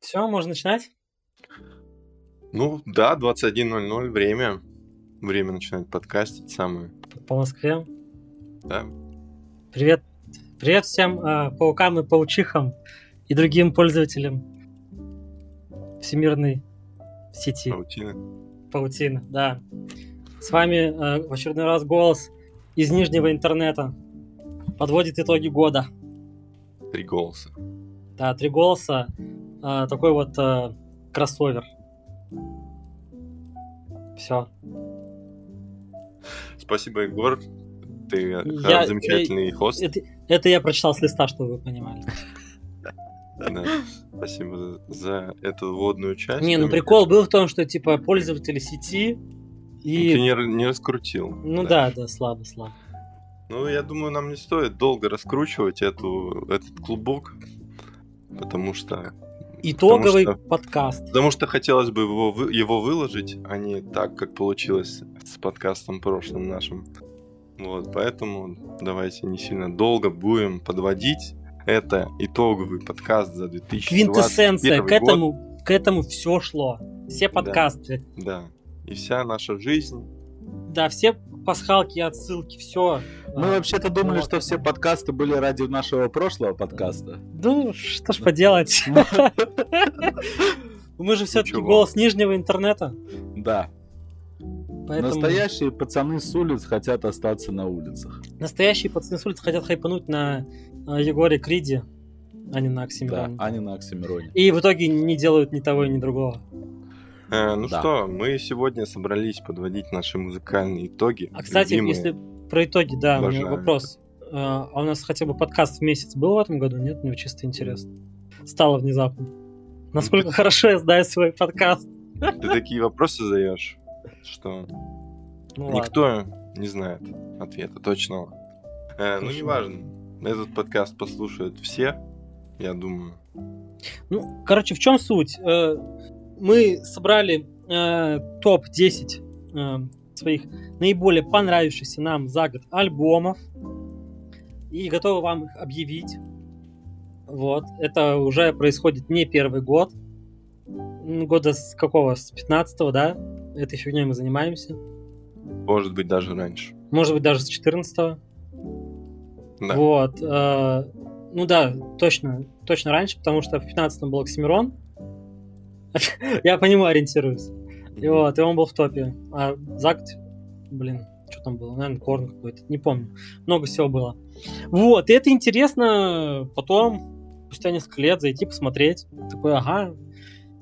Все, можно начинать? Ну, да, 21.00, время. Время начинать подкастить самое. По Москве. Да. Привет. Привет всем э, паукам и паучихам и другим пользователям всемирной сети. Паутина. Паутина, да. С вами э, в очередной раз голос из Нижнего интернета. Подводит итоги года. Три голоса. Да, три голоса. Э, такой вот э, кроссовер. Все. Спасибо, Егор. Ты Я- замечательный хост. Это, это я прочитал с листа, чтобы вы понимали. Да. Спасибо за, эту вводную часть. Не, ну прикол был в том, что типа пользователи сети кажется, Ты и... не, не раскрутил. Ну да, да, слабо, слабо. Ну, я думаю, нам не стоит долго раскручивать эту, этот клубок, потому что, Итоговый Потому подкаст. потому что хотелось бы его, его выложить, а не так, как получилось с подкастом прошлым нашим. Вот, поэтому давайте не сильно долго будем подводить. Это итоговый подкаст за 2021 Квинтэссенция. К год. этому, к этому все шло. Все подкасты. Да. И вся наша жизнь. Да, все пасхалки, отсылки, все. Мы вообще-то думали, вот. что все подкасты были ради нашего прошлого подкаста. Ну, что ж поделать. Мы же все-таки голос нижнего интернета. Да. Поэтому Настоящие пацаны с улиц хотят остаться на улицах. настоящие пацаны с улицы хотят хайпануть на э, Егоре Криде, а не на Да, Оксимироне. а не на Оксимироне. И в итоге не делают ни того, ни другого. Э, ну Да. что, мы сегодня собрались подводить наши музыкальные итоги. А кстати, Любимые. если про итоги, да, у меня Обожаю. вопрос. Э, А у нас хотя бы подкаст в месяц был в этом году? Нет, мне чисто интересно. Стало внезапно. Насколько хорошо я знаю свой подкаст. Ты такие вопросы задаешь, что Ну ладно. никто не знает ответа точного. Э, ну, неважно. Этот подкаст послушают все, я думаю. Ну, короче, в чем суть? Мы собрали э, топ-10 э, своих наиболее понравившихся нам за год альбомов и готовы вам их объявить. Вот. Это уже происходит не первый год. Года с какого? С 15 да? Этой фигней мы занимаемся. Может быть, даже раньше. Может быть, даже с 14 Да. Вот. э, ну да, точно, точно раньше, потому что в 15-м был Оксимирон. Я по нему ориентируюсь. И вот, и он был в топе. А Закт, блин, что там было? Наверное, Корн какой-то, не помню. Много всего было. Вот, и это интересно потом, спустя несколько лет, зайти посмотреть. Такой, ага,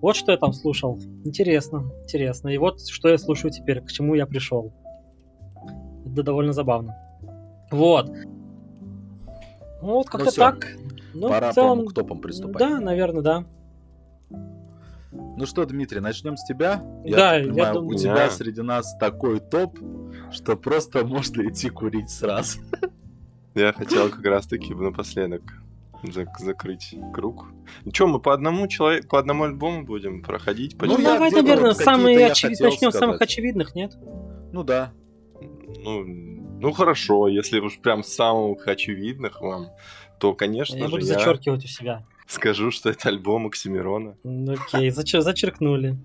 вот что я там слушал. Интересно, интересно. И вот что я слушаю теперь, к чему я пришел. Это довольно забавно. Вот. Ну, вот как-то всё, так. Ну, Пора в целом, к топам приступать. да, наверное, да. Ну что, Дмитрий, начнем с тебя. Я Да, так я понимаю, думаю- у тебя Да. среди нас такой топ, что просто можно идти курить сразу. Я хотел как раз-таки напоследок зак- закрыть круг. Ну что, мы по одному человеку, по одному альбому будем проходить? по Ну, Ну, давай, наверное, самые хотел Начнем с самых сказать. очевидных, нет? Ну да. Ну, ну хорошо, если уж прям самых очевидных вам, то, конечно Я же, буду я зачеркивать у себя. Скажу, что это альбом Оксимирона. Ну, Окей, зачер- зачеркнули.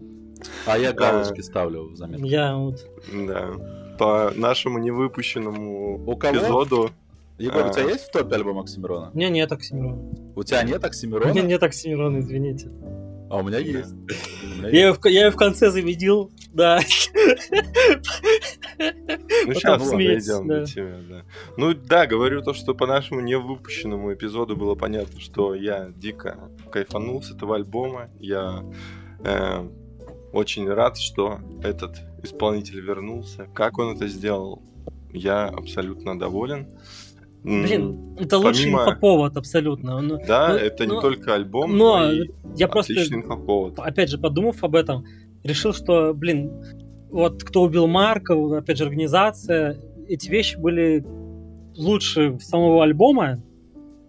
А я галочки ставлю в заметку. Я вот... Да. По нашему невыпущенному У кого? эпизоду. Егор, у тебя А. есть в топе альбом Оксимирона? У меня нет Оксимирона. У тебя нет У Оксимирона? меня нет Оксимирона, извините. А у меня есть. У меня Я ее, в, я её в конце заведил, да. Ну, сейчас дойдем да. до тебя, да. Ну, да, говорю то, что по нашему невыпущенному эпизоду было понятно, что я дико кайфанул с этого альбома. Я э, очень рад, что этот исполнитель вернулся. Как он это сделал, я абсолютно доволен. Блин, это лучший помимо- инфоповод абсолютно. Ну, Да, ну, это не ну, только альбом, но но и я просто, инфоповод. опять же, подумав об этом, решил, что, блин, вот кто убил Марка, опять же, организация, эти вещи были лучше самого альбома.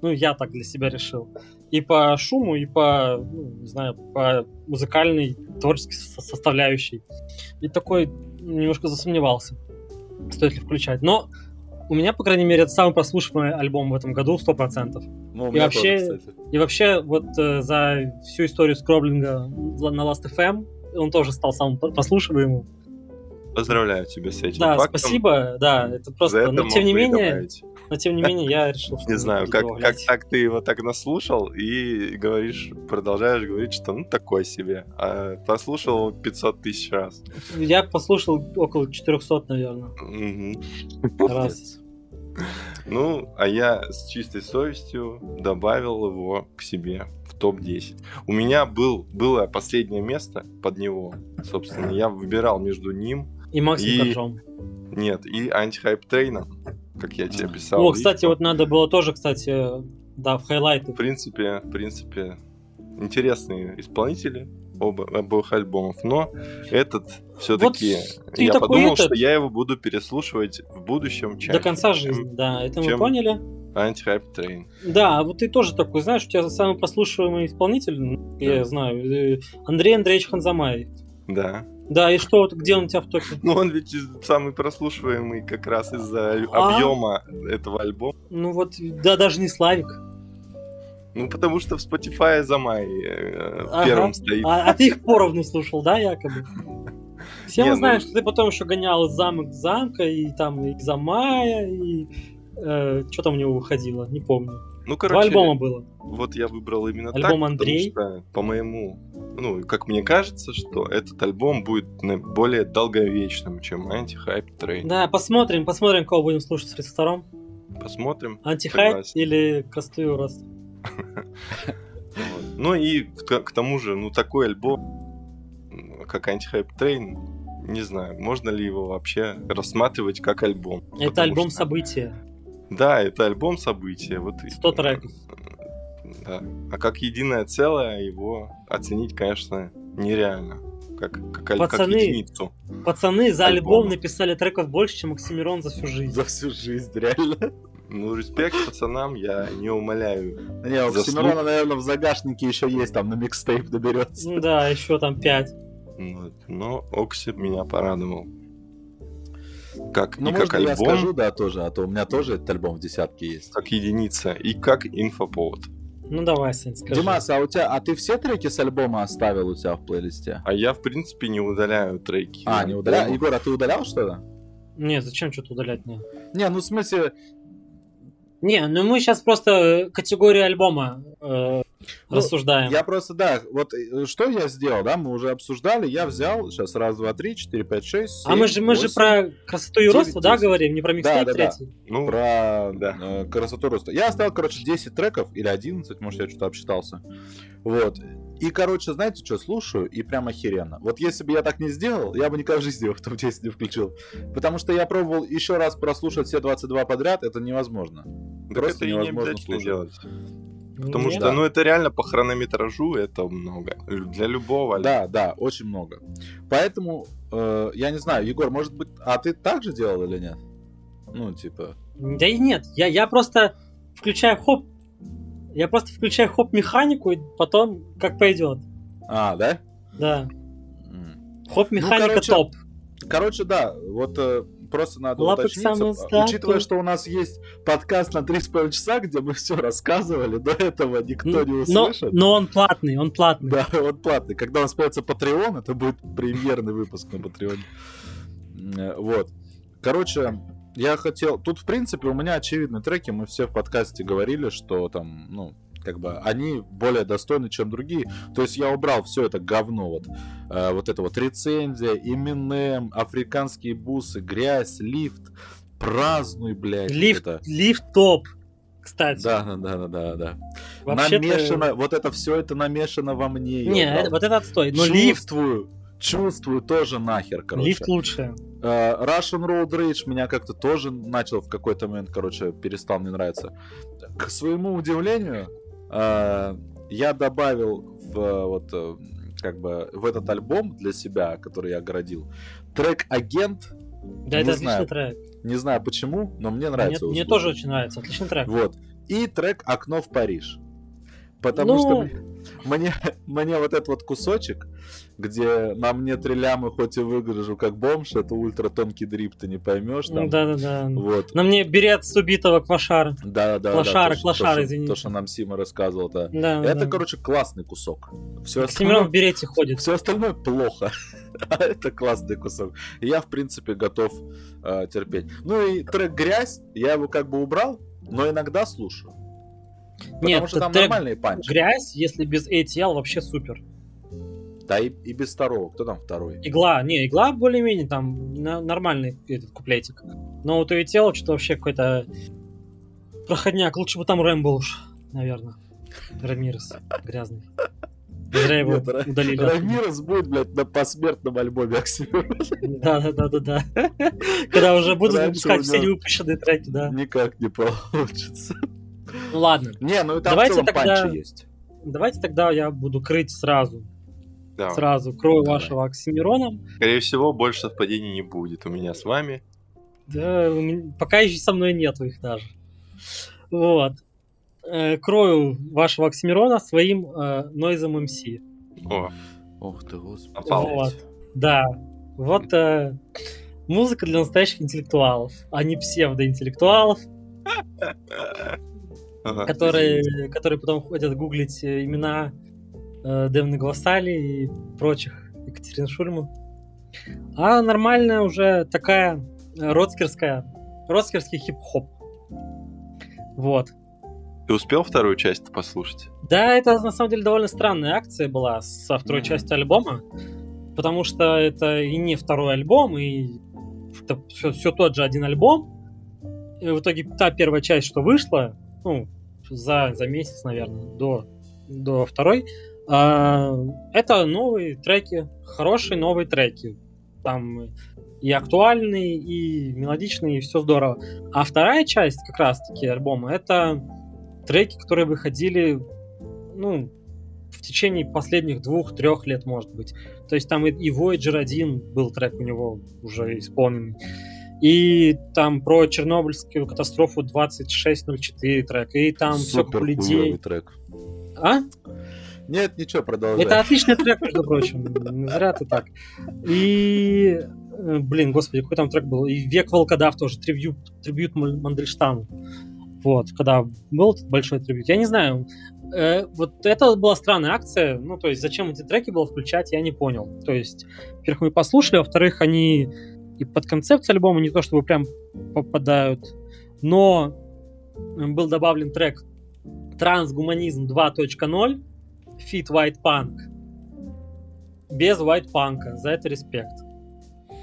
Ну, я так для себя решил. И по шуму, и по, ну, не знаю, по музыкальной, творческой со- составляющей. И такой немножко засомневался, стоит ли включать. Но У меня, по крайней мере, это самый прослушиваемый альбом в этом году, 100%. Ну, И вообще, тоже, кстати. и вообще, вот э, за всю историю скроблинга на Last.fm он тоже стал самым прослушиваемым. Поздравляю тебя с этим Да, фактом. спасибо, да, это просто... это Но тем не менее, добавить. но тем не менее, я решил, что Не знаю, как, так ты его так наслушал и говоришь, продолжаешь говорить, что ну такой себе. А послушал его 500 тысяч раз. Я послушал около 400, наверное, раз. Ну, а я с чистой совестью добавил его к себе в топ-10. У меня был, было последнее место под него. Собственно, я выбирал между ним, И Максим И- Коржом. нет, и антихайп трейном, как я тебе писал. О, кстати, вот надо было тоже, кстати, да, в хайлайты. В принципе, в принципе, интересные исполнители оба, обоих альбомов, но этот все-таки ты я подумал, этот- что я его буду переслушивать в будущем чаще. До конца жизни, да, это мы чем- поняли. Антихайп трейн. Да, а вот ты тоже такой, знаешь, у тебя самый прослушиваемый исполнитель, ну, я Да. знаю, э, Андрей Андреевич Ханзамай. Да. Да, и что, вот где он у тебя в топе? Ну, он ведь самый прослушиваемый как раз из-за А? объема этого альбома. Ну вот, да, даже не Славик. Ну, потому что в Spotify за май э, Ага. первым стоит. А, а ты их поровну слушал, да, якобы? Все мы ну- знаем, что ты потом еще гонял из замок замка, и там и Замая, и что там у него выходило, не помню. Ну, Два короче, альбома было. вот я выбрал именно Альбом так, Андрей. потому что, по моему, ну, как мне кажется, что этот альбом будет более долговечным, чем антихайп трейн. Да, посмотрим, посмотрим, кого будем слушать в 32-м. Посмотрим. Антихайп или Костую Рост? Вот. Ну и к, тому же, ну, такой альбом, как антихайп трейн, не знаю, можно ли его вообще рассматривать как альбом. Это Потому альбом события. Да, это альбом события. Вот и- 100 треков. Да. А как единое целое его оценить, конечно, нереально. Как, как, аль- как Пацаны, единицу. Пацаны за Альбома. альбом написали треков больше, чем Оксимирон за всю жизнь. За всю жизнь, реально. Ну, респект пацанам, я не умоляю. Не, у. Оксимирона, наверное, в загашнике еще есть, там на микстейп доберется. Ну да, еще там 5. Вот. Но Окси меня порадовал. Как, Ну, и как я альбом, скажу, да, тоже, а то у меня тоже этот альбом в десятке есть. как единица, и как инфоповод. Ну давай, Сань, скажи. Димас, а у тебя, а ты все треки с альбома оставил у тебя в плейлисте? А я, в принципе, не удаляю треки. А, не альбомов. Егор, а ты удалял что-то? Не, зачем что-то удалять? Не, Не, ну в смысле, не ну мы сейчас просто э, категории альбома э, Ну, рассуждаем. я просто, да, вот э, что я сделал, да, мы уже обсуждали, я взял, сейчас, раз, два, три, четыре, пять, шесть, а мы же, мы же восемь, про красоту и рост, да, говорим, не про микстейп да, да. третий. Ну, про Да. э, красоту роста. Я оставил, короче, 10 треков или 11, может, я что-то обсчитался. Вот. И, короче, знаете, что, слушаю, и прям охеренно. Вот если бы я так не сделал, я бы никогда в жизни его в топ-10 не включил. Потому что я пробовал еще раз прослушать все 22 подряд, это невозможно. так просто это и не невозможно обязательно слушать. делать. Потому Нет. что, Да. ну, это реально по хронометражу это много. Для любого. Да, да, очень много. Поэтому, э, я не знаю, Егор, может быть, а ты так же делал или нет? Ну, типа... Да и нет, я, я просто включаю хоп, я просто включаю хоп-механику, и потом как пойдет. А, да? Да, хоп-механика Ну, короче, топ. Короче, да, вот э, просто надо Лапы уточниться, а, учитывая, что у нас есть подкаст на 3,5 часа, где мы все рассказывали, до этого никто не но, услышит. но он платный, он платный. Да, он платный. Когда у нас появится Patreon, это будет премьерный выпуск на Патреоне. Э, Вот. Короче, я хотел... Тут, в принципе, у меня очевидные треки. Мы все в подкасте говорили, что там, ну, как бы они более достойны, чем другие. То есть я убрал все это говно, вот, э, вот это вот рецензия, Eminem, африканские бусы, грязь, лифт, празднуй, блядь. Лифт, это. лифт топ, кстати. Да, да, да, да, да, да. Вообще-то- намешано, вот это все это намешано во мне. Не, это- вот это отстой. Но лифт, чувствую, тоже нахер, короче. лифт лучше. Э, Russian Road Rage меня как-то тоже начал в какой-то момент, короче, перестал мне нравиться. К своему удивлению, э, я добавил в э, вот как бы в этот альбом для себя, который я огородил, трек Агент. Да, Не это знаю, отличный трек. Не знаю почему, но мне Мне, нравится. мне слушать. тоже очень нравится, отличный трек. Вот. И трек Окно в Париж. Потому ну... что мне, мне вот этот вот кусочек, где на мне три лямы, хоть и выгляжу как бомж, это ультра тонкий дрип, ты не поймешь. Там. Да-да-да. Вот. На мне берет с убитого квашара. Да-да-да. Клашара, да, клашара, извините. То, что нам Сима рассказывал, да. да это, да. короче, классный кусок. Все остальное... в берете ходит. Все остальное плохо. а это классный кусок. Я, в принципе, готов э, терпеть. Ну и трек «Грязь», я его как бы убрал, но иногда слушаю. Потому Нет, что там трек нормальные панчи. Грязь, если без ATL, вообще супер. Да и, и без второго. Кто там второй? Игла. Не, игла более-менее там на, нормальный этот куплетик. Но вот ATL что-то вообще какой-то проходняк. Лучше бы там Рэм был уж, наверное. Рамирес грязный. Зря его Нет, удалили. Рамирес будет, блядь, на посмертном альбоме Оксимирона. Да, да, да, да, да. Когда уже будут выпускать все невыпущенные треки, да. Никак не получится. Ну ладно. Не, ну и там Давайте в целом тогда- панчи есть. Давайте тогда я буду крыть сразу. Да. Сразу крою Давай. вашего Оксимироном. Скорее всего, больше совпадений не будет у меня с вами. Да, меня- пока еще со мной нету их даже. Вот. Э, крою вашего Оксимирона своим э, Noise MC. О, Ох ты, господи. попал. Вот. Да. Вот э, музыка для настоящих интеллектуалов, а не псевдоинтеллектуалов, Ага, которые, которые потом ходят гуглить э, имена э, Дэвна Глоссали и прочих Екатерин Шульман. А нормальная уже такая э, родскерская, родскерский хип-хоп. Вот. Ты успел вторую часть послушать? Да, это на самом деле довольно странная акция была со второй Мгм. частью альбома, потому что это и не второй альбом, и это все, тот же один альбом. И в итоге та первая часть, что вышла, ну, за, за месяц, наверное, до, до второй, это новые треки, хорошие новые треки. Там и актуальные, и мелодичные, и все здорово. А вторая часть как раз-таки альбома, это треки, которые выходили, ну, в течение последних двух-трех лет, может быть. То есть там и, Voyager 1 был трек у него уже исполненный. И там про Чернобыльскую катастрофу 2604 трек. И там все как Супер у людей. трек. А? Нет, ничего, продолжай. Это отличный трек, между прочим. Зря ты так. И... э, Блин, господи, какой там трек был? И Век Волкодав тоже, трибют Ман- Мандельштаму. Вот, когда был этот большой трибют. Я не знаю, э, вот это была странная акция. Ну, то есть, зачем эти треки было включать, я не понял. То есть, во-первых, мы послушали, во-вторых, они и под концепцию альбома не то чтобы прям попадают, но э, был добавлен трек Трансгуманизм 2.0 Fit White Punk. Без White Punk. За это респект.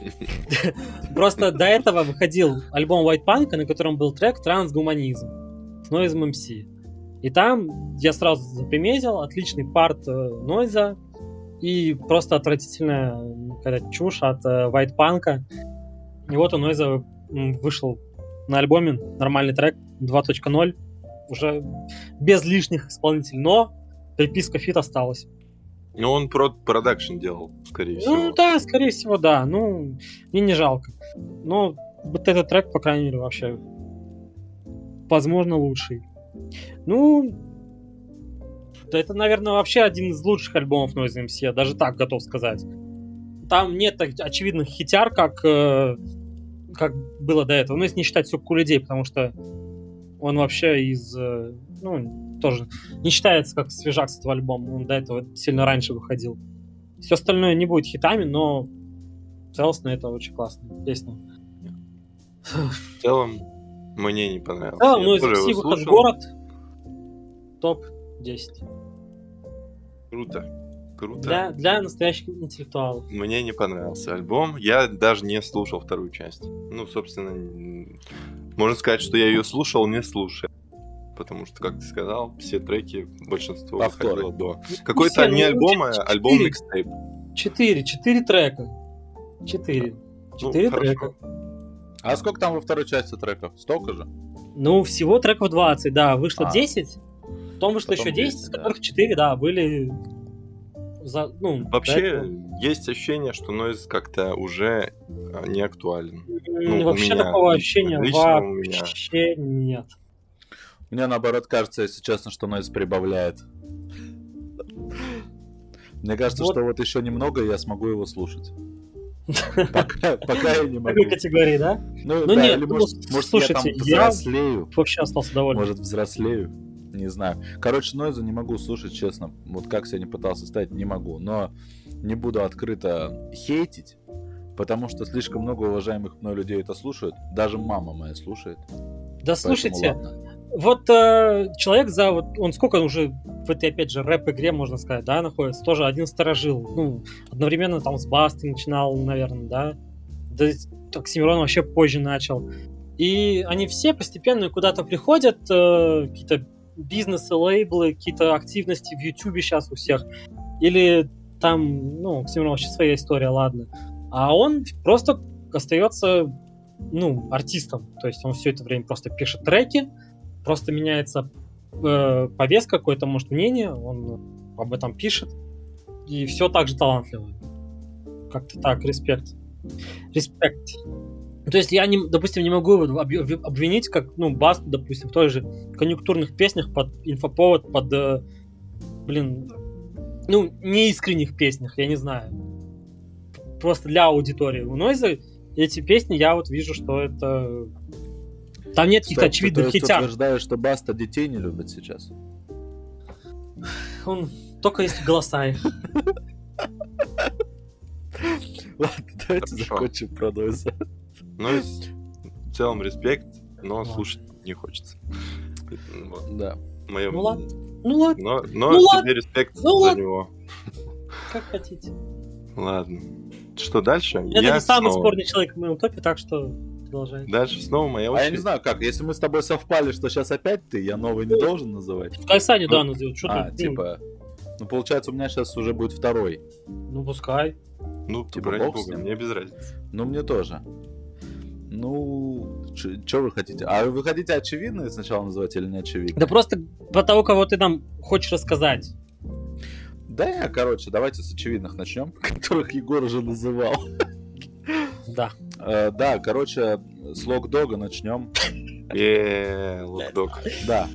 Просто до этого выходил альбом White Punk, на котором был трек Трансгуманизм с Noize MC. И там я сразу заприметил отличный part э, Нойза и просто отвратительная какая-то чушь от э, White Punk. И вот у Нойза вышел на альбоме нормальный трек 2.0, уже без лишних исполнителей, но приписка feat осталась. Ну, он про продакшн делал, скорее Ну всего. да, скорее всего, да. Ну, мне не жалко. Но вот этот трек, по крайней мере, вообще возможно лучший. Ну, да это, наверное, вообще один из лучших альбомов Noise MC, я даже так готов сказать. Там нет очевидных хитяр, как, э, как было до этого. Ну, если не считать все людей, потому что он вообще из... э, ну, тоже не считается как свежак с этого альбома. Он до этого сильно раньше выходил. Все остальное не будет хитами, но целостно это очень классная песня. В целом, мне не понравилось. Да, ну MC выход в город. Топ-10. Круто. Круто. Для, для настоящих интеллектуалов. Мне не понравился альбом. Я даже не слушал вторую часть. Ну, собственно, можно сказать, что я ее слушал, не слушая. Потому что, как ты сказал, все треки, большинство Повторы. выходило до. Какой-то все, не ну, альбом, а альбом микстейп. Четыре. Четыре трека. Четыре. Ну, Четыре хорошо. трека. А сколько там во второй части треков? Столько же? Ну, всего треков 20, да. Вышло А. 10. Потом вышло Потом еще 10, 10, из да. которых 4, да, были... За, ну, Вообще, есть ощущение, что Нойз как-то уже а, не актуален. М, у вообще такого ощущения лично вообще нет. Мне наоборот кажется, если честно, что Нойз прибавляет. Мне кажется, вот. что вот еще немного, и я смогу его слушать. Пока, пока я не могу. Такой категории, да? Ну, ну да, нет, или ну, может, может слушайте, я там взрослею. вообще остался доволен. Может, взрослею. Не знаю. Короче, Нойза не могу слушать, честно. Вот как себя не пытался ставить, не могу. Но не буду открыто хейтить, потому что слишком много уважаемых мной людей это слушают. Даже мама моя слушает. Да слушайте, ладно. Вот э, человек за вот он сколько уже в этой опять же рэп игре можно сказать, да, находится, тоже один сторожил, ну одновременно там с Бастой начинал, наверное, да, да Оксимирон вообще позже начал. И они все постепенно куда-то приходят, э, какие-то бизнесы, лейблы, какие-то активности в Ютубе сейчас у всех. Или там, ну, Оксимирон вообще своя история, ладно. А он просто остается ну, артистом. То есть он все это время просто пишет треки, просто меняется э, повестка, какое-то, может, мнение, он об этом пишет, и все так же талантливо. Как-то так, респект. Респект. То есть я, не, допустим, не могу обвинить, как, ну, Басту, допустим, в той же конъюнктурных песнях под инфоповод, под, э, блин, ну, неискренних песнях, я не знаю. Просто для аудитории. У Нойза эти песни я вот вижу, что это... Там нет каких-то очевидных хитяр. Ты утверждаешь, что Баста детей не любит сейчас? Он только есть голоса их. Ладно, давайте закончим про Нойза. Ну, в целом респект, но слушать не хочется. Да. Мое ну ладно. Ну ладно. Но, но ну, тебе ладно. респект ну, за ладно. него. Как хотите. Ладно. Что дальше? Это я не самый снова... спорный человек в моем топе, так что продолжай. Дальше снова моя очередь. А я не знаю как, если мы с тобой совпали, что сейчас опять ты, я новый не должен называть? Пускай Саня, да, назовет. Что а, ты? типа... Ну, получается, у меня сейчас уже будет второй. Ну, пускай. Ну, типа, ради бога, мне без разницы. Ну, мне тоже. Ну, что вы хотите? А вы хотите очевидное сначала называть или не очевидно? Да просто по того, кого ты нам хочешь рассказать. Да, я, короче, давайте с очевидных начнем, которых Егор уже называл. Да. Uh, да, короче, с Локдога начнем. Еее, Локдог. Да.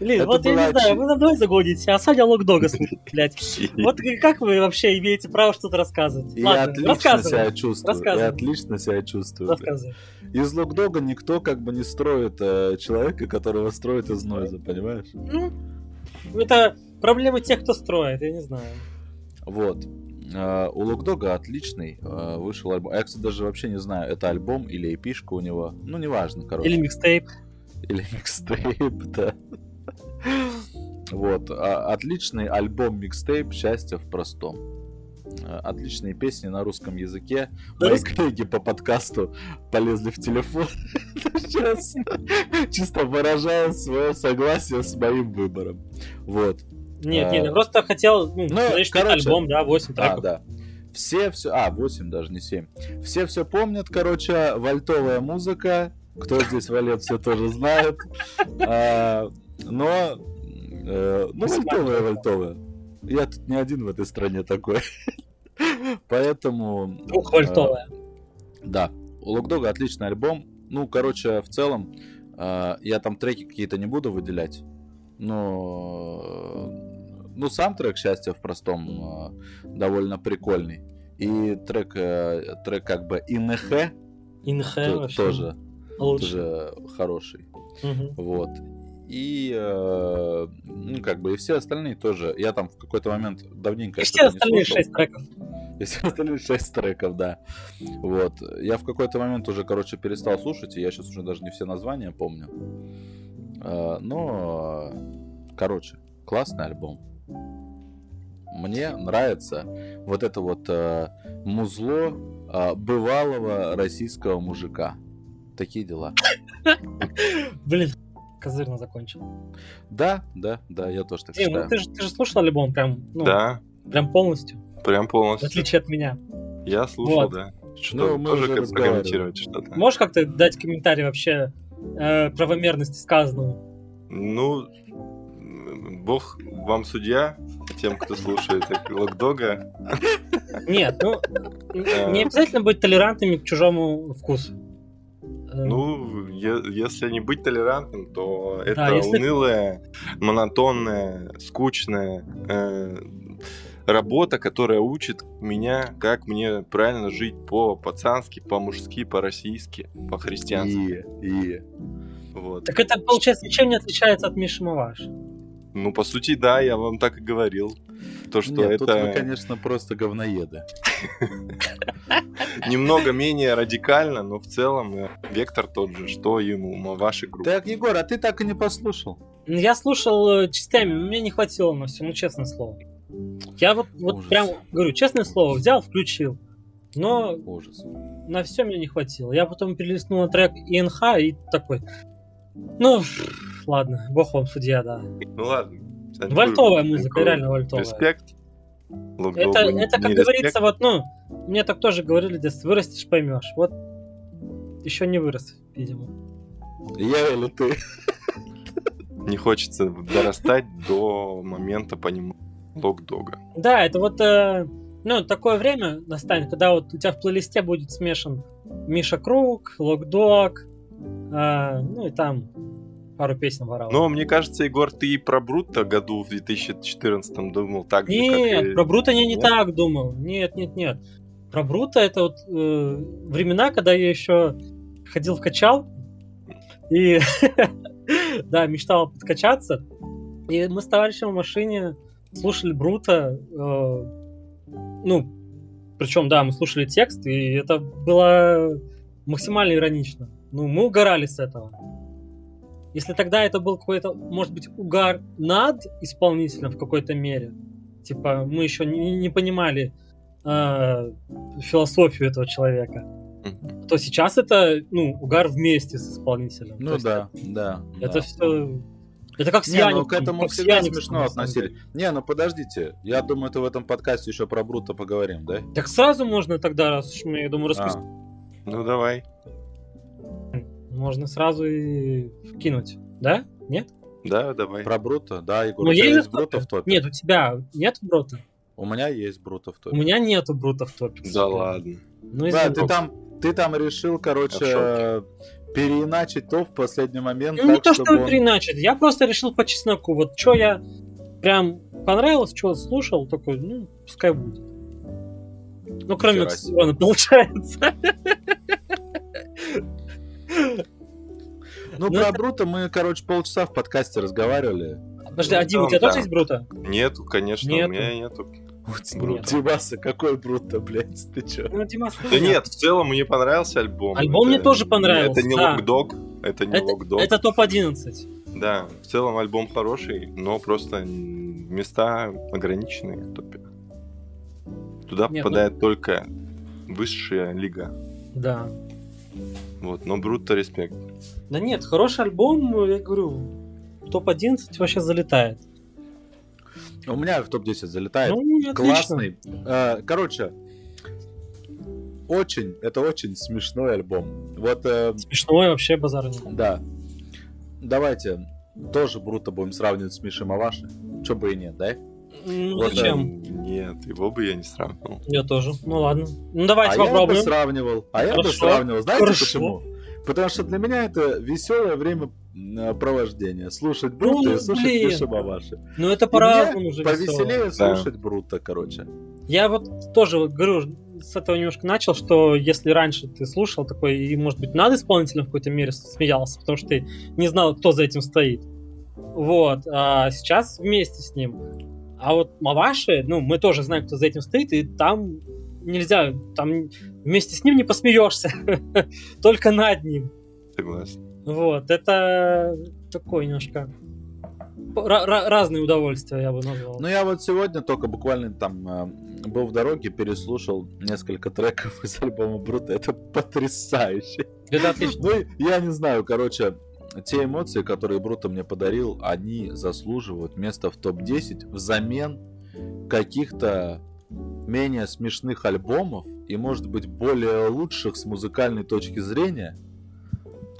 Блин, вот я не знаю, вы на мной загоните, а Саня Локдога слушает, блядь. Вот как вы вообще имеете право что-то рассказывать? Я Ладно, отлично себя чувствую. Я отлично себя чувствую. Рассказывай. Из Локдога никто как бы не строит э, человека, которого строит из Нойза, понимаешь? Ну, это проблемы тех, кто строит, я не знаю. Вот. Uh, у Локдога отличный uh, вышел альбом. Я, кстати, даже вообще не знаю, это альбом или эпишка у него. Ну, неважно, короче. Или микстейп. Или микстейп, да. Вот. А, отличный альбом микстейп «Счастье в простом». А, отличные песни на русском языке. Мои русском... коллеги по подкасту полезли в телефон сейчас, чисто выражая свое согласие с моим выбором. Вот. Нет, нет, я просто хотел, ну, ну сказать, короче, альбом, да, 8 треков. А, да. Все все, а, 8 даже, не 7. Все все помнят, короче, вальтовая музыка. Кто здесь валет, все тоже знают. А, но, э, ну, вальтовая, вальтовая. Я тут не один в этой стране такой. Поэтому... Двухвольтовая. Э, да. У Локдога отличный альбом. Ну, короче, в целом, э, я там треки какие-то не буду выделять. Но... Ну, сам трек «Счастье в простом» э, довольно прикольный. И трек, э, трек как бы «Инхэ» Инхэ тоже, тоже хороший. Угу. Вот и э, ну как бы и все остальные тоже. Я там в какой-то момент давненько. И все остальные шесть треков. И все остальные шесть треков, да. Вот. Я в какой-то момент уже, короче, перестал слушать, и я сейчас уже даже не все названия помню. Э, но, короче, классный альбом. Мне нравится вот это вот э, музло э, бывалого российского мужика. Такие дела. Блин, козырно закончил. Да, да, да, я тоже так считаю. Ну, ты, же, ты же слушал альбом прям, ну, да. прям полностью? Прям полностью. В отличие от меня. Я слушал, вот. да. Что, ну, тоже как прокомментировать что-то. Можешь как-то дать комментарий вообще э, правомерности сказанного? Ну, бог вам судья, тем, кто слушает Локдога. Нет, ну, не обязательно быть толерантными к чужому вкусу. Э, ну, если не быть толерантным, то это да, если... унылое, монотонное, скучное, э, работа, которая учит меня, как мне правильно жить по-пацански, по-мужски, по-российски, по-христиански. И, и. Вот. Так это, получается, ничем не отличается от Миши Маваш. Ну, по сути, да, я вам так и говорил. То, что Нет, это тут вы, конечно, просто говноеды. немного менее радикально, но в целом э, вектор тот же, что ему Маваши группы. Так, Егор, а ты так и не послушал? Ну, Я слушал э, частями, мне не хватило на все, ну честное слово. Я вот, вот Ужас. прям говорю, честное слово, взял, включил. Но Ужас. на все мне не хватило. Я потом перелистнул на трек ИНХ и такой. Ну, ладно, бог вам судья, да. Ну ладно. Был- музыка, такой реально вальтовая. Респект. Это, это как говорится, вот, ну, мне так тоже говорили, детстве, вырастешь, поймешь. Вот еще не вырос, видимо. Я или ты? Не хочется дорастать до момента понимания лок-дога. Да, это вот, э, ну, такое время настанет, когда вот у тебя в плейлисте будет смешан Миша Круг, Локдог, э, ну и там пару песен ворал. Но мне кажется, Егор, ты и про Брутто году в 2014 думал так же, Нет, как и... про Брута я не Нет? так думал. Нет, нет, нет. Про Брута это вот э, времена, когда я еще ходил в качал и да, мечтал подкачаться. И мы с товарищем в машине слушали Брута. э, ну, причем, да, мы слушали текст, и это было максимально иронично. Ну, мы угорали с этого. Если тогда это был какой-то, может быть, угар над исполнителем в какой-то мере, типа мы еще не, не понимали э, философию этого человека, то сейчас это ну угар вместе с исполнителем. То Ну есть да, да. Это да. все. Это как с Не, ну Яником, к этому как всегда Яником, смешно на самом относили. деле. Не, ну подождите, я думаю, ты в этом подкасте еще про Бруто поговорим, да? Так сразу можно тогда, раз уж мы, я думаю, А, распустим, Ну давай. можно сразу и вкинуть, да? Нет? Да, давай. про Бруто, да, Егор, Ну, у тебя есть есть топе? в топе? Нет, у тебя нет Брута? У меня есть Бруто в У топе. меня нету Брута в топе. Да ладно. Ну, Да, ты там, ты там решил, короче, переиначить то в последний момент, Ну, не так, то, чтобы что он- переиначить. Я просто решил по чесноку. Вот что я прям понравилось, что слушал, такой, ну, пускай будет. Ну, кроме оксимирона, получается. Ну, Ну, про Бруто мы, короче, полчаса в подкасте разговаривали. Подожди, а Дим, у тебя тоже есть Брута? Нету, конечно, у меня нету. Нет. Димаса, какой Бруто, блядь, ты чё? Ну, Димас, Да нет, в целом мне понравился альбом. Альбом мне тоже понравился, Это не да. локдог, это не Это, локдог. это топ-11. Да, в целом альбом хороший, но просто места ограниченные в топе. Туда Нет, ну- попадает только высшая лига. Да. Вот, но Брутто респект. Да нет, хороший альбом, я говорю, топ-11 вообще залетает. У меня в топ-10 залетает. Ну, отлично. Классный. Э, Короче, очень, это очень смешной альбом. Вот, э, Смешной вообще базар нет. да. Давайте тоже Бруто будем сравнивать с Мишей Маваши. Чё бы и нет, да? Ну, Вот, зачем? Нет, его бы я не сравнил. Я тоже. Ну ладно. Ну давайте а я бы попробуем. сравнивал. А я бы Хорошо. сравнивал. Знаете Хорошо. почему? Потому что для меня это веселое время провождения. Слушать Бруто Ну, и слушать блин. Миши Маваши. Ну это по-разному уже повеселее весело. слушать Бруто, короче. Я вот тоже говорю, с этого немножко начал, что если раньше ты слушал такой, и, может быть, над исполнителем в какой-то мере смеялся, потому что ты не знал, кто за этим стоит. Вот. А сейчас вместе с ним. А вот Маваши, ну, мы тоже знаем, кто за этим стоит, и там нельзя, там вместе с ним не посмеешься, только над ним. Согласен. Вот, это такое немножко ра- ра- разные удовольствия, я бы назвал. Ну, я вот сегодня только буквально там э, был в дороге, переслушал несколько треков из альбома Брута. Это потрясающе. Это отлично. Ну, я не знаю, короче, те эмоции, которые Бруто мне подарил, они заслуживают места в топ-10 взамен каких-то менее смешных альбомов и, может быть, более лучших с музыкальной точки зрения,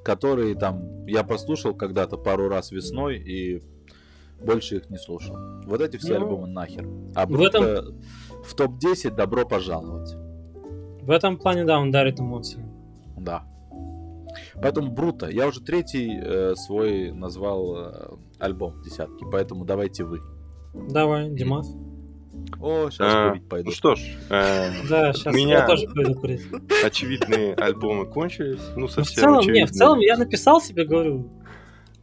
которые там я послушал когда-то пару раз весной и больше их не слушал. Вот эти все Ну, альбомы нахер. А в Бруто в топ-10 добро пожаловать. В этом плане, да, он дарит эмоции. Да. Поэтому Бруто. Я уже третий э, свой назвал э, альбом десятки, поэтому давайте вы. Давай, Димас. О, сейчас А, курить пойду. Ну что ж, э, Да, сейчас меня я тоже пойду курить. очевидные альбомы кончились. Ну, Ну, в совсем целом, не, в очевидные. целом я написал себе, говорю,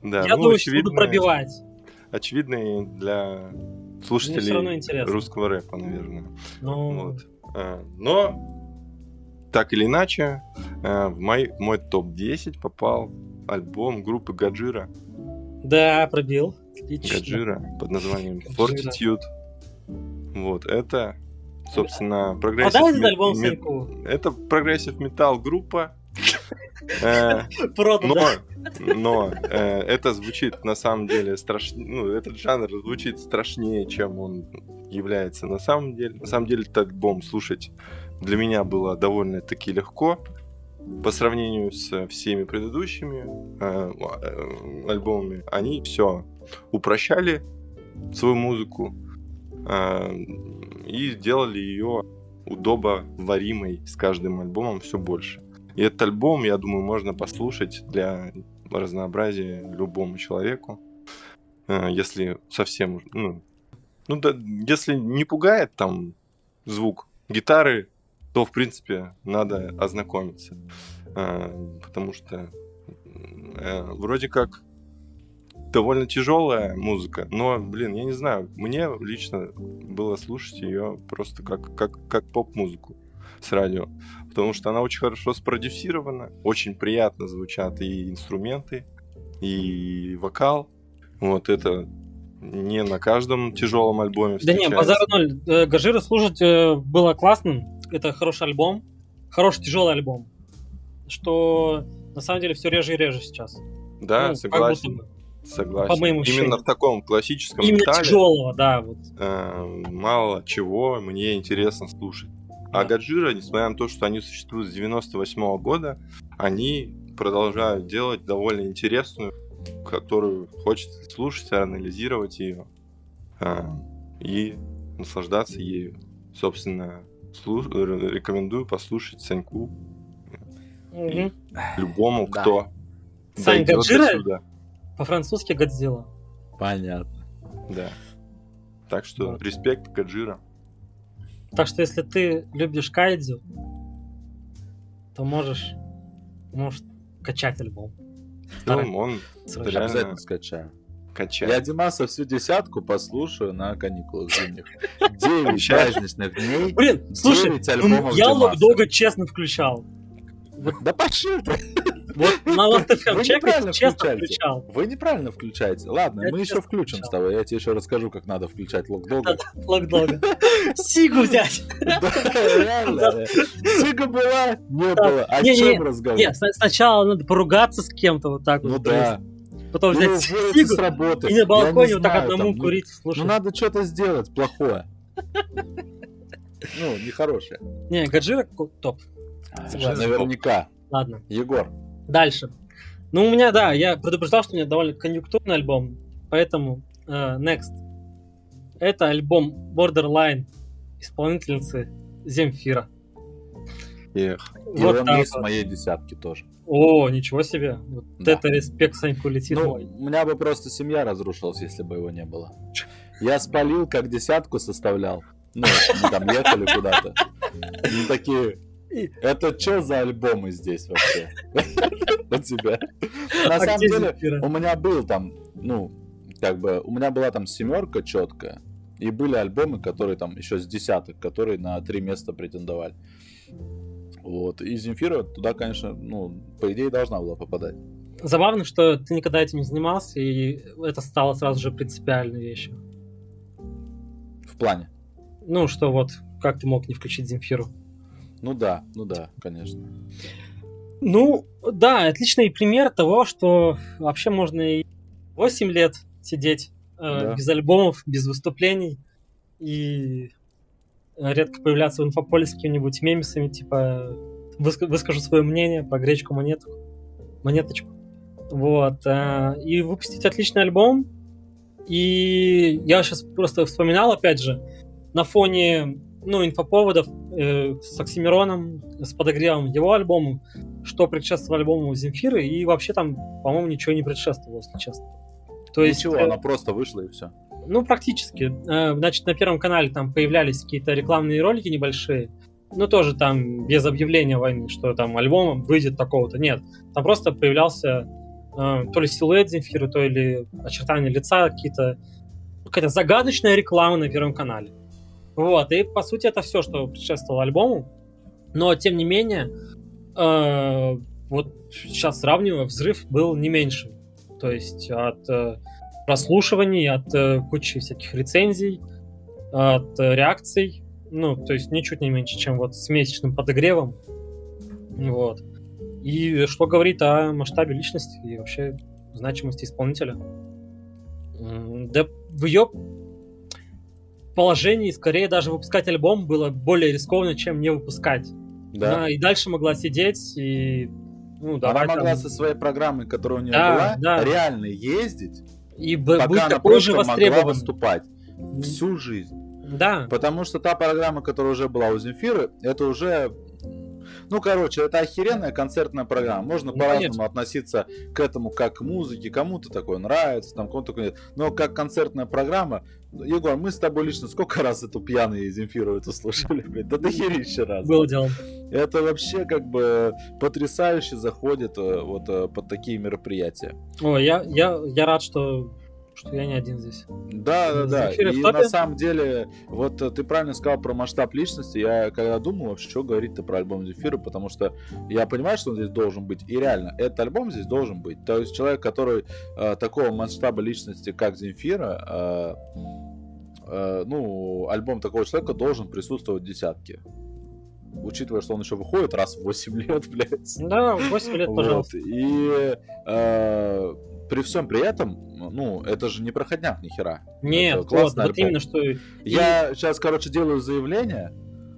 Да, я ну, думаю, что буду очевидные- пробивать. Очевидные для слушателей русского рэпа, наверное. Ну, Вот. А, Но, так или иначе, э, в мой, в мой топ-10 попал альбом группы Гаджира. да, пробил. Отлично. Гаджира под названием. Fortitude. Вот, это, собственно, А прогрессив... дай этот ме- альбом Саньку. Это progressive metal группа. Э, Но, но э, это звучит на самом деле страшнее, ну, этот жанр звучит страшнее, чем он является на самом деле. На самом деле этот альбом слушать для меня было довольно-таки легко по сравнению с всеми предыдущими э, э, альбомами. Они все упрощали свою музыку и делали ее удобоваримой с каждым альбомом все больше. И этот альбом, я думаю, можно послушать для разнообразия любому человеку. Э, Если совсем, ну, ну да, если не пугает там звук гитары, то, в принципе, надо ознакомиться. Э, Потому что э, вроде как довольно тяжелая музыка, но, блин, я не знаю, мне лично было слушать ее просто как, как, как поп-музыку с радио, потому что она очень хорошо спродюсирована, очень приятно звучат и инструменты, и вокал. Вот это не на каждом тяжелом альбоме Да не, базар ноль. Э, Гажира слушать э, было классным. Это хороший альбом. Хороший тяжелый альбом. Что на самом деле все реже и реже сейчас. Да, Ну, согласен. будто. Согласен. по моим Именно в таком классическом Именно металле тяжелого, да, вот. э, мало чего мне интересно слушать. А. Гаджира, несмотря на то, что они существуют с 98 года, они продолжают делать довольно интересную, которую хочется слушать, анализировать ее и наслаждаться ею. Собственно, слу- р- рекомендую послушать Саньку, Мгм. любому, Да. кто Сань дойдет Гаджира? По-французски Годзилла. Понятно. Да. Так что Вот. респект Гаджира. Так что если ты любишь кайдзю, то можешь, можешь качать альбом. Старый. Ну, он Сразу. реально Обязательно скачаю. качает. Я Димаса всю десятку послушаю на каникулах зимних. Девять праздничных дней. Блин, слушай, я Димаса. Локдога честно включал. Да пошли ты. Вот на Last.fm честно включаете. включал. Вы неправильно включаете. Ладно, Я мы еще включим включал. с тобой. Я тебе еще расскажу, как надо включать локдога. Локдога. Сигу взять. Сига была, не было. О чем разговор? Нет, сначала надо поругаться с кем-то вот так Ну вот. да. Потом Ну, взять Сигу с работы. и на балконе не вот так одному там, ну, курить, слушай. Ну надо что-то сделать плохое. Ну, нехорошее. Не, Гаджира топ. Согласен. Наверняка. Ладно, Егор. Дальше. Ну, у меня, да, я предупреждал, что у меня довольно конъюнктурный альбом, поэтому э, next. Это альбом Borderline исполнительницы Земфира. Эх. И Вот он так есть вот. моей десятке тоже. О, ничего себе. Вот Да. это респект Саньку летит Ну, мой. у меня бы просто семья разрушилась, если бы его не было. Я спалил, как десятку составлял. Ну, мы там ехали куда-то. Ну, такие, это что за альбомы здесь вообще? У тебя. На А самом деле, у меня был там, ну, как бы, у меня была там семерка четкая, и были альбомы, которые там еще с десяток, которые на три места претендовали. Вот. И Земфира туда, конечно, ну, по идее, должна была попадать. Забавно, что ты никогда этим не занимался, и это стало сразу же принципиальной вещью. В плане. Ну, что вот, как ты мог не включить Земфиру? Ну да, ну да, конечно. Ну, да, отличный пример того, что вообще можно и 8 лет сидеть э, Да. без альбомов, без выступлений и редко появляться в инфополе с какими-нибудь мемесами, типа «Выска- выскажу свое мнение по гречку монетку, монеточку. Вот. э, и выпустить отличный альбом. И я сейчас просто вспоминал, опять же, на фоне ну, инфоповодов э, с Оксимироном, с подогревом его альбома, что предшествовало альбому Земфиры, и вообще там, по-моему, ничего не предшествовало, если честно. То есть, Ничего, э, она просто вышла и все. Ну, практически. Э, значит, на Первом канале там появлялись какие-то рекламные ролики небольшие. Ну, тоже там без объявления войны, что там альбом выйдет такого-то. Нет. Там просто появлялся э, то ли силуэт Земфиры, то ли очертания лица, какие-то какая-то загадочная реклама на Первом канале. Вот, и по сути это все, что предшествовало альбому. Но, тем не менее, э, вот сейчас сравнивая, взрыв был не меньше. То есть от э, прослушиваний, от э, кучи всяких рецензий, от э, реакций. Ну, то есть ничуть не меньше, чем вот с месячным подогревом. Вот. И что говорит о масштабе личности и вообще значимости исполнителя. Да в ее положении скорее даже выпускать альбом было более рискованно, чем не выпускать. Да. Она и дальше могла сидеть и ну, она могла там... со своей программой, которая у нее да, была, да. реально ездить, и пока быть она же могла выступать всю жизнь. Да. Потому что та программа, которая уже была у Земфиры, это уже ну, короче, это охеренная концертная программа. Можно ну, по-разному относиться к этому как к музыке. Кому-то такое нравится, там кому-то такое нет. Но как концертная программа, Егор, мы с тобой лично сколько раз эту пьяные Земфиру эту слушали, блядь? Да дохерища раз. Был дело. Это вообще как бы потрясающе заходит э, вот э, под такие мероприятия. О, я, я, я рад, что что я не один здесь. Да, да, да. И на самом деле, вот э, ты правильно сказал про масштаб личности. Я когда думал вообще, что говорить-то про альбом Земфира, потому что я понимаю, что он здесь должен быть. И реально, этот альбом здесь должен быть. То есть человек, который э, такого масштаба личности, как Земфира, э, э, ну, альбом такого человека должен присутствовать в десятке учитывая, что он еще выходит раз в 8 лет, блядь. Да, 8 лет, пожалуйста. Вот. И э, при всем при этом, ну, это же не проходняк ни хера. Нет, это вот, вот именно что... Я и... сейчас, короче, делаю заявление.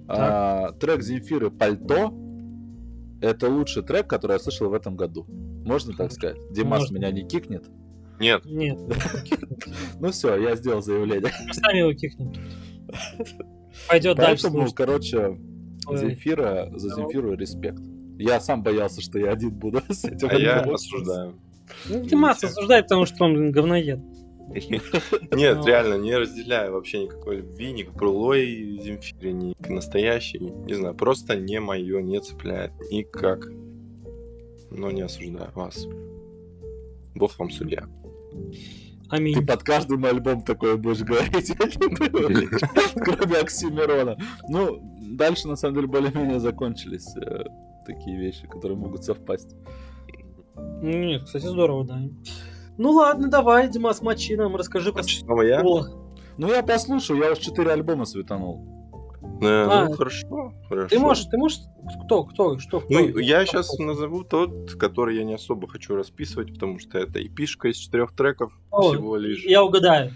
А, трек Земфиры «Пальто» — это лучший трек, который я слышал в этом году. Можно так сказать? Димас Можно. меня не кикнет? Нет. Нет. Ну все, я сделал заявление. Сами его кикнем. Пойдет дальше. Поэтому, короче, Земфира, за Земфиру респект. Я сам боялся, что я один буду с этим. А я осуждаю. Ну, Димас осуждает, потому что он говноед. Нет, реально, не разделяю вообще никакой любви ни к былой Земфире, ни к настоящей. Не знаю, просто не мое, не цепляет никак. Но не осуждаю вас. Бог вам судья. Аминь. Ты под каждым альбом такое будешь говорить, кроме Оксимирона. Ну, дальше, на самом деле, более-менее закончились э, такие вещи, которые могут совпасть. Ну, нет, кстати, здорово, да. Ну ладно, давай, Димас, мочи нам, расскажи про... Снова я? Ну я послушаю, я уж четыре альбома светанул. А, ну, хорошо, хорошо. Ты можешь, ты можешь, кто, кто, что? Кто, ну, я кто, сейчас кто? назову тот, который я не особо хочу расписывать, потому что это эпишка из четырех треков О, всего лишь. Я угадаю.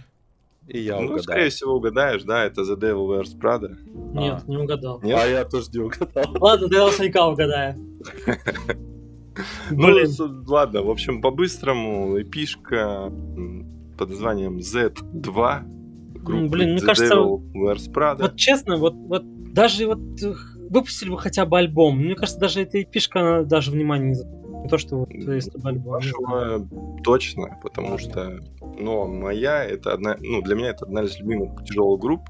И я ну, угадаю. скорее всего, угадаешь, да, это The Devil Wears Prada. Нет, а. не угадал. Нет? А я тоже не угадал. Ладно, да я наверняка угадаю. Ну, ладно, в общем, по-быстрому, эпишка под названием Z2. Блин, мне кажется, вот честно, вот, вот даже вот э, выпустили бы хотя бы альбом, мне кажется, даже эта эпишка, она даже внимания не то, что вот есть альбом. Вашего точно, потому что, ну, моя, это одна, ну, для меня это одна из любимых тяжелых групп.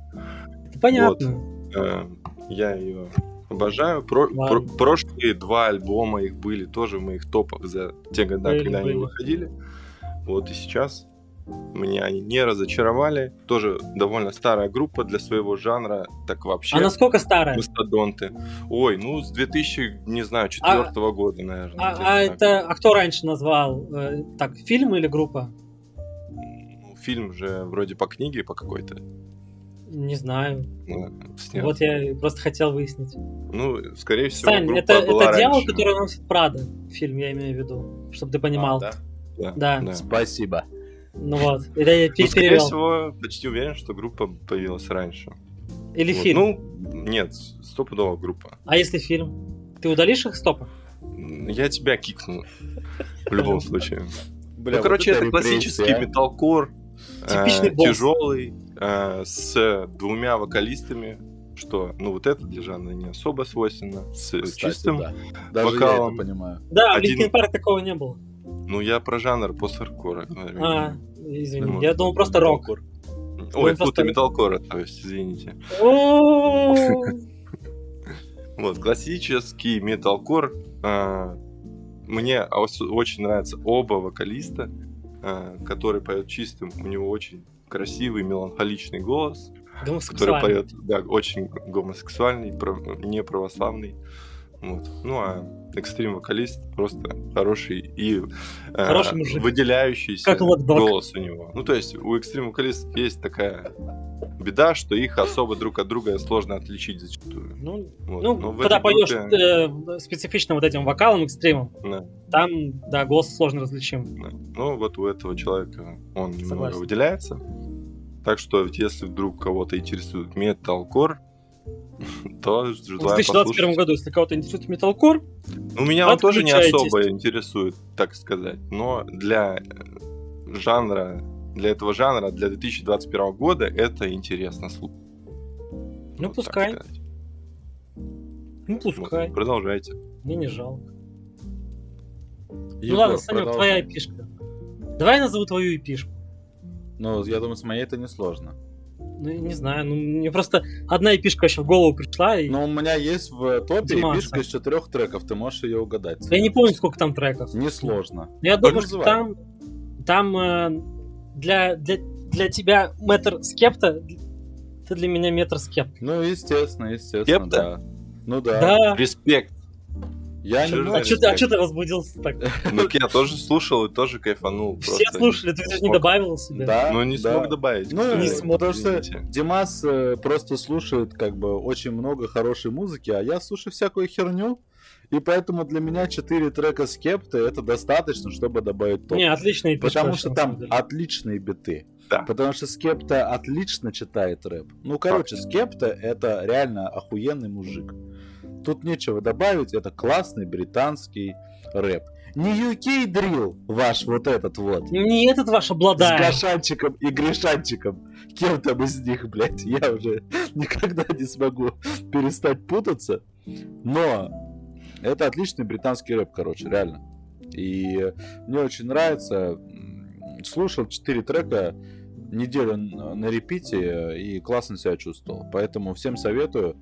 Это понятно. Вот. Э, я ее Обожаю. Про, про, прошлые два альбома их были тоже в моих топах за те годы, были, когда были. они выходили. Вот и сейчас меня они не разочаровали. Тоже довольно старая группа для своего жанра. Так вообще. А насколько старая? Мастодонты. Ой, ну с 2000, не знаю, четвертого а, года, наверное. А, а это, а кто раньше назвал? Э, так, фильм или группа? Ну, фильм же вроде по книге, по какой-то. Не знаю. Ну, вот я просто хотел выяснить. Ну, скорее всего, Сань, это, это дьявол, который носит Прада. Фильм, я имею в виду. Чтобы ты понимал. А, да? Да. да. Спасибо. Ну вот. Это я ну, скорее всего, почти уверен, что группа появилась раньше. Или вот. фильм? Ну, нет, стопудово группа. А если фильм? Ты удалишь их стопа? Я тебя кикну. В любом случае. Бля, ну, короче, это классический металкор. Типичный э, тяжелый, э, с двумя вокалистами, что, ну, вот это для жанра не особо свойственно, с Кстати, чистым да. Даже вокалом. я это понимаю. Да, Один... в Linkin Park такого не было. Ну, я про жанр пост-хардкора. А, извини, ну, я думал просто рок. Ой, фу, ты металкора, то есть, извините. Вот, классический металкор. А, мне очень нравятся оба вокалиста, а, который поет чистым. У него очень красивый, меланхоличный голос. Который поет, да, очень гомосексуальный, не православный. Вот. Ну, а экстрим вокалист просто хороший и хороший э, выделяющийся как голос у него. Ну, то есть у экстрим вокалистов есть такая беда, что их особо друг от друга сложно отличить зачастую. Ну, вот. ну когда поешь группе... э, специфичным вот этим вокалом экстримом, да. там, да, голос сложно различим. Да. Ну, вот у этого человека он Согласен. немного выделяется. Так что, если вдруг кого-то интересует металкор, то желаю В 2021 году, если кого-то интересует металкор, ну, меня он тоже не особо интересует, так сказать. Но для э, жанра, для этого жанра, для 2021 года это интересно слушать. Ну, вот пускай. Ну, пускай. Вот, продолжайте. Мне не жалко. Егор, ну ладно, Санек, твоя эпишка. Давай я назову твою эпишку. Ну, я думаю, с моей это несложно. Ну, не знаю, ну, мне просто одна эпишка еще в голову пришла. И... Ну, у меня есть в топе Димаса. эпишка из четырех треков, ты можешь ее угадать. Я не помню, сколько там треков. Несложно. Я так думаю, что там, там э, для, для, для тебя метр скепта, ты для меня метр скепта. Ну, естественно, естественно, Скепта? да. Ну да. Да. Респект. Я не а что ты, а ты возбудился так? Ну, я тоже слушал и тоже кайфанул. Все слушали, ты же не добавил себе. Да, Ну, не смог добавить. Ну, не смог, потому что Димас э, просто слушает как бы очень много хорошей музыки, а я слушаю всякую херню. И поэтому для меня 4 трека скепта это достаточно, чтобы добавить топ. Не, отличные биты. Потому что там отличные биты. Да. Потому что Скепта отлично читает рэп. Ну, короче, Скепта это реально охуенный мужик. Тут нечего добавить, это классный британский рэп. Не UK дрил ваш вот этот вот. Не этот ваш обладает. С Гашанчиком и Гришанчиком. Кем там из них, блядь, я уже никогда не смогу перестать путаться. Но это отличный британский рэп, короче, реально. И мне очень нравится. Слушал 4 трека неделю на репите и классно себя чувствовал. Поэтому всем советую.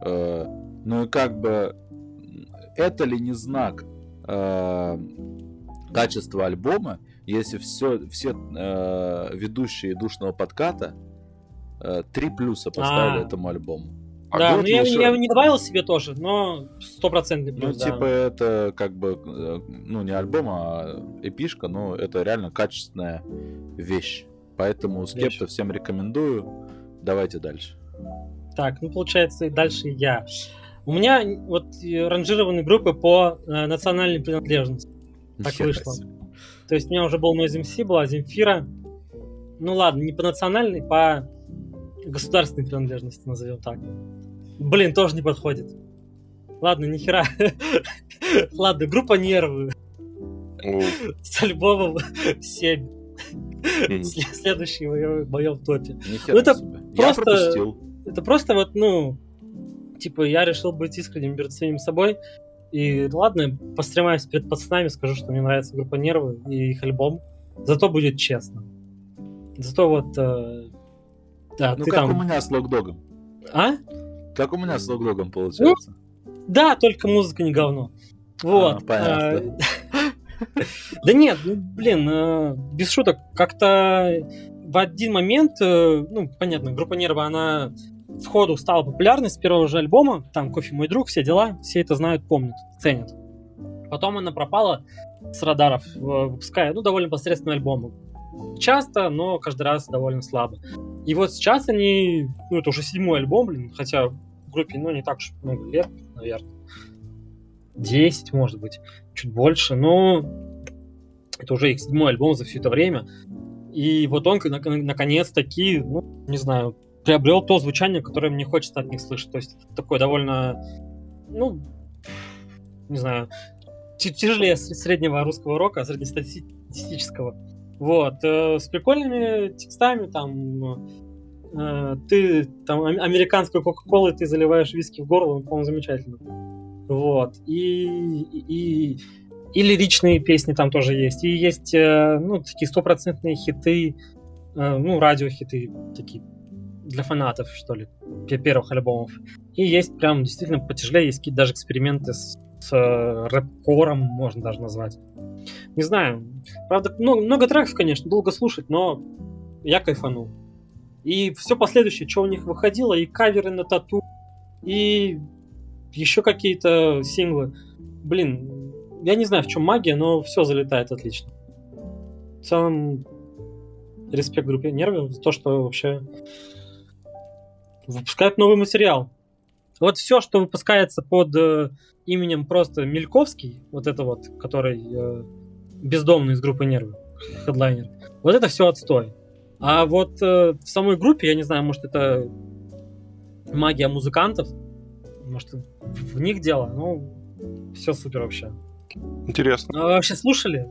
Э, ну и как бы это ли не знак э, качества альбома, если все, все э, ведущие душного подката три плюса поставили А-а-а. этому альбому. А да, ну я, еще... я не добавил себе тоже, но стопроцентный плюс. Ну, да. типа, это как бы, ну, не альбом, а эпишка, но это реально качественная вещь. Поэтому скепта всем рекомендую. Давайте дальше. Так, ну получается дальше я. У меня вот ранжированы группы по э, национальной принадлежности. Так Хер вышло. Себе. То есть у меня уже был Noise MC, была Земфира. Ну ладно, не по национальной, по государственной принадлежности, назовем так. Блин, тоже не подходит. Ладно, нихера. Ладно, группа Нервы. С альбомом 7. Следующий в моем топе. Ну, это просто... Это просто вот, ну, типа, я решил быть искренним перед самим собой. И ладно, постремаюсь перед пацанами, скажу, что мне нравится группа Нервы и их альбом. Зато будет честно. Зато вот... Э, да, ну, ты как там... у меня с Локдогом. А? Как у меня с Локдогом получается. Ну, да, только музыка не говно. Вот. А, понятно. А, да нет, ну, блин, э, без шуток, как-то в один момент, э, ну, понятно, группа Нерва, она сходу стала популярной с первого же альбома, там «Кофе мой друг», все дела, все это знают, помнят, ценят. Потом она пропала с радаров, выпуская, ну, довольно посредственные альбомы. Часто, но каждый раз довольно слабо. И вот сейчас они, ну, это уже седьмой альбом, блин, хотя в группе, ну, не так уж много лет, наверное. Десять, может быть, чуть больше, но это уже их седьмой альбом за все это время. И вот он наконец-таки, ну, не знаю, приобрел то звучание, которое мне хочется от них слышать. То есть такое довольно, ну, не знаю, тяжелее среднего русского рока, среднестатистического. Вот, э, с прикольными текстами, там, э, ты, там, американской кока-колой ты заливаешь виски в горло, по-моему, замечательно. Вот, и, и, и лиричные песни там тоже есть, и есть, э, ну, такие стопроцентные хиты, ну, радиохиты такие для фанатов, что ли, первых альбомов. И есть прям действительно потяжелее, есть какие-то даже эксперименты с, с э, рэп-кором, можно даже назвать. Не знаю. Правда, много, много треков, конечно, долго слушать, но я кайфанул. И все последующее, что у них выходило, и каверы на тату, и еще какие-то синглы. Блин, я не знаю, в чем магия, но все залетает отлично. В целом, респект группе Нервы за то, что вообще выпускают новый материал. Вот все, что выпускается под э, именем просто Мельковский, вот это вот, который э, бездомный из группы Нервы, хедлайнер, вот это все отстой. А вот э, в самой группе, я не знаю, может это магия музыкантов, может в них дело, ну все супер вообще. Интересно. А вообще слушали?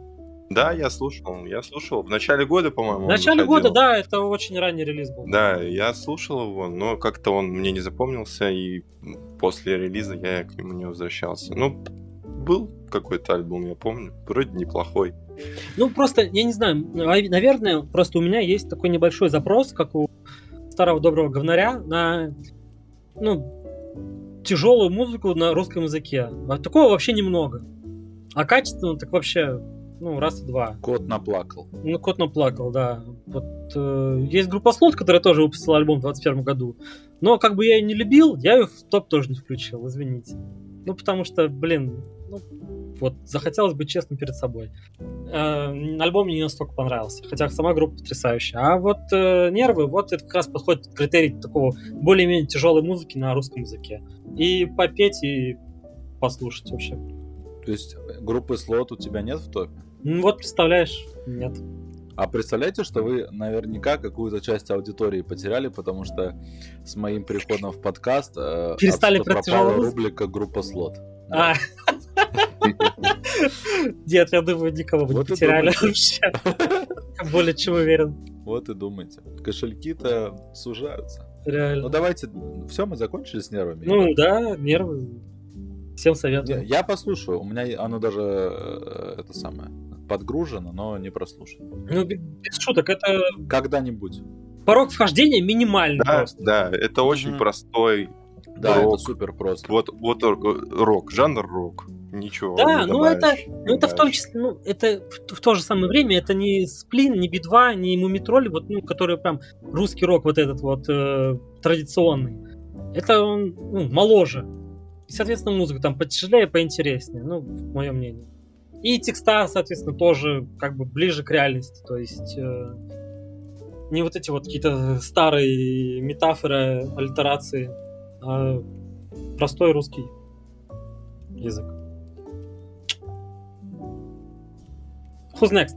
Да, я слушал. Я слушал. В начале года, по-моему. В начале года, да, это очень ранний релиз был. Да, я слушал его, но как-то он мне не запомнился, и после релиза я к нему не возвращался. Ну, был какой-то альбом, я помню. Вроде неплохой. Ну, просто, я не знаю, наверное, просто у меня есть такой небольшой запрос, как у старого доброго говнаря, на, ну, тяжелую музыку на русском языке. А такого вообще немного. А качественно так вообще ну, раз и два. Кот наплакал. Ну, Кот наплакал, да. Вот э, есть группа Слот, которая тоже выпустила альбом в 2021 году. Но как бы я ее не любил, я ее в топ тоже не включил, извините. Ну, потому что, блин, ну, вот захотелось быть честным перед собой. Э, альбом мне не настолько понравился, хотя сама группа потрясающая. А вот э, нервы, вот это как раз подходит критерий такого более-менее тяжелой музыки на русском языке. И попеть, и послушать вообще. То есть группы слот у тебя нет в топе? Ну вот, представляешь, нет. А представляете, что вы наверняка какую-то часть аудитории потеряли, потому что с моим переходом в подкаст э, перестали пропала рубрика группа слот. А. Нет, я думаю, никого не потеряли вообще. Более чем уверен. Вот и думайте. Кошельки-то сужаются. Реально. Ну давайте, все, мы закончили с нервами. Ну да, нервы. Всем советую. Я, я послушаю. У меня оно даже э, это самое подгружено, но не прослушано. Ну, без шуток, это... Когда-нибудь. Порог вхождения минимальный да, просто. Да, это очень mm-hmm. простой Да, рок. это супер просто. Вот, вот рок, жанр рок. Ничего. Да, ну это, ну это в том числе, ну это в, в то же самое время это не сплин, не би-2, не мумитроль, вот, ну, который прям русский рок вот этот вот э, традиционный. Это он ну, моложе. И, соответственно, музыка там потяжелее, поинтереснее, ну, в моем мнении. И текста, соответственно, тоже как бы ближе к реальности. То есть э, не вот эти вот какие-то старые метафоры, альтерации, а простой русский язык. Who's next?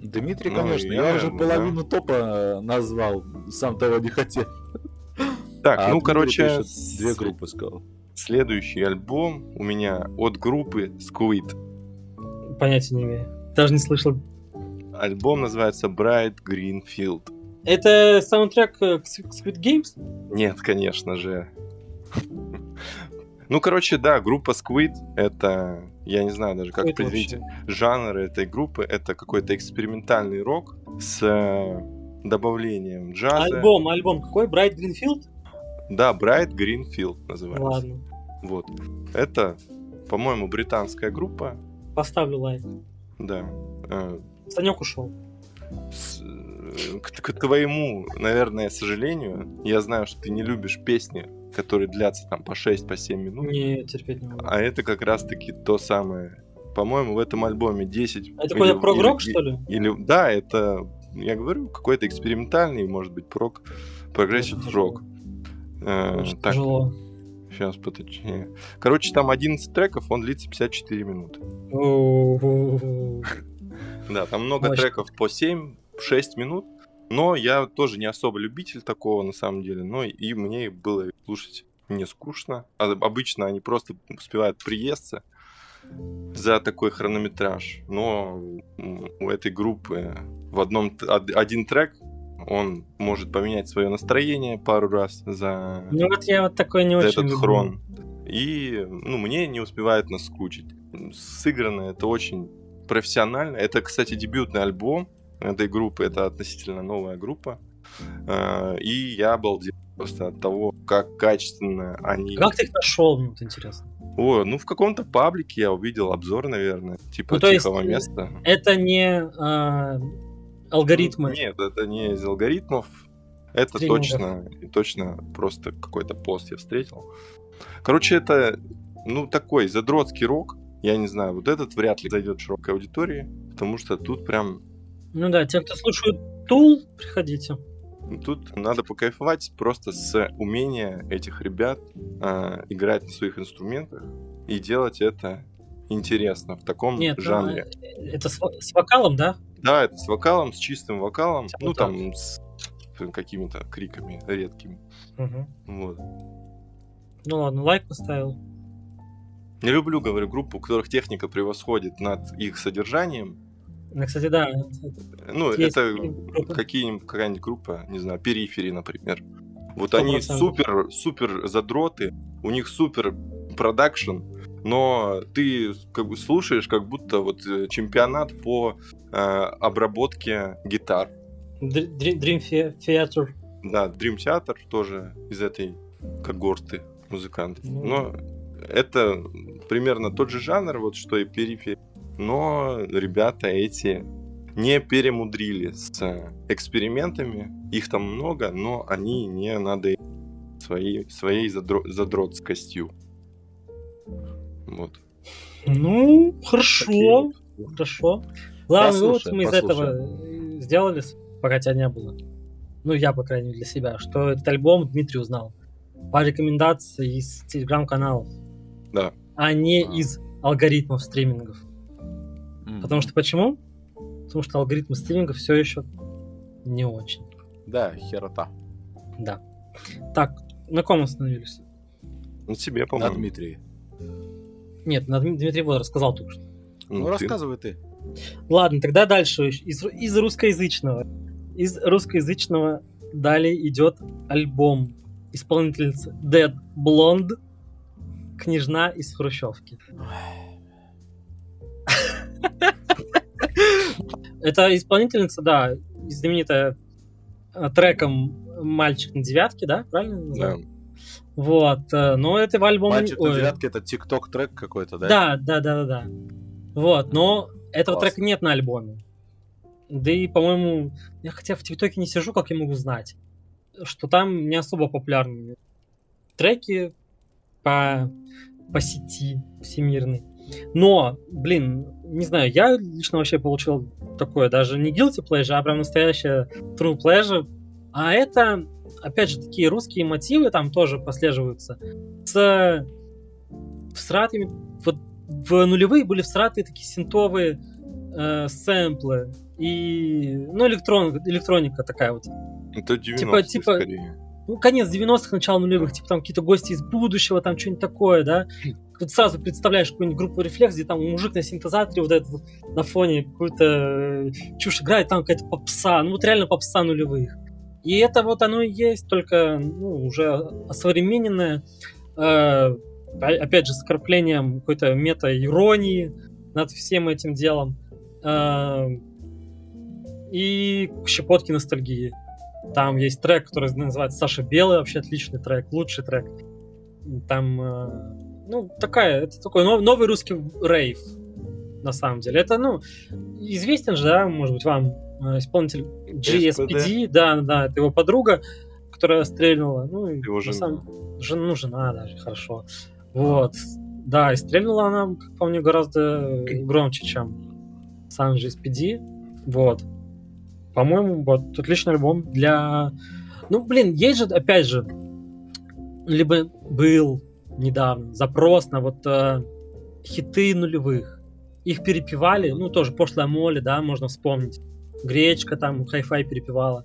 Дмитрий, ну, конечно, я, я уже да. половину топа назвал, сам того не хотел. Так, а ну, короче... Две группы сказал. Следующий альбом у меня от группы Squid. Понятия не имею. Даже не слышал. Альбом называется Bright Green Field. Это саундтрек к Squid Games? Нет, конечно же. Ну, короче, да, группа Squid — это, я не знаю даже, как определить жанр этой группы. Это какой-то экспериментальный рок с э, добавлением джаза. Альбом, альбом какой? Bright Greenfield? Да, Bright Greenfield называется. Ладно. Вот. Это, по-моему, британская группа. Поставлю лайк. Да. Э, Санек ушел. С, э, к, к твоему, наверное, сожалению, я знаю, что ты не любишь песни, которые длятся там по 6-7 по минут. Не, терпеть не могу. А это как раз-таки то самое. По-моему, в этом альбоме 10... Это какой-то prog rock, что ли? Или, да, это, я говорю, какой-то экспериментальный, может быть, prog, progressive rock. Э, так, тяжело. Сейчас поточнее. Короче, там 11 треков, он длится 54 минуты. Да, там много треков по 7-6 минут. Но я тоже не особо любитель такого, на самом деле. Но и мне было слушать не скучно. А обычно они просто успевают приесться за такой хронометраж. Но у этой группы в одном один трек он может поменять свое настроение пару раз за, ну, вот я вот такой не за очень этот люблю. хрон. И ну, мне не успевает наскучить. Сыграно это очень профессионально. Это, кстати, дебютный альбом этой группы. Это относительно новая группа. Э, и я обалдел просто от того, как качественно они... Как ты их нашел, ну, вот интересно? О, ну в каком-то паблике я увидел обзор, наверное, типа ну, то тихого есть, места. Это не а, алгоритмы? Нет, это не из алгоритмов. Это точно, точно просто какой-то пост я встретил. Короче, это, ну, такой задротский рок. Я не знаю, вот этот вряд ли зайдет широкой аудитории, потому что тут прям... Ну да, те, кто слушают Тул, приходите. Тут надо покайфовать просто с умения этих ребят э, играть на своих инструментах и делать это интересно в таком Нет, жанре. Ну, это с, с вокалом, да? Да, это с вокалом, с чистым вокалом. Ну, там с какими-то криками редкими. Угу. Вот. Ну ладно, лайк поставил. Не люблю, говорю, группу, у которых техника превосходит над их содержанием. Ну, кстати, да. Ну, это какие-нибудь, какая-нибудь группа, не знаю, периферии, например. Вот 100%. они супер, супер задроты, у них супер продакшн, но ты как бы слушаешь, как будто вот э, чемпионат по э, обработке гитар. Dream Theater. Да, Dream Theater тоже из этой когорты музыкантов. Ну... Но это примерно тот же жанр, вот что и периферия но ребята эти не перемудрили с экспериментами. Их там много, но они не надо своей, своей задро, задротскостью. Вот. Ну, хорошо. Такие. Хорошо. Главное, вот мы из этого сделали, пока тебя не было. Ну, я, по крайней мере, для себя, что этот альбом Дмитрий узнал. По рекомендации из телеграм-каналов. Да. А не а. из алгоритмов стримингов. Потому что почему? Потому что алгоритмы стриминга все еще не очень. Да, херота. Да. Так, на ком остановились? На тебе, по-моему. На Дмитрии. Нет, Дмитрий вот рассказал только что. Ну, ну ты... рассказывай ты. Ладно, тогда дальше. Из, из русскоязычного. Из русскоязычного далее идет альбом исполнительницы Dead Blonde «Княжна из Хрущевки». Это исполнительница, да, знаменитая э, треком «Мальчик на девятке», да, правильно? Да. Вот, э, но этого альбома... «Мальчик на девятке» — это тикток трек какой-то, да? Да, да, да, да, да. Вот, но этого Класс. трека нет на альбоме. Да и, по-моему, я хотя в ТикТоке не сижу, как я могу знать, что там не особо популярные треки по, по сети всемирной. Но, блин, не знаю, я лично вообще получил такое, даже не guilty pleasure, а прям настоящее true pleasure. А это, опять же, такие русские мотивы там тоже прослеживаются. С всратыми, вот в нулевые были всратые такие синтовые э, сэмплы. И, ну, электрон, электроника такая вот. Это 90 типа, типа, скорее. Ну, конец 90-х, начало нулевых, типа там какие-то гости из будущего, там что-нибудь такое, да. Тут сразу представляешь какую-нибудь группу рефлекс, где там мужик на синтезаторе вот этот на фоне какую-то э, чушь играет, там какая-то попса, ну вот реально попса нулевых. И это вот оно и есть, только ну, уже осовремененное, э, опять же, с краплением какой-то мета-иронии над всем этим делом. Э, и щепотки ностальгии. Там есть трек, который называется Саша Белый, вообще отличный трек, лучший трек. Там э, ну, такая, это такой нов, новый русский рейв, на самом деле. Это, ну, известен же, да, может быть, вам исполнитель GSPD, да, да, это его подруга, которая стрельнула. Ну, его жена. Сам, жен, ну, жена даже, хорошо. Вот. Да, и стрельнула она, как по мне, гораздо громче, чем сам GSPD. Вот. По-моему, вот отличный альбом для... Ну, блин, есть же, опять же, либо был недавно запрос на вот э, хиты нулевых. Их перепевали, ну, тоже Пошлая Молли, да, можно вспомнить. Гречка там, хай-фай перепевала.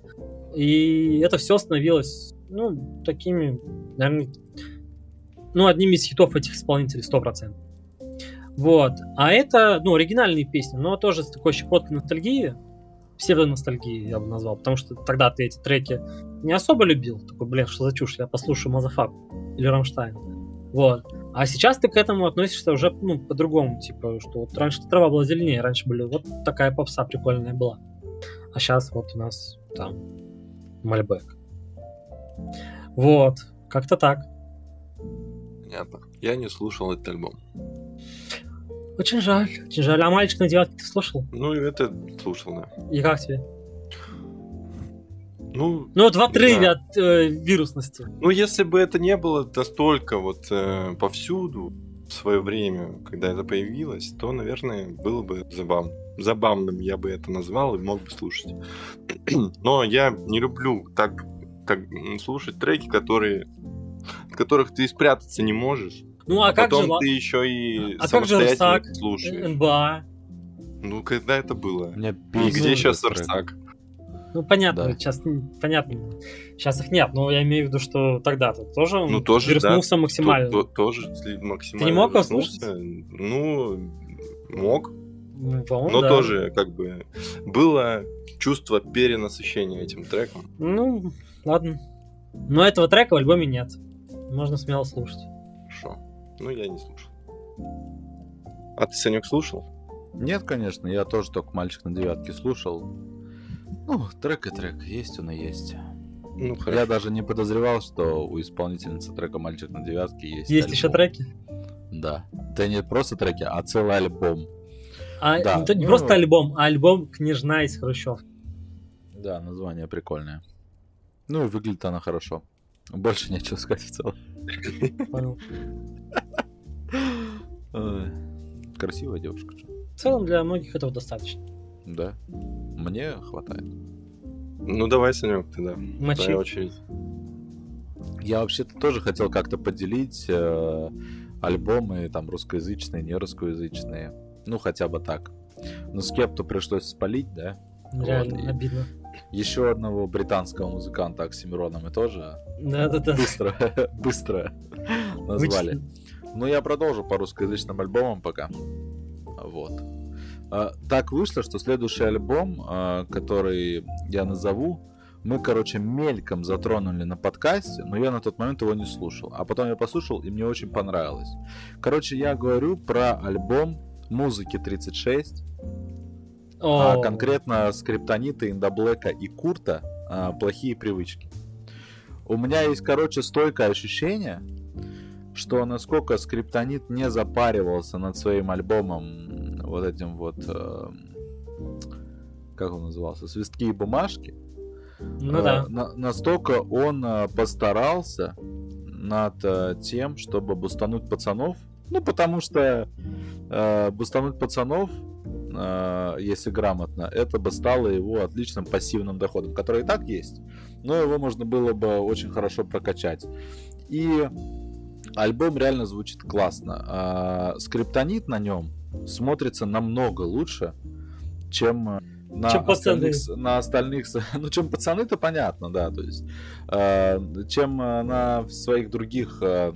И это все становилось, ну, такими, наверное, ну, одними из хитов этих исполнителей 100%. Вот. А это, ну, оригинальные песни, но тоже с такой щепоткой ностальгии, псевдоностальгии я бы назвал, потому что тогда ты эти треки не особо любил. Такой, блин, что за чушь, я послушаю Мазафак или Рамштайн. Вот. А сейчас ты к этому относишься уже ну, по-другому. Типа, что вот раньше трава была зеленее, раньше были вот такая попса прикольная была. А сейчас вот у нас там Мальбек. Вот, как-то так. Понятно. Я не слушал этот альбом. Очень жаль, очень жаль. А мальчик на девятке ты слушал? Ну, это слушал, да. И как тебе? Ну, ну вот в отрыве да. от э, вирусности. Ну, если бы это не было настолько вот э, повсюду в свое время, когда это появилось, то, наверное, было бы забавно. Забавным я бы это назвал и мог бы слушать. Но я не люблю так как, слушать треки, которые, от которых ты спрятаться не можешь. Ну а, а как потом же... ты еще и а как же Рсак, слушаешь. НБА? Ну, когда это было? Мне и где сейчас Рсак? Ну, понятно, да. сейчас понятно. Сейчас их нет, но я имею в виду, что тогда-то тоже он ну, тоже, вернулся да. максимально. То, то, тоже максимально. Ты не мог его слушать? Ну, мог. Ну, но да. тоже, как бы, было чувство перенасыщения этим треком. Ну, ладно. Но этого трека в альбоме нет. Можно смело слушать. Хорошо. Ну, я не слушал. А ты, Санек, слушал? Нет, конечно, я тоже только «Мальчик на девятке» слушал. Ну, трек и трек, есть он и есть. Ну, хорошо. Я даже не подозревал, что у исполнительницы трека «Мальчик на девятке» есть Есть альбом. еще треки? Да. Это не просто треки, а целый альбом. А Да, это не ну- просто альбом, а альбом «Княжна из Хрущевки». Да, название прикольное. Ну и выглядит она хорошо. Больше нечего сказать в целом. Понял. Красивая девушка. В целом для многих этого достаточно. Да. Мне хватает. Ну, давай, Санек, ты, да. Мочи. Твоя очередь. Я вообще-то тоже хотел как-то поделить э, альбомы там русскоязычные, не русскоязычные. Ну, хотя бы так. Но Скепту пришлось спалить, да? Реально Вот, и- обидно. Еще одного британского музыканта Оксимирона мы тоже Да-да-да. быстро, быстро назвали. Ну, я продолжу по русскоязычным альбомам пока. Вот. А, Так вышло, что следующий альбом, а, который я назову, мы, короче, мельком затронули на подкасте, но я на тот момент его не слушал. А потом я послушал, и мне очень понравилось. Короче, я говорю про альбом «Musica36», а О, конкретно Скриптонита, Indablack а и Курта а, «Плохие привычки». У меня есть, короче, стойкое ощущение, что насколько Скриптонит не запаривался над своим альбомом вот этим вот... э, как он назывался? «Свистки и бумажки». Ну Э, да. на- настолько он э, постарался над э, тем, чтобы бустануть пацанов. Ну, потому что э, бустануть пацанов, э, если грамотно, это бы стало его отличным пассивным доходом, который и так есть, но его можно было бы очень хорошо прокачать. И альбом реально звучит классно. А скриптонит на нем смотрится намного лучше, чем э, на Чем пацаны. остальных, с- на остальных, ну чем пацаны-то понятно, да, то есть, э, чем э, на своих других э,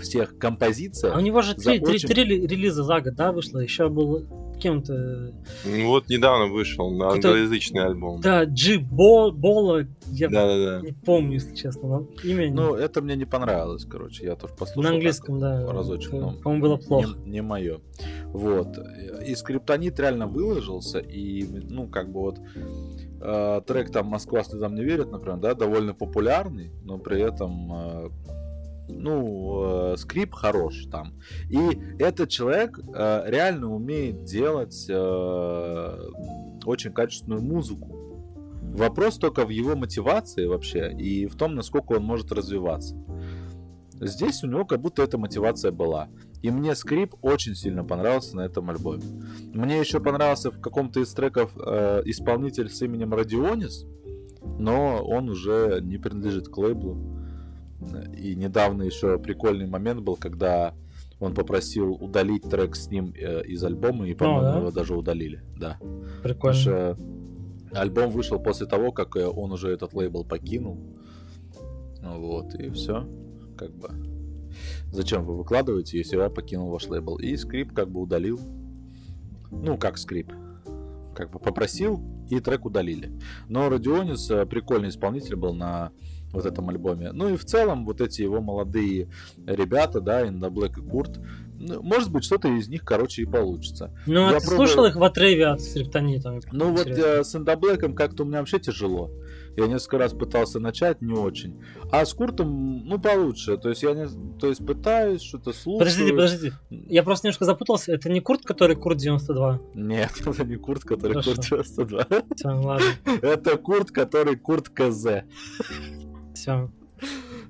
всех композициях. А у него же три, три- очень- три ре- релиза за год, да, вышло? Еще был кем-то... Ну, вот недавно вышел на англоязычный альбом. Да, Джи Бо, Бола, я Да-да-да. не помню, если честно, но имя Ну, это мне не понравилось, короче, я тоже послушал. на английском, да. разочек, По- но По-моему, было плохо. Не, не мое. Вот. И Скриптонит реально выложился, и, ну, как бы вот э, трек там «Москва слезам не верит», например, да, довольно популярный, но при этом э, ну, э, скрип хорош там. И этот человек э, реально умеет делать э, очень качественную музыку. Вопрос только в его мотивации вообще и в том, насколько он может развиваться. Здесь у него как будто эта мотивация была. И мне скрип очень сильно понравился на этом альбоме. Мне еще понравился в каком-то из треков э, исполнитель с именем Радионис, но он уже не принадлежит к лейблу. И недавно еще прикольный момент был, когда он попросил удалить трек с ним э, из альбома, и, по-моему, да? его даже удалили. Да. Прикольно. Потому что альбом вышел после того, как э, он уже этот лейбл покинул. Вот, и все. Как бы. Зачем вы выкладываете, если я покинул ваш лейбл? И скрип как бы удалил. Ну, как скрип. Как бы попросил, и трек удалили. Но Радионис э, прикольный исполнитель был на вот этом альбоме. Ну и в целом вот эти его молодые ребята, да, Инда Блэк и Курт, ну, может быть, что-то из них, короче, и получится. Ну, а ты пробую- слушал их в отрыве от скриптонита? Ну вот э, с Эндоблэком как-то у меня вообще тяжело. Я несколько раз пытался начать, не очень. А с Куртом, ну, получше. То есть я не... То есть пытаюсь, что-то слушаю. Подождите, подождите. Я просто немножко запутался. Это не Курт, который Курт 92? Нет, это не Курт, который Хорошо. Курт 92. Все, ладно. Это Курт, который Курт КЗ. Все.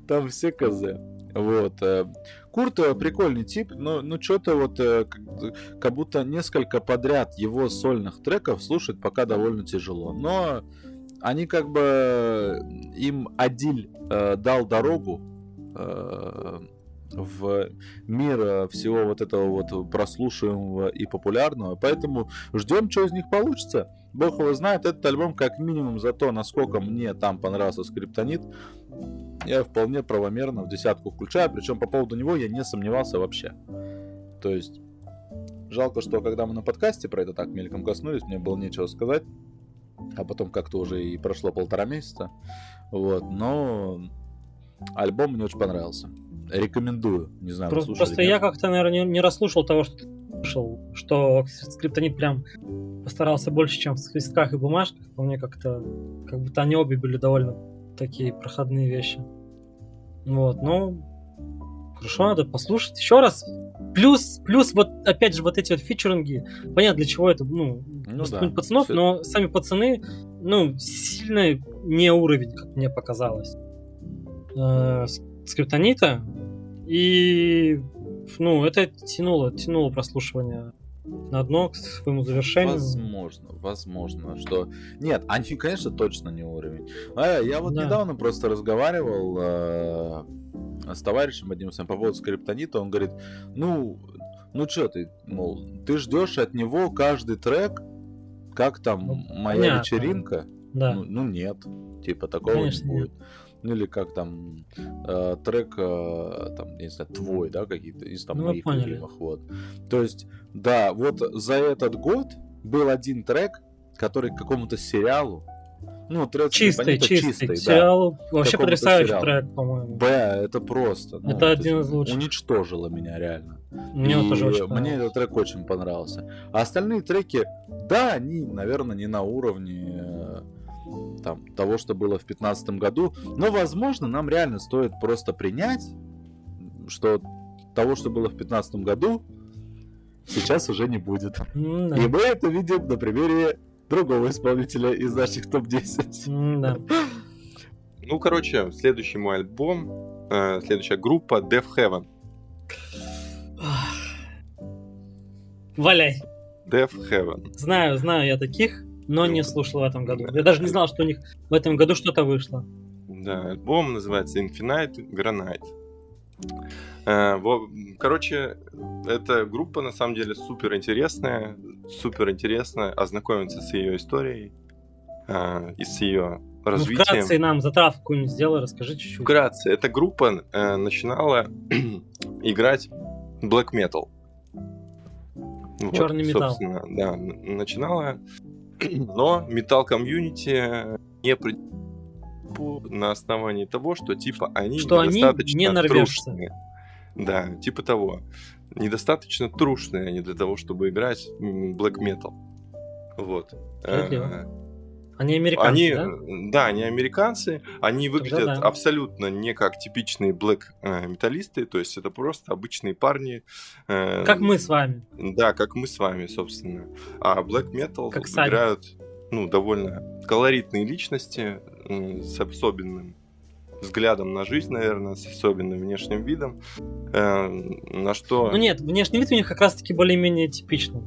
Там все КЗ. Вот. э, Курт э, прикольный тип, но ну что-то вот э, как, будто несколько подряд его сольных треков слушать пока довольно тяжело. Но они как бы им Адиль э, дал дорогу э, в мир всего вот этого вот прослушиваемого и популярного, поэтому ждем, что из них получится. Бог его знает, этот альбом как минимум за то, насколько мне там понравился скриптонит, я вполне правомерно в десятку включаю, причем по поводу него я не сомневался вообще. То есть, жалко, что когда мы на подкасте про это так мельком коснулись, мне было нечего сказать, а потом как-то уже и прошло полтора месяца, вот, но альбом мне очень понравился. Рекомендую, не знаю, Просто, просто я как-то, наверное, не, не расслушал того, что ты слушал, что скриптонит прям постарался больше, чем в свистках и бумажках. По мне как-то, как будто они обе были довольно такие проходные вещи. Вот, ну, хорошо, надо послушать еще раз. Плюс, плюс вот, опять же, вот эти вот фичеринги. Понятно, для чего это, ну, Ну да, пацанов, всё- но сами пацаны, ну, сильно не уровень, как мне показалось. Э, Скриптонита. И, ну, это тянуло, тянуло прослушивание на дно к своему завершению. Возможно, возможно, что... Нет, они, конечно, точно не уровень. А, я вот Да. недавно просто разговаривал э, с товарищем одним своим по поводу скриптонита. Он говорит, ну, ну что ты, мол, ты ждешь от него каждый трек, как там Ну, моя понятно. вечеринка? Да. Ну, ну нет, типа такого Конечно, не нет. Ну или как там э, трек, э, там, я не знаю, твой, да, какие-то из там Ну, моих поняли. любимых, вот. То есть, да, вот за этот год был один трек, который к какому-то сериалу, ну, трек Чистый, Скриптонита чистый. да. Сериал вообще потрясающий сериалу. трек, по-моему. Б, это просто. ну, Это то один из лучших. Уничтожило меня реально. Мне И тоже очень Мне этот трек очень понравился. А остальные треки, да, они, наверное, не на уровне там, того, что было в 2015 году. Но, возможно, нам реально стоит просто принять, что того, что было в 2015 году, сейчас уже не будет. И мы это видим на примере другого исполнителя из наших топ-10. М, да. Ну, короче, следующий мой альбом, э, следующая группа Death Heaven. Валяй. Death Heaven. Знаю, знаю я таких, но Ну, не слушал в этом году. Я даже не знал, что у них в этом году что-то вышло. Да, альбом называется Infinite Granite. Э, Короче, эта группа на самом деле супер интересная, супер интересно ознакомиться с ее историей э, и с ее Ну, развитием. вкратце нам затравку какую-нибудь сделай, расскажи чуть-чуть. Вкратце, эта группа э, начинала играть black metal. Вот, Чёрный металл. Да, начинала, но металл комьюнити не на основании того, что типа они Что они недостаточно не норвежцы. трушные. Да, типа того. Недостаточно трушные они для того, чтобы играть black metal. Вот. Справедливо. Э, Они американцы, они, да? э, да, они американцы, они Тогда выглядят да. абсолютно не как типичные блэк э, то есть это просто обычные парни. э, Как мы с вами. Да, как мы с вами, собственно. А Саня. играют, ну, довольно колоритные личности м, с особенным взглядом на жизнь, наверное, с особенным внешним видом, э, на что... Ну нет, внешний вид у них как раз-таки более-менее типичный.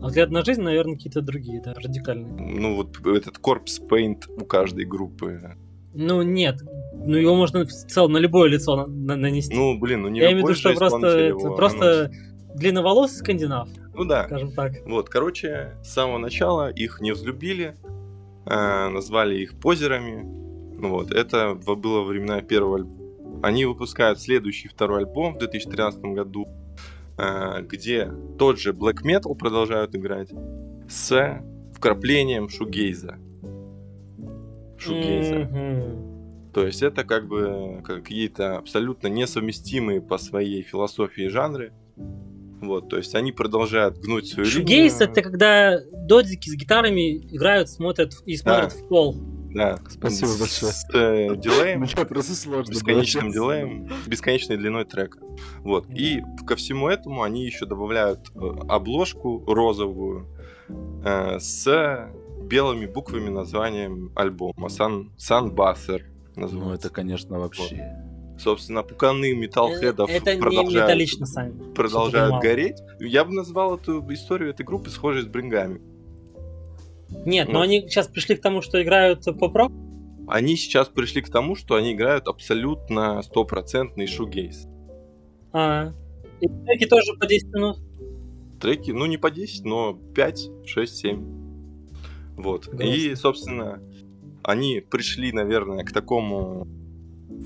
А взгляд на жизнь, наверное, какие-то другие, да, радикальные. Ну, вот этот корпс paint у каждой группы. Ну нет, ну его можно в целом на любое лицо на- на- нанести. Ну, блин, ну не Я имею в виду, что просто, это просто длинноволосый скандинав, наносит. Ну да, скажем так. Вот, короче, с самого начала их не взлюбили, э, назвали их позерами. Ну Вот, это было времена первого альбома. Они выпускают следующий второй альбом в 2013 году, где тот же Black Metal продолжают играть с вкраплением шугейза. Шугейза. Мгм. То есть это как бы какие-то абсолютно несовместимые по своей философии жанры. Вот, то есть они продолжают гнуть свою Шугейс это когда додики с гитарами играют, смотрят и смотрят да. в пол. Да. Спасибо с, большое. С э, дилеем. Мне просто сложно. Бесконечным дилеем, бесконечной длиной трека. Вот. И ко всему этому они еще добавляют э, обложку розовую э, с белыми буквами названием альбома. Sun, Sunbather называется. Ну, это, конечно, вообще... Вот. Собственно, пуканы металлхедов это продолжают, не металлично сами. продолжают гореть. Я бы назвал эту историю этой группы схожей с Брингами. Нет, ну. но они сейчас пришли к тому, что играют поп-рок? Они сейчас пришли к тому, что они играют абсолютно стопроцентный шугейс. А, и треки тоже по 10 минут? Треки, ну не по 10, но 5, 6, 7. Вот. Грустно. И, собственно, они пришли, наверное, к такому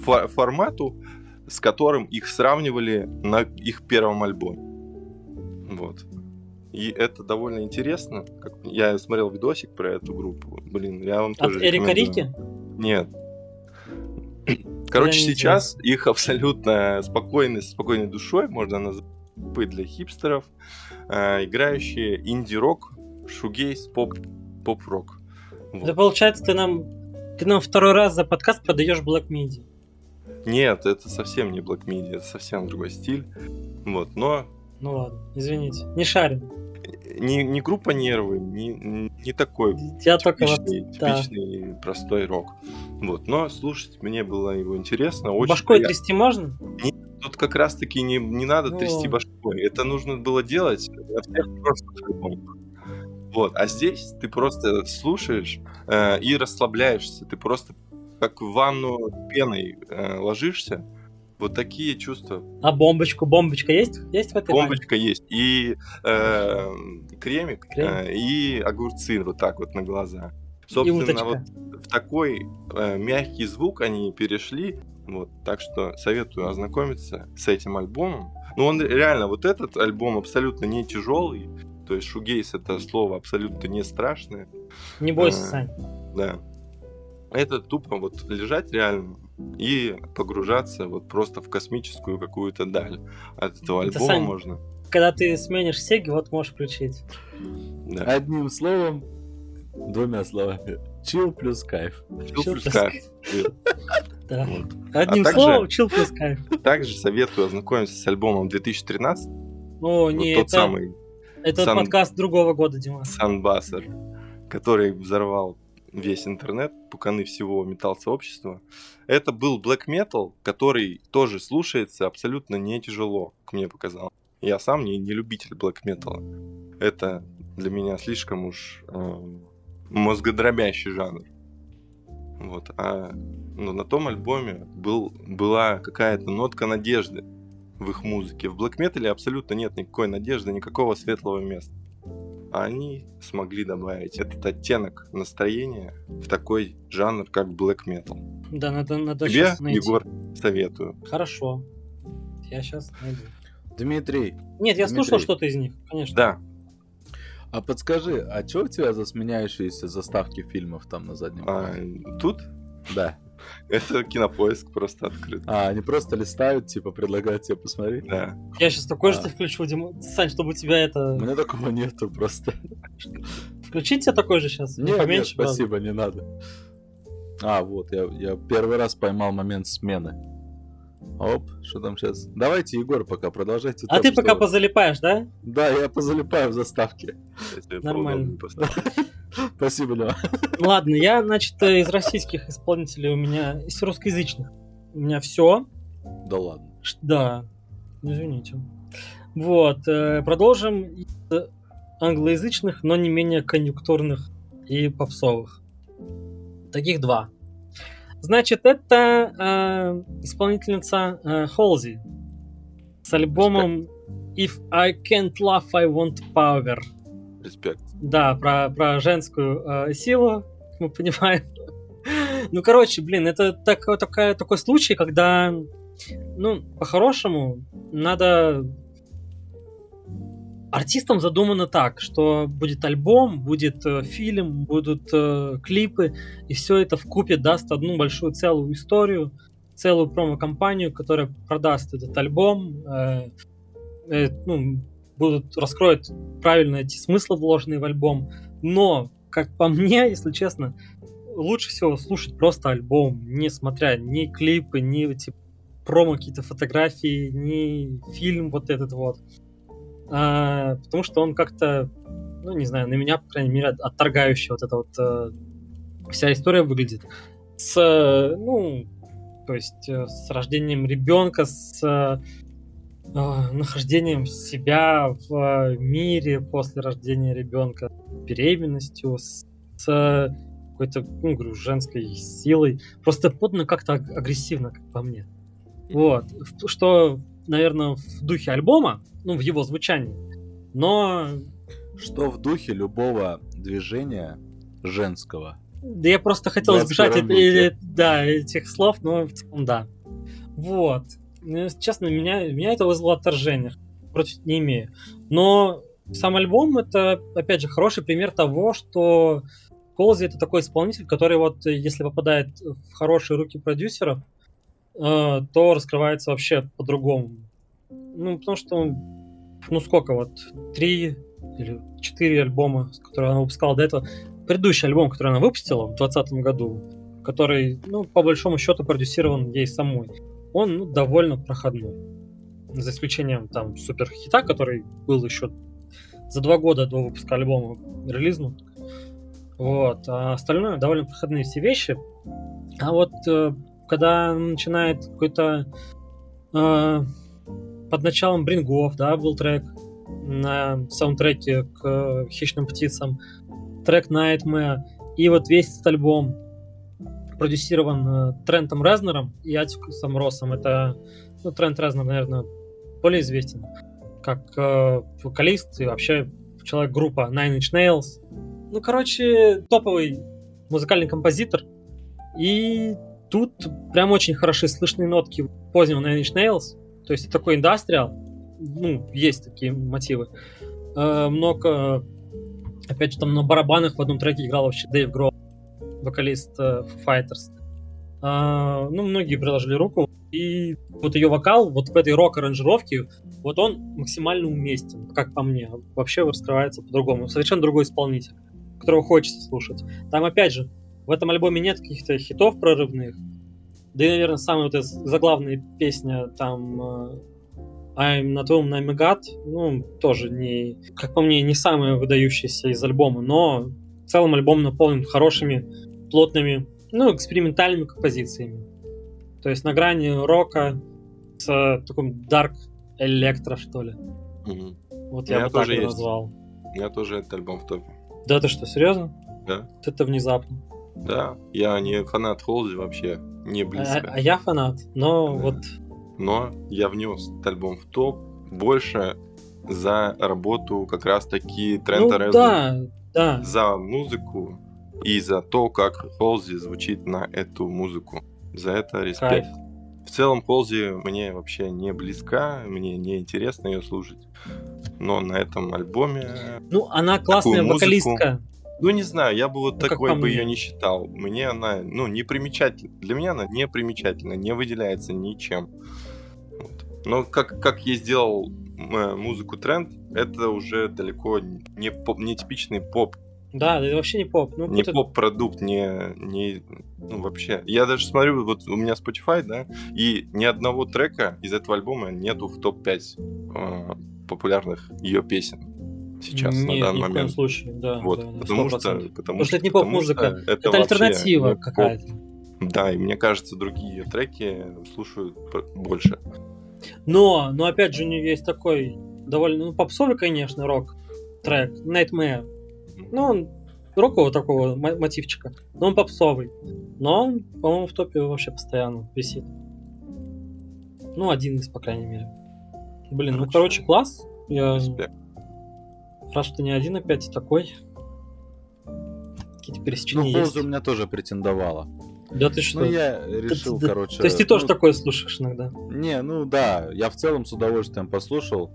фо- формату, с которым их сравнивали на их первом альбоме. Вот. И это довольно интересно. Как... Я смотрел видосик про эту группу. Блин, я вам тоже От Эрика Рики? Нет. Короче, сейчас их абсолютно спокойной, спокойной душой можно назвать для хипстеров, э, играющие инди-рок, шугейс, поп, поп-рок. Вот. Да получается, ты нам, ты нам второй раз за подкаст подаешь Black Midi. Нет, это совсем не Black Midi, это совсем другой стиль. Вот, но... Ну ладно, извините, не шарим не, не группа нервы, не, не такой Я типичный, вот, типичный да. простой рок. Вот. Но слушать мне было его интересно. Очень Башкой приятно. трясти можно? Нет, тут как раз таки не, не надо ну... трясти башкой. Это нужно было делать всех Вот. А здесь ты просто слушаешь э, и расслабляешься. Ты просто как в ванну пеной э, ложишься вот такие чувства. А бомбочку? Бомбочка есть? Есть в этой Бомбочка бане? есть. И э, кремик, Крем? э, и огурцы вот так вот на глаза. Собственно, вот в такой э, мягкий звук они перешли. Вот, так что советую ознакомиться с этим альбомом. Ну, он реально, вот этот альбом абсолютно не тяжелый. То есть шугейс это слово абсолютно не страшное. Не бойся, э, Сань. Да. Это тупо вот лежать реально и погружаться вот просто в космическую какую-то даль. От этого альбома Сань, можно. Когда ты сменишь сеги, вот можешь включить. Да. Одним словом, двумя словами. Чил плюс кайф. Чил плюс кайф. Да. Одним а словом, чил плюс кайф. Также советую ознакомиться с альбомом 2013. О, не, тот самый. Это подкаст другого года, Дима. Санбассер, который взорвал весь интернет, пуканы всего металл-сообщества. Это был black metal, который тоже слушается абсолютно не тяжело, как мне показалось. Я сам не, не любитель black metal. Это для меня слишком уж э, мозгодробящий жанр. Вот. А но на том альбоме был, была какая-то нотка надежды в их музыке. В black metal абсолютно нет никакой надежды, никакого светлого места они смогли добавить этот оттенок настроения в такой жанр, как black metal. Да, надо, надо Тебе, найти. Егор, советую. Хорошо. Я сейчас найду. Дмитрий. Нет, я Дмитрий. слушал что-то из них, конечно. Да. А подскажи, а что у тебя за сменяющиеся заставки фильмов там на заднем а, Тут? Да. Это кинопоиск просто открыт. А, они просто листают, типа, предлагают тебе посмотреть? Да. Я сейчас такой а. же включу, Дима. Сань, чтобы у тебя это... У меня такого нету просто. Включить тебе такой же сейчас? Нет, поменьше, нет, спасибо, не надо. А, вот, я, я первый раз поймал момент смены. Оп, что там сейчас? Давайте, Егор, пока продолжайте. А ты пока позалипаешь, да? Да, я позалипаю в заставке. Нормально. Спасибо, Лева. Ладно, я, значит, из российских исполнителей у меня, из русскоязычных, у меня все. Да ладно. Да, извините. Вот, э, продолжим из англоязычных, но не менее конъюнктурных и попсовых. Таких два. Значит, это э, исполнительница э, Холзи с альбомом If I Can't Love, I Want Power. Респект. Да, про, про женскую э, силу, мы понимаем. ну, короче, блин, это такой, такой, такой случай, когда, ну, по-хорошему, надо артистам задумано так, что будет альбом, будет э, фильм, будут э, клипы, и все это в купе даст одну большую целую историю, целую промо-компанию, которая продаст этот альбом, э, э, ну, будут раскроют правильно эти смыслы, вложенные в альбом. Но, как по мне, если честно, лучше всего слушать просто альбом, не смотря ни клипы, ни эти промо какие-то фотографии, ни фильм вот этот вот. А, потому что он как-то, ну, не знаю, на меня, по крайней мере, отторгающий вот эта вот э, вся история выглядит. С, ну, то есть э, с рождением ребенка, с нахождением себя в мире после рождения ребенка, беременностью, с, с какой-то, ну, говорю, женской силой. Просто подано как-то агрессивно, как по мне. Вот. Что, наверное, в духе альбома, ну, в его звучании. Но... Что в духе любого движения женского. Да я просто хотел избежать да, этих слов, но в целом да. Вот. Ну, честно, меня, меня это вызвало отторжение. Против не имею. Но сам альбом это, опять же, хороший пример того, что Колзи это такой исполнитель, который вот, если попадает в хорошие руки продюсеров, э, то раскрывается вообще по-другому. Ну, потому что ну сколько вот, три или четыре альбома, которые она выпускала до этого. Предыдущий альбом, который она выпустила в 2020 году, который, ну, по большому счету продюсирован ей самой, он ну, довольно проходной. За исключением там супер хита, который был еще за два года до выпуска альбома релизнут. Вот. А остальное довольно проходные все вещи. А вот э, когда начинает какой-то э, под началом Брингов, да, был трек на саундтреке к э, Хищным птицам, трек Nightmare, и вот весь этот альбом продюсирован э, Трентом Резнером и Атикусом Россом. Это ну, Трент Резнер, наверное, более известен как э, вокалист и вообще человек группа Nine Inch Nails. Ну, короче, топовый музыкальный композитор. И тут прям очень хорошие слышные нотки позднего Nine Inch Nails. То есть такой индастриал. Ну, есть такие мотивы. Э, много... Опять же, там на барабанах в одном треке играл вообще Дэйв Гроу, вокалист э, Fighters. Э, ну, многие приложили руку. И вот ее вокал вот в этой рок-аранжировке, вот он максимально уместен, как по мне. Вообще раскрывается по-другому. Совершенно другой исполнитель которого хочется слушать. Там, опять же, в этом альбоме нет каких-то хитов прорывных. Да и, наверное, самая вот эта заглавная песня там э, I'm not home, I'm god, ну, тоже не, как по мне, не самая выдающаяся из альбома, но в целом альбом наполнен хорошими, плотными, ну, экспериментальными композициями. То есть на грани рока с таким дарк электро, что ли. Угу. Вот я бы так его назвал. У меня тоже этот альбом в топе. Да ты что, серьезно? Да. Это внезапно. Да, я не фанат Холзи вообще, не близко. А, а я фанат, но да. вот... Но я внес этот альбом в топ больше за работу как раз-таки Трента ну, да, да. За музыку и за то, как Холзи звучит на эту музыку. За это респект. Кайф. В целом Холзи мне вообще не близка, мне не интересно ее слушать. Но на этом альбоме... Ну, она классная музыку... вокалистка. Ну, не знаю, я бы вот ну, такой бы ее не считал. Мне она, ну, не примечательна. Для меня она не примечательна, не выделяется ничем. Вот. Но как, как я сделал э, музыку тренд, это уже далеко не, поп, не типичный поп да, это вообще не поп. Ну, не поп-продукт, не, не... Ну, вообще. Я даже смотрю, вот у меня Spotify, да, и ни одного трека из этого альбома нету в топ-5 э, популярных ее песен сейчас, Нет, на данный ни момент. в коем случае, да. Вот, да, потому, что, потому, потому что это не поп-музыка, это, это альтернатива какая-то. Да, и мне кажется, другие треки слушают больше. Но, но опять же, у нее есть такой довольно, ну, попсовый, конечно, рок трек, Nightmare, ну, он рокового такого мотивчика, но он попсовый. Но он, по-моему, в топе вообще постоянно висит. Ну, один из, по крайней мере. Блин, короче, ну, короче, класс. Я респект. рад, что не один опять такой. Какие-то пересечения ну, есть. у меня тоже претендовала. Да ты что? Ну, я решил, ты, короче... То есть ты тоже ну, такое слушаешь иногда? Не, ну да, я в целом с удовольствием послушал.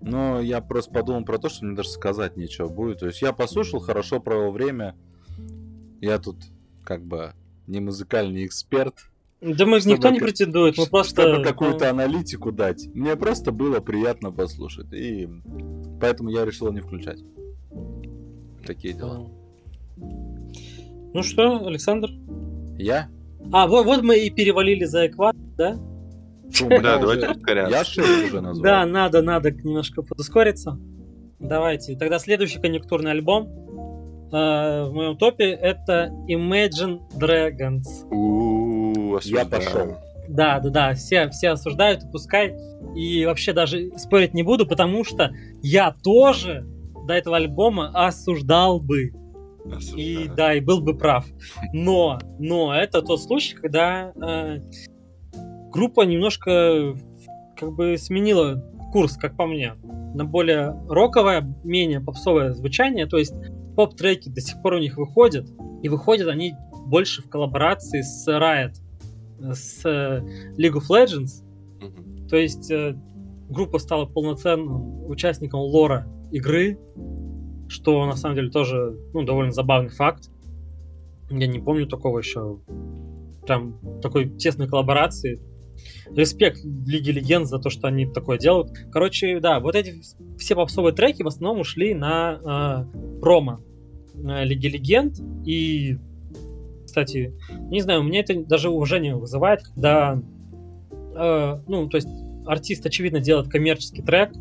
Но я просто подумал про то, что мне даже сказать нечего будет. То есть я послушал, хорошо провел время. Я тут как бы не музыкальный эксперт. Да мы никто не претендует, мы просто... Чтобы какую-то аналитику дать. Мне просто было приятно послушать. И Поэтому я решил не включать. Такие дела. Ну что, Александр? Я? А, вот, вот мы и перевалили за экватор, да? Да, давайте ускоряться. Я 6 уже назвал. Да, надо, надо немножко подускориться. Давайте. Тогда следующий конъюнктурный альбом э, в моем топе это Imagine Dragons. У-у-у, Я пошел. Да, да, да, все, все осуждают, и пускай. И вообще даже спорить не буду, потому что я тоже до этого альбома осуждал бы. И Осуждаю. да, и был бы прав. Но, но это тот случай, когда э, группа немножко как бы сменила курс, как по мне, на более роковое, менее попсовое звучание. То есть поп-треки до сих пор у них выходят, и выходят они больше в коллаборации с Riot, с э, League of Legends. То есть э, группа стала полноценным участником лора игры, что на самом деле тоже ну, довольно забавный факт. Я не помню такого еще прям такой тесной коллаборации. Респект Лиги Легенд за то, что они такое делают. Короче, да, вот эти все попсовые треки в основном ушли на э, промо э, Лиги Легенд. И, кстати, не знаю, у меня это даже уважение вызывает, когда э, ну, то есть артист, очевидно, делает коммерческий трек.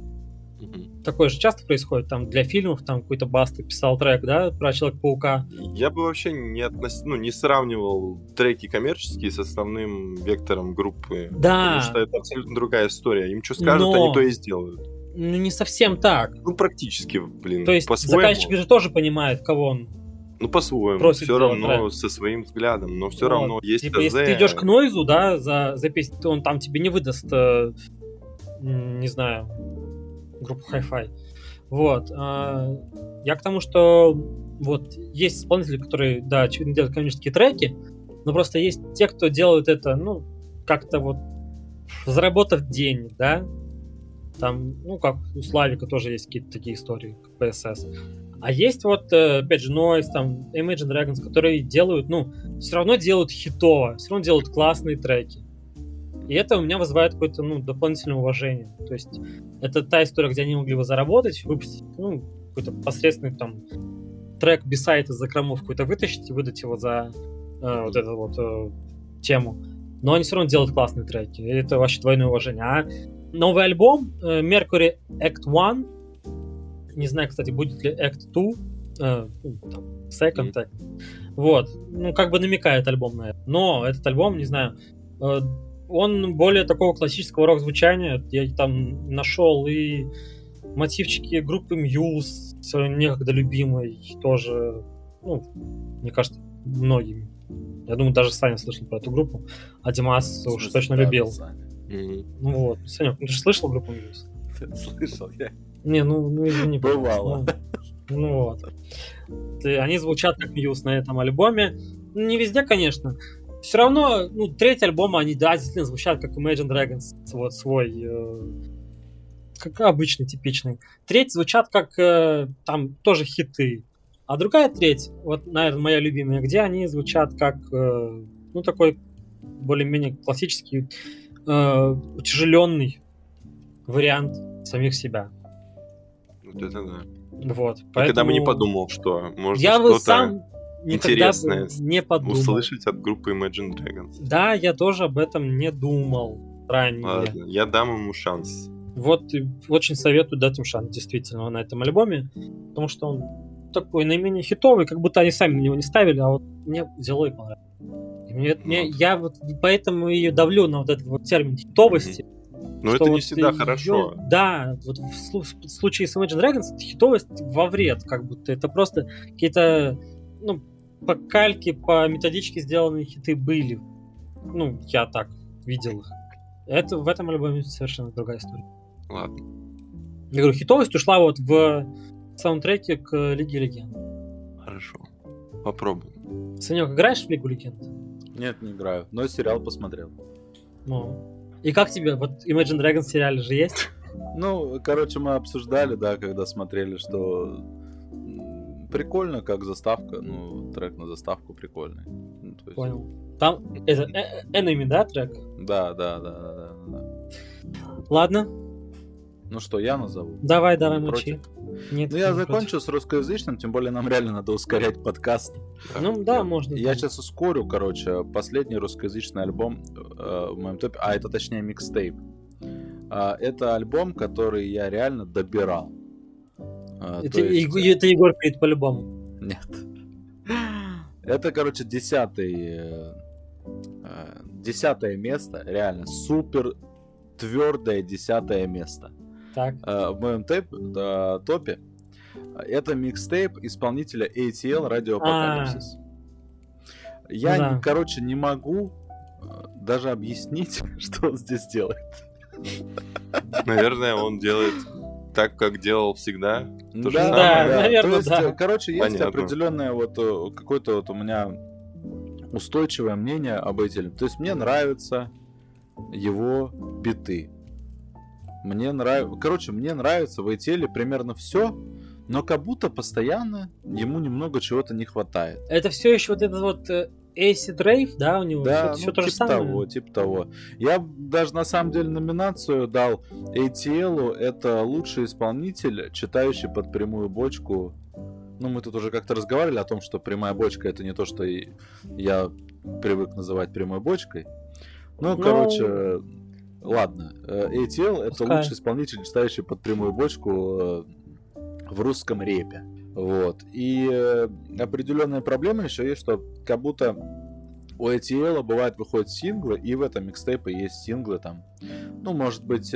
Такое же часто происходит там для фильмов, там какой-то Басты писал трек, да, про Человека-паука. Я бы вообще не, относ... ну, не сравнивал треки коммерческие с основным вектором группы. Да. Потому что это абсолютно другая история. Им что скажут, Но- они то и сделают. Ну, не совсем так. Ну, практически, блин, То есть заказчик же тоже понимает, кого он. Ну, по-своему. просит Все равно трек. со своим взглядом, но все Вот. равно есть Типа, если ты идешь к Нойзу, да, за, за песню, то он там тебе не выдаст, э, не знаю, группу Hi-Fi. Вот. а, я к тому, что вот есть исполнители, которые, да, очевидно, делают коммерческие треки, но просто есть те, кто делают это, ну, как-то вот заработав денег, да, там, ну, как у Славика тоже есть какие-то такие истории, как PSS. А есть вот, э, опять же, Noise, там, Imagine Dragons, которые делают, ну, все равно делают хитово, все равно делают классные треки. И это у меня вызывает какое-то, ну, дополнительное уважение. То есть это та история, где они могли бы заработать, выпустить, ну, какой-то посредственный там трек бисайт из закромов какой-то вытащить и выдать его за э, вот эту вот э, тему. Но они все равно делают классные треки. И это вообще двойное уважение. А новый альбом э, Mercury Act 1 не знаю, кстати, будет ли Act 2, э, ну, там, Second Act. Вот. Ну, как бы намекает альбом на это. Но этот альбом, не знаю, э, он более такого классического рок-звучания. Я там нашел и мотивчики группы Muse, своей некогда любимой, тоже, ну, мне кажется, многими. Я думаю, даже Саня слышал про эту группу, а Димас уж точно любил. Мгм. Ну вот, ну ты же слышал группу Muse? Слышал я. Не, ну, ну извини. Бывало. Ну, ну вот. Ты- они звучат как Muse на этом альбоме. Не везде, конечно. Все равно, ну, третий альбом, они, да, действительно звучат как Imagine Dragons. Вот свой, э, как обычный, типичный. Треть звучат как, э, там, тоже хиты. А другая треть, вот, наверное, моя любимая, где они звучат как, э, ну, такой более-менее классический, э, утяжеленный вариант самих себя. Вот это да. Вот. Никогда бы не поэтому подумал, что можно Я бы что-то сам никогда бы не подумал. услышать от группы Imagine Dragons. Да, я тоже об этом не думал ранее. Ладно, я дам ему шанс. Вот очень советую дать им шанс, действительно, на этом альбоме, потому что он такой наименее хитовый, как будто они сами на него не ставили, а вот мне взяло и понравилось. И мне- мне- Ну. я вот поэтому и давлю на вот этот вот термин хитовости. Но что это не вот всегда её- хорошо. Да, вот в, в случае с Imagine Dragons хитовость во вред, как будто это просто какие-то, ну, по кальке, по методичке сделанные хиты были. Ну, я так видел их. Это в этом альбоме совершенно другая история. Ладно. Я говорю, хитовость ушла вот в саундтреке к Лиге Легенд. Хорошо. Попробуем. Санек, играешь в Лигу Легенд? Нет, не играю. Но сериал посмотрел. Ну. И как тебе? Вот Imagine Dragons в сериале же есть? Ну, короче, мы обсуждали, да, когда смотрели, что прикольно, как заставка. Ну, трек на заставку прикольный. Ну, то есть- Понял. Там это э- э- Enemy, да, трек? Да, да, да, да, да, да. Ладно. Ну что, я назову? Давай, давай, мочи. Нет, ну, я закончу против. с русскоязычным, тем более нам реально надо ускорять подкаст. Ну, да, можно. Я да. сейчас ускорю, короче, последний русскоязычный альбом э, в моем топе, а это точнее микстейп. Э, это альбом, который я реально добирал. Э, это, есть... это Егор пишет по-любому. Нет. Это, короче, десятый... Э, э, десятое место, реально супер твердое десятое место. Так. Э, в моем тейп, э, топе. Это микстейп исполнителя ATL Radio Apocalypse. Я, да. короче, не могу даже объяснить, что он здесь делает. Наверное, он делает так, как делал всегда. То да, же самое. да, да. наверное, То есть, да. короче, есть Понятно. определенное вот какое-то вот у меня устойчивое мнение об Этеле. То есть мне нравятся его биты. Мне нравится, короче, мне нравится в Эйтеле примерно все, но как будто постоянно ему немного чего-то не хватает. Это все еще вот этот вот э, Acid Rave, да, у него? Да, все, ну, то типа же самое. того, типа того. Я даже на самом деле номинацию дал ATL, это лучший исполнитель, читающий под прямую бочку. Ну, мы тут уже как-то разговаривали о том, что прямая бочка это не то, что я привык называть прямой бочкой. Ну, Но... Ну, короче, Ладно, ATL э, это Пускай. лучший исполнитель, читающий под прямую бочку э, в русском репе. Вот. И э, определенная проблема еще есть, что как будто у ATL бывает выходят синглы, и в этом микстейпе есть синглы там. Ну, может быть,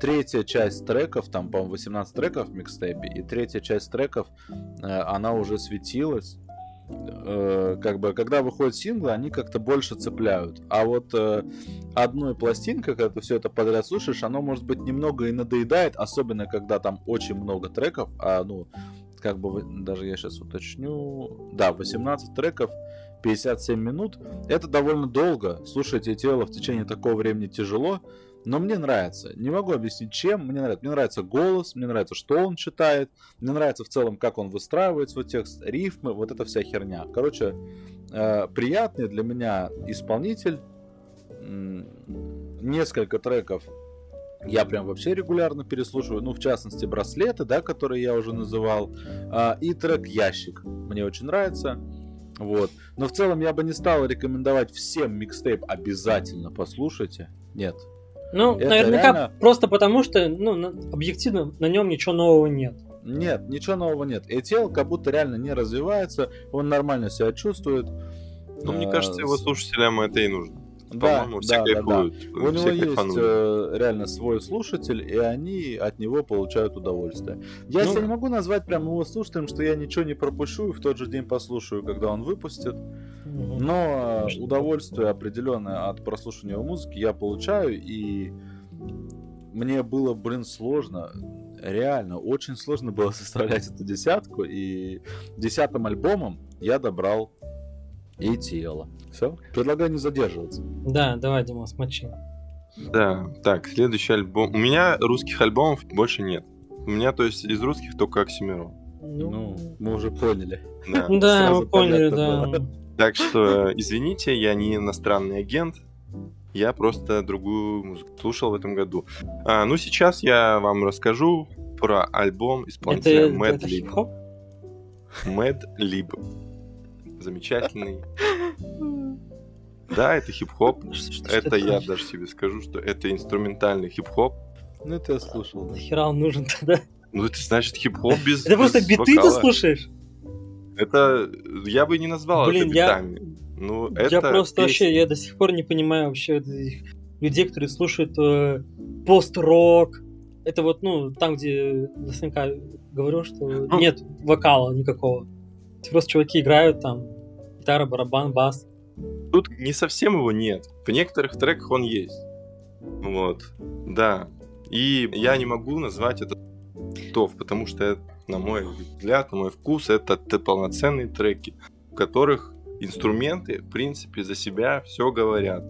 третья часть треков, там, по-моему, 18 треков в микстейпе, и третья часть треков, она уже светилась э, как бы, когда выходят синглы, они как-то больше цепляют. А вот э, одной пластинкой, когда ты все это подряд слушаешь, оно, может быть, немного и надоедает, особенно когда там очень много треков, а, ну, как бы, даже я сейчас уточню, да, 18 треков, 57 минут, это довольно долго, слушать эти тело в течение такого времени тяжело, но мне нравится. Не могу объяснить, чем. Мне нравится. Мне нравится голос, мне нравится, что он читает. Мне нравится в целом, как он выстраивает свой текст, рифмы, вот эта вся херня. Короче, э, приятный для меня исполнитель. Несколько треков я прям вообще регулярно переслушиваю, ну, в частности, браслеты, да, которые я уже называл, а, и трек «Ящик». Мне очень нравится. Вот. Но в целом я бы не стал рекомендовать всем микстейп обязательно послушайте. Нет, ну, это наверняка реально... просто потому, что, ну, объективно на нем ничего нового нет. Нет, ничего нового нет. И тело как будто реально не развивается, он нормально себя чувствует. Ну, мне кажется, его слушателям это и нужно. Да, По-моему, все да, кайфуют. Да, да. У него есть э, реально свой слушатель, и они от него получают удовольствие. Я ну, себя не могу назвать прям его слушателем, что я ничего не пропущу и в тот же день послушаю, когда он выпустит. Но э, удовольствие определенное от прослушивания его музыки я получаю, и мне было, блин, сложно. Реально, очень сложно было составлять эту десятку, и десятым альбомом я добрал и тело. Все? Предлагаю не задерживаться. Да, давай, Дима, смочи. Да, так, следующий альбом. У меня русских альбомов больше нет. У меня, то есть, из русских только Оксимирон. Ну, ну мы уже поняли. Да, да мы поняли, да. Так что, извините, я не иностранный агент, я просто другую музыку слушал в этом году. А, ну, сейчас я вам расскажу про альбом исполнителя Mad Lib. Mad Lib. Замечательный. Да, это хип-хоп. Это я даже себе скажу, что это инструментальный хип-хоп. Ну, это я слушал. Нахера он нужен тогда? Ну, это значит хип-хоп без Это просто биты ты слушаешь? Это я бы не назвал это битами. Ну, это я просто вообще, я до сих пор не понимаю вообще этих людей, которые слушают э, пост-рок. Это вот, ну, там, где наверняка говорю, что ну, нет вокала никакого. Просто чуваки играют там, гитара, барабан, бас. Тут не совсем его нет. В некоторых треках он есть. Вот, да. И я не могу назвать это топ, потому что на мой взгляд, на мой вкус, это полноценные треки, в которых инструменты, в принципе, за себя все говорят.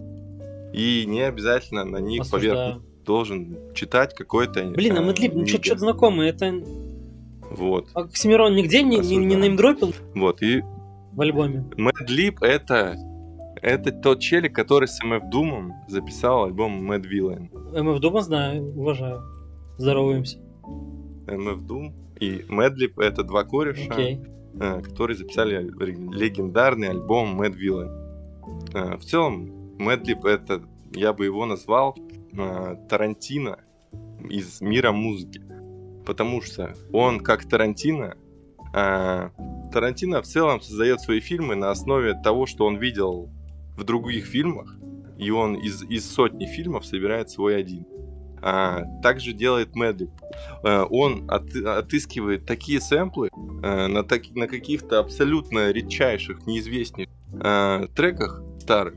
И не обязательно на них Осуждаю. поверх должен читать какой-то... Блин, а Мэтлиб, ну что-то знакомое, это... Вот. А Оксимирон нигде не, не, не неймдропил? Вот, и... В альбоме. Мэдлиб это... Это тот челик, который с MF Doom записал альбом Mad Villain. MF Doom знаю, уважаю. здороваемся. MF Doom и Madlib — это два кореша, Окей. э, которые записали легендарный альбом Villain. Э, В целом, Madlib — это, я бы его назвал э, Тарантино из мира музыки. Потому что он, как Тарантино, э, Тарантино в целом создает свои фильмы на основе того, что он видел в других фильмах, и он из, из сотни фильмов собирает свой один. А, также делает Мэдлиб. А, он от- отыскивает такие сэмплы а, на, таки- на каких-то абсолютно редчайших, неизвестных а, треках старых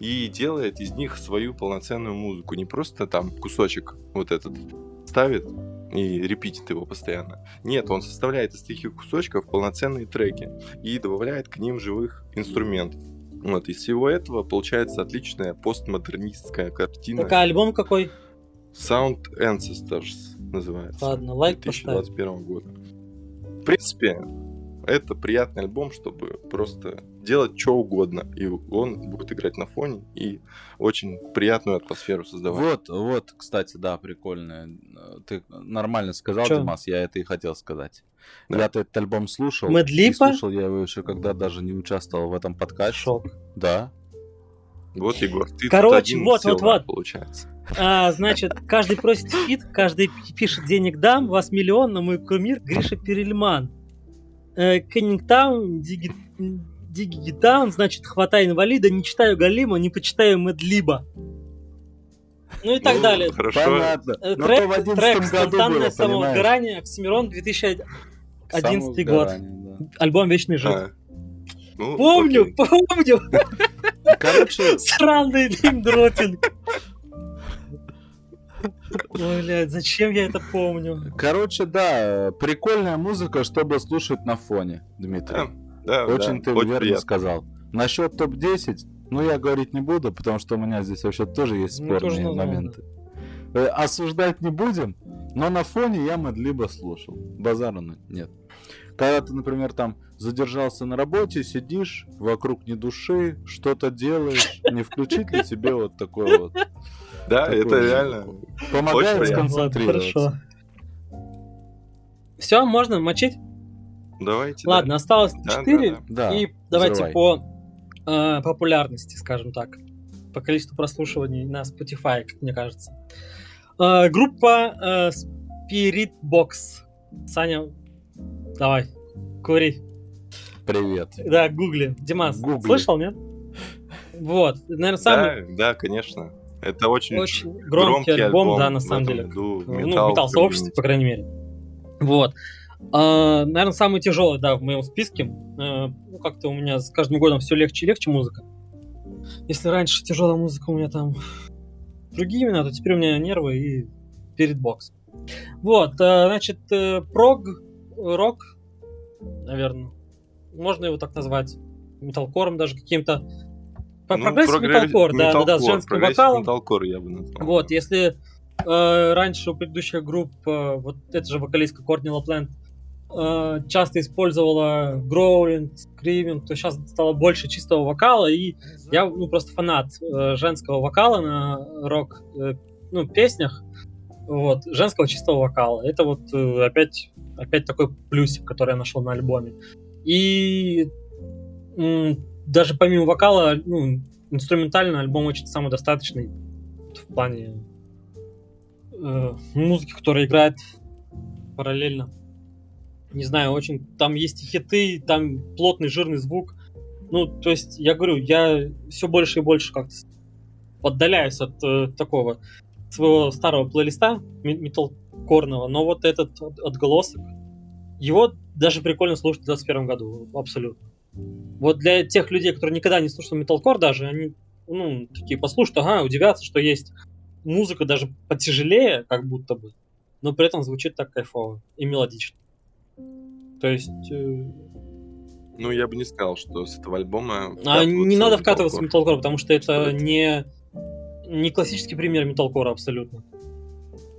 и делает из них свою полноценную музыку. Не просто там кусочек вот этот ставит и репитит его постоянно. Нет, он составляет из таких кусочков полноценные треки и добавляет к ним живых инструментов. Вот, из всего этого получается отличная постмодернистская картина. Так, а альбом какой? Sound Ancestors называется. Ладно, лайк поставь. 2021 года. В принципе, это приятный альбом, чтобы просто делать что угодно. И он будет играть на фоне и очень приятную атмосферу создавать. Вот, вот, кстати, да, прикольно. Ты нормально сказал, Чё? Димас, я это и хотел сказать. Да. Я-то этот альбом слушал. Мэд и Липа? слушал я его еще, когда даже не участвовал в этом подкасте. Шок. Да. Вот, Егор, ты Короче, тут один вот, сел, вот, вот. получается. А, значит, каждый просит фит, каждый пи- пишет денег дам, вас миллион, но мой кумир Гриша Перельман. Э, Кеннингтаун, Диги... Дигигитаун, значит, хватай инвалида, не читаю Галима, не почитаю Медлиба. Ну и так Ну, далее. Хорошо. Понятно. Э, Но Трек, 11 трек году «Спонтанное было, самовыгорание», Оксимирон, 2011 год. Да. Альбом «Вечный жид». А, ну, Помню, окей. помню. Короче, Сраный неймдропинг. Ой, блядь, зачем я это помню? короче, да, прикольная музыка, чтобы слушать на фоне, Дмитрий. Да, Очень да, ты очень верно приятно. сказал. Насчет топ-10, ну я говорить не буду, потому что у меня здесь вообще тоже есть Ну, тоже спорные надо. моменты. Э, Осуждать не будем, но на фоне я Мэдлиба слушал. Базару нет. Когда ты, например, там задержался на работе, сидишь, вокруг ни души, что-то делаешь, не включить ли тебе вот такое вот? Да, это реально. Помогает сконцентрироваться. Хорошо. Все, можно мочить? Давайте. да. Ладно, осталось Да, 4. да, Да, И давайте взрывай. по э, популярности, скажем так. По количеству прослушиваний на Spotify, как мне кажется. Э, группа э, Spirit Box. Саня, давай, кури. Привет. Да, гугли. Димас, Гугли. слышал, нет? Вот, наверное, самый Да, да, конечно. Это очень, очень громкий, альбом, да, на самом деле. году ну, металл металл сообщества, по крайней мере. Вот. А, наверное, самый тяжелый, да, в моем списке. А, ну, как-то у меня с каждым годом все легче и легче музыка. Если раньше тяжелая музыка у меня там другие имена, то теперь у меня нервы и перед бокс. Вот, а, значит, э, прог, рок, наверное, можно его так назвать, металкором даже каким-то. По- Ну, прогрессив прогресс- металкор, да, да, да, с женским вокалом. металкор я бы назвал. Вот, если э, раньше у предыдущих групп, э, вот эта же вокалистка Кортни Лапленд э, часто использовала гроулинг, скриминг, то сейчас стало больше чистого вокала, и я ну, просто фанат э, женского вокала на рок э, ну, песнях, вот, женского чистого вокала. Это вот опять, опять такой плюсик, который я нашел на альбоме. И даже помимо вокала, ну, инструментально альбом очень самодостаточный в плане э, музыки, которая играет параллельно. Не знаю, очень там есть и хиты, там плотный жирный звук. Ну, то есть, я говорю, я все больше и больше как-то отдаляюсь от э, такого своего старого плейлиста металкорного, но вот этот от- отголосок, его даже прикольно слушать в 2021 году, абсолютно. Вот для тех людей, которые никогда не слушали металкор даже, они, ну, такие послушают, ага, удивятся, что есть музыка даже потяжелее, как будто бы, но при этом звучит так кайфово и мелодично. То есть... э, Ну, я бы не сказал, что с этого альбома... а не надо вкатываться в металкор. потому что это не, не классический пример металкора абсолютно.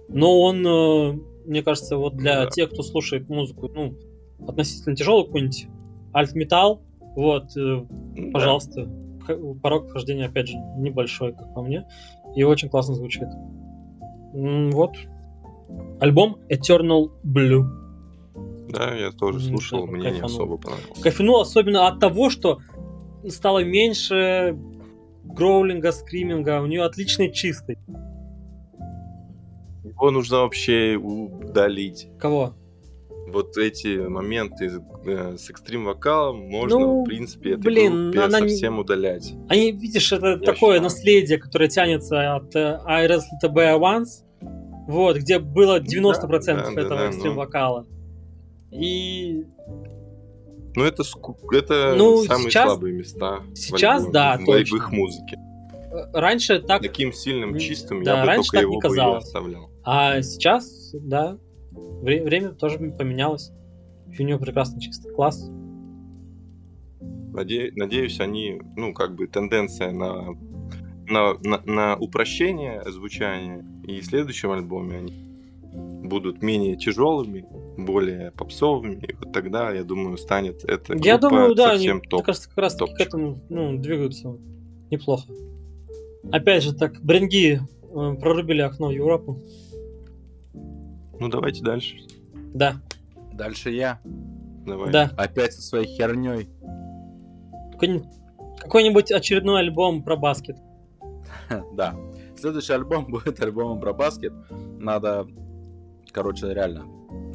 Но он, э, мне кажется, вот для Ну да. тех, кто слушает музыку, ну, относительно тяжелый какой-нибудь альт-металл, вот, э, Да. пожалуйста, порог вхождения, опять же, небольшой, как по мне, и очень классно звучит. Вот. Альбом Eternal Blue. Да, я тоже слушал, да, мне не кайфанул. особо понравилось. Кайфанул особенно от того, что стало меньше гроулинга, скриминга, у нее отличный чистый. Его нужно вообще удалить. Кого? Вот эти моменты э, с экстрим вокалом можно, Ну, в принципе, этой блин, группе она не- совсем удалять. Они, видишь, это Я такое считаю. наследие, которое тянется от э, I Wrestle the Bear Once, вот, где было 90% да, да, этого да, экстрим ну. И Ну, это, ску- это Ну, самые сейчас- слабые места. в сейчас, альбоме, да, в, в их музыке. э, раньше так, Таким сильным, чистым да, я бы раньше только так его не бы казалось. оставлял. а сейчас, да, вре- время тоже поменялось. И у нее прекрасно чистый класс. Наде- Надеюсь, они, ну, как бы тенденция на, на, на, на упрощение звучания, и в следующем альбоме они будут менее тяжелыми, более попсовыми, и вот тогда, я думаю, станет эта группа Я думаю, да, они, совсем мне топ. кажется, как раз к этому ну, двигаются неплохо. Опять же, так, бренги э, прорубили окно в Европу. Ну, давайте дальше. Да, Дальше я. Давай. да. Опять со своей херней. Какой-нибудь, какой-нибудь очередной альбом про баскет. Да. Следующий альбом будет альбомом про баскет. Надо, короче, реально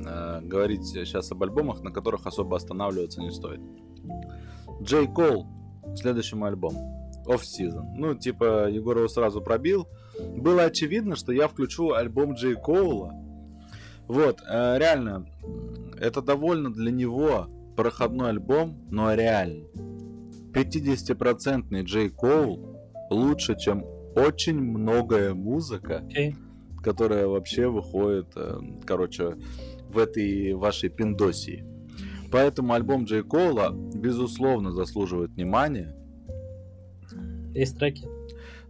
э, говорить сейчас об альбомах, на которых особо останавливаться не стоит. Джей Кол, следующий мой альбом. Off-Season. Ну, типа, Егор его сразу пробил. Было очевидно, что я включу альбом Джей Коула. Вот, э, реально, это довольно для него проходной альбом, но реально. 50% Джей Коул лучше, чем очень многое музыка, Окей. Которая вообще выходит, э, короче, в этой вашей пиндосии. Поэтому альбом Джей Коула, безусловно, заслуживает внимания. Есть треки.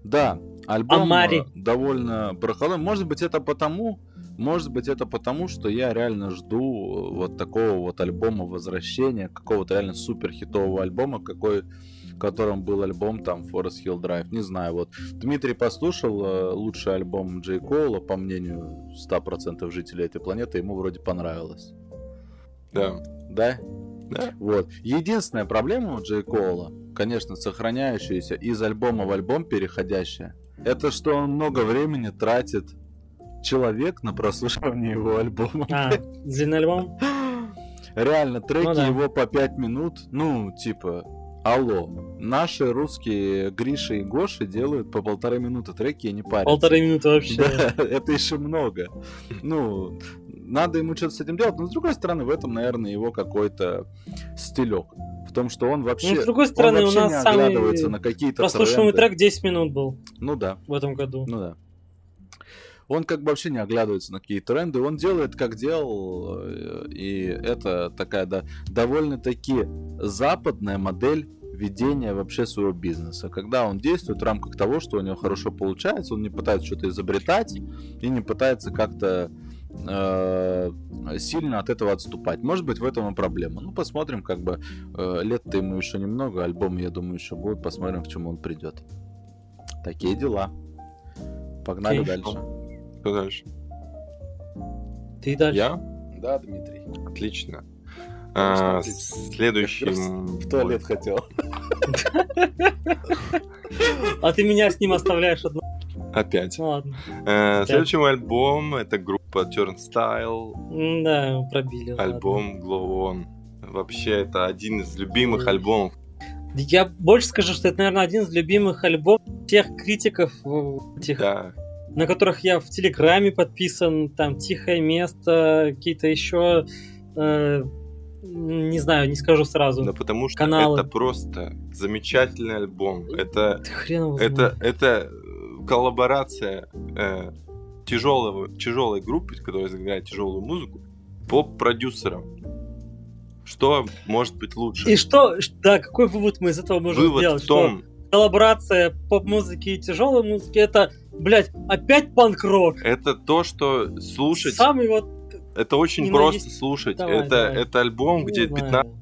Да, альбом Амари. э, довольно проходной. Может быть, это потому, может быть, это потому, что я реально жду вот такого вот альбома возвращения, какого-то реально супер хитового альбома, какой котором был альбом там Forest Hill Drive. Не знаю, вот Дмитрий послушал э, лучший альбом Джей Коула, по мнению 100% жителей этой планеты, ему вроде понравилось. Да. Да? Да. Вот. Единственная проблема у Джей Коула, конечно, сохраняющаяся из альбома в альбом переходящая, это что он много времени тратит человек на прослушивание его альбома. А, длинный альбом? Реально, треки Ну да. его по 5 минут, ну, типа, алло, наши русские Гриша и Гоши делают по полторы минуты треки и не парятся. Полторы минуты вообще. Да, это еще много. Ну, надо ему что-то с этим делать, но с другой стороны, в этом, наверное, его какой-то стилек. В том, что он вообще, Ну, с другой он стороны, у вообще не нас самый оглядывается на какие-то прослушиваемый трек 10 минут был Ну да, в этом году. ну да. Он как бы вообще не оглядывается на какие тренды, он делает, как делал, э, и это такая, да, довольно-таки западная модель ведения вообще своего бизнеса. Когда он действует в рамках того, что у него хорошо получается, он не пытается что-то изобретать и не пытается как-то э, сильно от этого отступать. Может быть, в этом и проблема. Ну, посмотрим, как бы э, лет-то ему еще немного, альбомы, я думаю, еще будут, посмотрим, к чему он придет. Такие дела. Погнали Окей. дальше. Что дальше? Ты дальше. Я? Да, Дмитрий. Отлично. Конечно, А, просто В туалет хотел. А ты меня с ним оставляешь одну. Опять. Ну ладно. Э, Следующий мой альбом это группа Turnstile, М, Да, пробили. ладно. альбом Glow On. Вообще это один из любимых альбомов. Я больше скажу, что это, наверное, один из любимых альбомов тех критиков, этих, Да, на которых я в Телеграме подписан, там «Тихое место», какие-то еще, э, не знаю, не скажу сразу. да потому что Каналы. это просто замечательный альбом. Это это это э, коллаборация э, тяжелого тяжелой группы, которая играет тяжелую музыку, поп-продюсером. Что может быть лучше? И что, да, какой вывод мы из этого можем Вывод сделать? в том, Что коллаборация поп-музыки и тяжелой музыки это, блядь, опять панк-рок. это то, что слушать, Самый вот... это очень не просто навес- слушать. Давай, это давай. это альбом, где не знаю. 15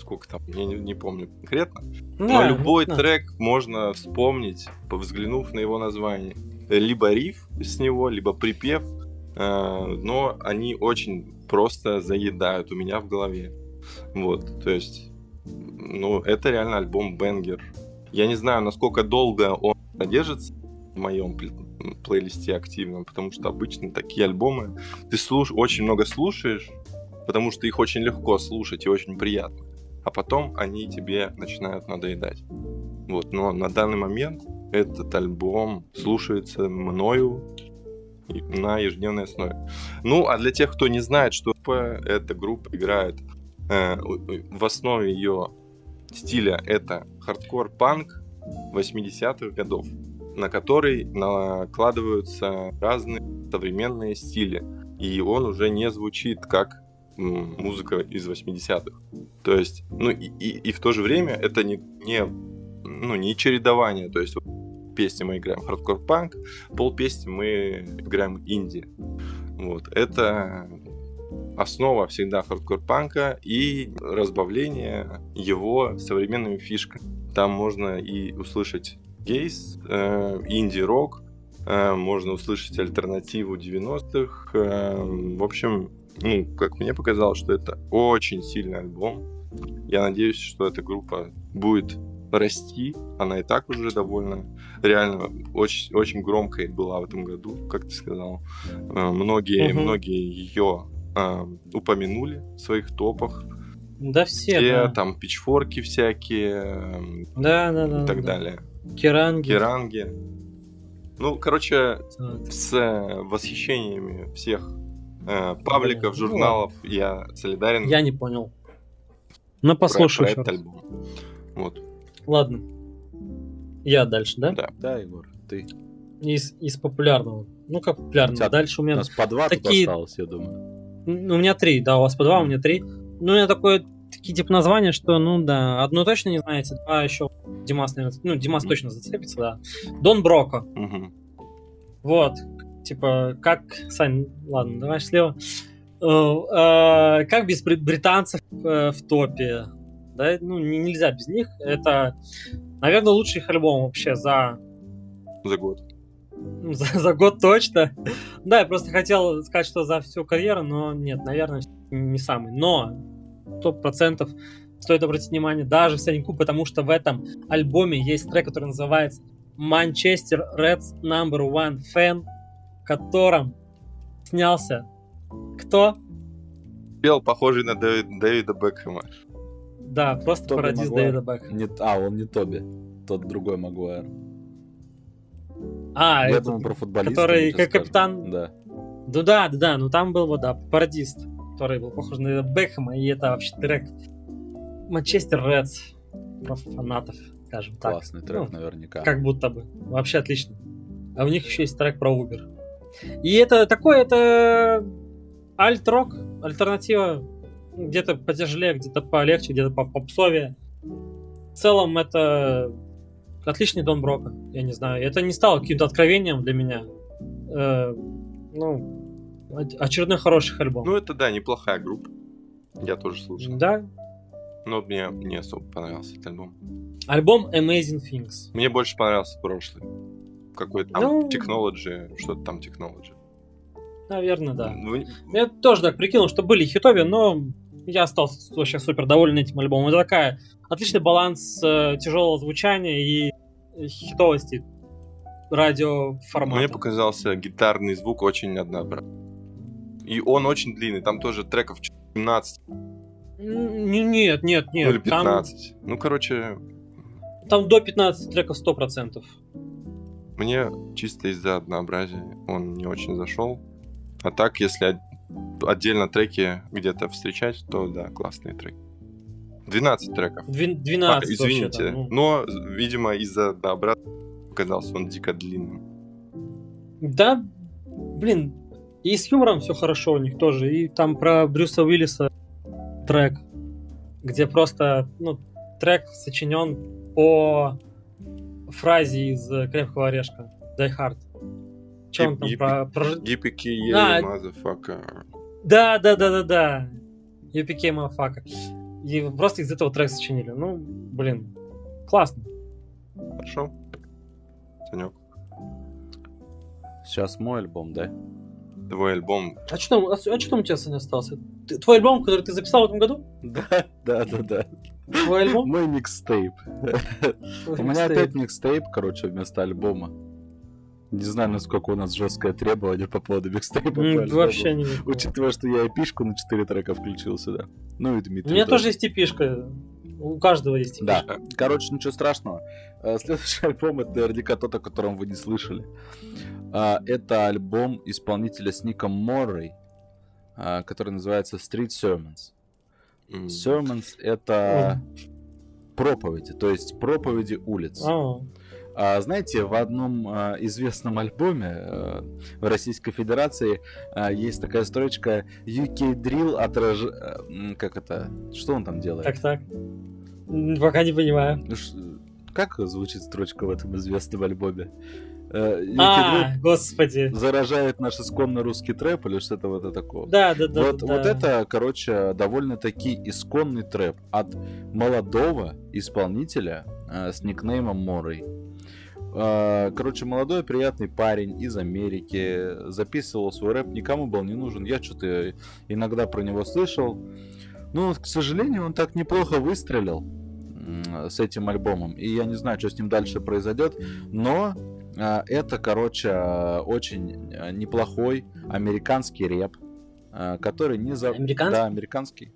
сколько там, я не, не помню конкретно. Ну Но да, любой ну, трек можно вспомнить, взглянув на его название. Либо риф с него, либо припев, э, но они очень просто заедают у меня в голове. Вот, то есть, ну, это реально альбом Бенгер. Я не знаю, насколько долго он продержится в моем плейлисте активном, потому что обычно такие альбомы ты слуш... очень много слушаешь, потому что их очень легко слушать и очень приятно. А потом они тебе начинают надоедать. Вот, но на данный момент этот альбом слушается мною на ежедневной основе. Ну, а для тех, кто не знает, что эта группа играет, э, в основе ее стиля это хардкор-панк 80-х годов, на который накладываются разные современные стили. И он уже не звучит как музыка из 80-х. То есть, ну и, и, и в то же время это не, не, ну, не чередование. То есть песни мы играем хардкор-панк, пол песни мы играем инди. Вот. Это основа всегда хардкор-панка и разбавление его современными фишками. Там можно и услышать gaze, э, инди-рок, э, можно услышать альтернативу 90-х. Э, в общем, ну, как мне показалось, что это очень сильный альбом. Я надеюсь, что эта группа будет расти. Она и так уже довольно реально очень, очень громкой была в этом году, как ты сказал. Э, многие, угу. многие ее э, упомянули в своих топах. Да все, все да. там пичфорки всякие. Да, да, да. И так да. далее. Керанги. Керанги. Ну, короче, с восхищениями всех э, пабликов, ну, журналов я солидарен. Я не понял. Ну, послушай про, про этот альбом. Вот. Ладно. Я дальше, да? Да. Да, Егор, ты. Из, из популярного. Ну, как популярного. Тебя, дальше у меня... У нас по два такие... осталось, я думаю. Ну, у меня три, да, у вас по два, у меня три. Ну, у меня такое, такие типа названия, что, ну, да, одно точно не знаете, два еще Димас, наверное, ну, Димас mm-hmm. точно зацепится, да. Дон Броко. Mm-hmm. Вот, типа, как... Сань, ладно, давай слева. Uh, uh, как без британцев uh, в топе? да, ну, нельзя без них. Это, наверное, лучший их альбом вообще за... За год. Ну, за, за год точно. да, я просто хотел сказать, что за всю карьеру, но нет, наверное, не самый. Но топ процентов стоит обратить внимание даже в Саньку, потому что в этом альбоме есть трек, который называется Manchester Reds Number One Fan, в котором снялся кто? Пел похожий на Дэвида Бекхэма. Да, просто Тоби пародист Магуайр. Дэвида Бека. Не, а, он не Тоби. Тот другой Магуайр. А, Я это, думаю про футболиста. Который как капитан... Да. Ну да, да, да, ну там был вот, да, пародист, который был похож на Бекхэма, и это вообще трек Манчестер Редс про фанатов, скажем так. Классный трек, ну, наверняка. Как будто бы. Вообще отлично. А у них еще есть трек про Uber. И это такой, это альт-рок, альтернатива где-то потяжелее, где-то полегче, где-то по попсовее. В целом это отличный Дон Брока, я не знаю. Это не стало каким-то откровением для меня. Э, ну, очередной хороший альбом. Ну, это, да, неплохая группа. Я тоже слушал. Да. Но мне не особо понравился этот альбом. Альбом Amazing Things. Мне больше понравился прошлый. Какой-то там ну... Technology, что-то там Technology. Наверное, да. Ну... Я тоже так прикинул, что были хитови, но я остался вообще супер доволен этим альбомом. Это такая отличный баланс э, тяжелого звучания и хитовости радиоформата. Мне показался гитарный звук очень однообразный. И он очень длинный, там тоже треков 17. Нет, нет, нет. Ну или 15. Там... Ну, короче... Там до 15 треков 100%. Мне чисто из-за однообразия он не очень зашел. А так, если отдельно треки где-то встречать, то да, классные треки. 12 треков. 12, а, извините. Ну. Но, видимо, из-за да, обратно оказался он дико длинным. Да, блин, и с юмором все хорошо у них тоже. И там про Брюса Уиллиса трек, где просто, ну, трек сочинен по фразе из Крепкого орешка. Die Hard. Че он там про... про... EPK, а, motherfucker. Да, да, да, да, да. EPK, motherfucker. И просто из этого трек сочинили. Ну, блин, классно. Хорошо. Санек. Сейчас мой альбом, да? твой альбом. А что там, а, а что там у тебя, Саня, остался? Ты, твой альбом, который ты записал в этом году? Да, да, да, да. Твой альбом? Мой микстейп. У меня опять микстейп, короче, вместо альбома. Не знаю, насколько у нас жесткое требование по поводу микстейпа. Вообще не Учитывая, что я эпишку на 4 трека включил сюда. Ну и Дмитрий У меня тоже есть эпишка. У каждого есть Да, короче, ничего страшного. Э, следующий альбом это наверняка тот, о котором вы не слышали. Э, это альбом исполнителя с ником Моррей, э, который называется Street Sermons. Mm. Sermons это mm. проповеди, то есть проповеди улиц. Oh. А, знаете, в одном а, известном альбоме а, в Российской Федерации а, есть такая строчка UK Drill отраж... Как это? Что он там делает? Так, так. Пока не понимаю. Как звучит строчка в этом известном альбоме? Э, а, господи. Заражает наш исконно русский трэп или что-то вот это такое. Да, да, да. Вот, да. вот это, короче, довольно-таки исконный трэп от молодого исполнителя э, с никнеймом Морой. Э, короче, молодой приятный парень из Америки записывал свой рэп, никому был не нужен. Я что-то иногда про него слышал. Ну, к сожалению, он так неплохо выстрелил с этим альбомом. И я не знаю, что с ним дальше произойдет. Но это, короче, очень а, неплохой американский рэп, а, который не за... Американский? Да, американский.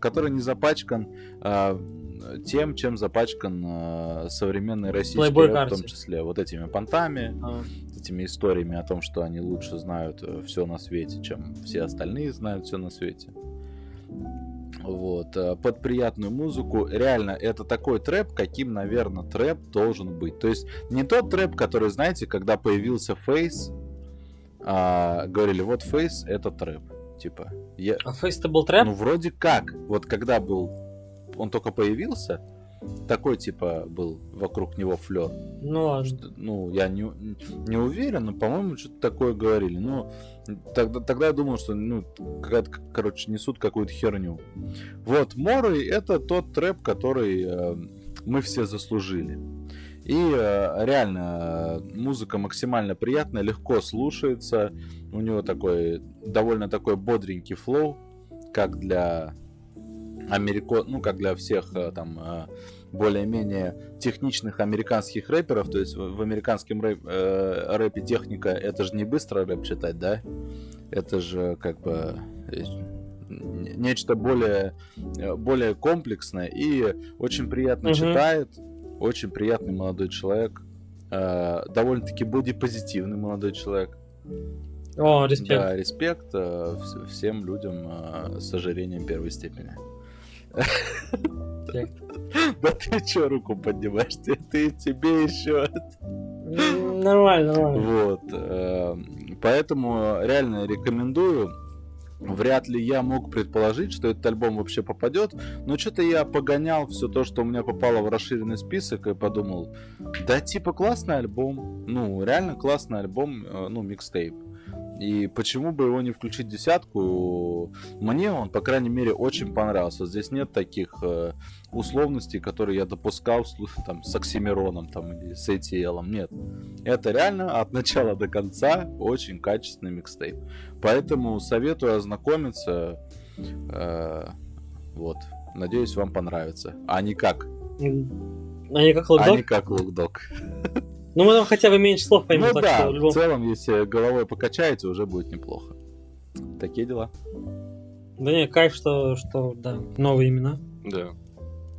Который не запачкан тем, чем запачкан современный российский рэп, в том числе вот этими понтами, а. этими историями о том, что они лучше знают э, все на свете, чем все остальные знают все на свете вот, э, под приятную музыку. Реально, это такой трэп, каким, наверное, трэп должен быть. То есть не тот трэп, который, знаете, когда появился Фейс, а, говорили, вот Фейс это трэп. Типа, я... А Фейс это был трэп? Ну, вроде как. Вот когда был, он только появился, такой, типа, был вокруг него флер. Ну, а... ну я не, не уверен, но, по-моему, что-то такое говорили. Ну, тогда, тогда я думал, что, ну, какая-то, короче, несут какую-то херню. Вот, Моры — это тот трэп, который э, мы все заслужили. И э, реально музыка максимально приятная, легко слушается. У него такой довольно такой бодренький флоу, как для америко... ну, как для всех э, там э, более-менее техничных американских рэперов, то есть в американском рэп, э, рэпе техника, это же не быстро рэп читать, да? Это же как бы э, нечто более, более комплексное и очень приятно угу. читает, очень приятный молодой человек, э, довольно-таки бодипозитивный молодой человек. О, респект. Да, респект э, всем людям э, с ожирением первой степени. Да ты чё руку поднимаешь? Ты, ты тебе еще... Нормально, нормально. Вот. Эм, поэтому реально рекомендую. Вряд ли я мог предположить, что этот альбом вообще попадет, но что-то я погонял все то, что у меня попало в расширенный список, и подумал, да типа классный альбом, ну реально классный альбом, э, ну микстейп. И почему бы его не включить в десятку? Мне он, по крайней мере, очень понравился. Здесь нет таких э, условностей, которые я допускал там, с Оксимироном там, или с ATL. Нет. Это реально от начала до конца очень качественный микстейп. Поэтому советую ознакомиться. Э, вот. Надеюсь, вам понравится. А не как. А не как лукдог? А не как лукдог. Ну, мы там хотя бы меньше слов поймем. Ну да, что, в, в целом, если головой покачаете, уже будет неплохо. Такие дела. Да не, кайф, что, что да, новые имена. Да,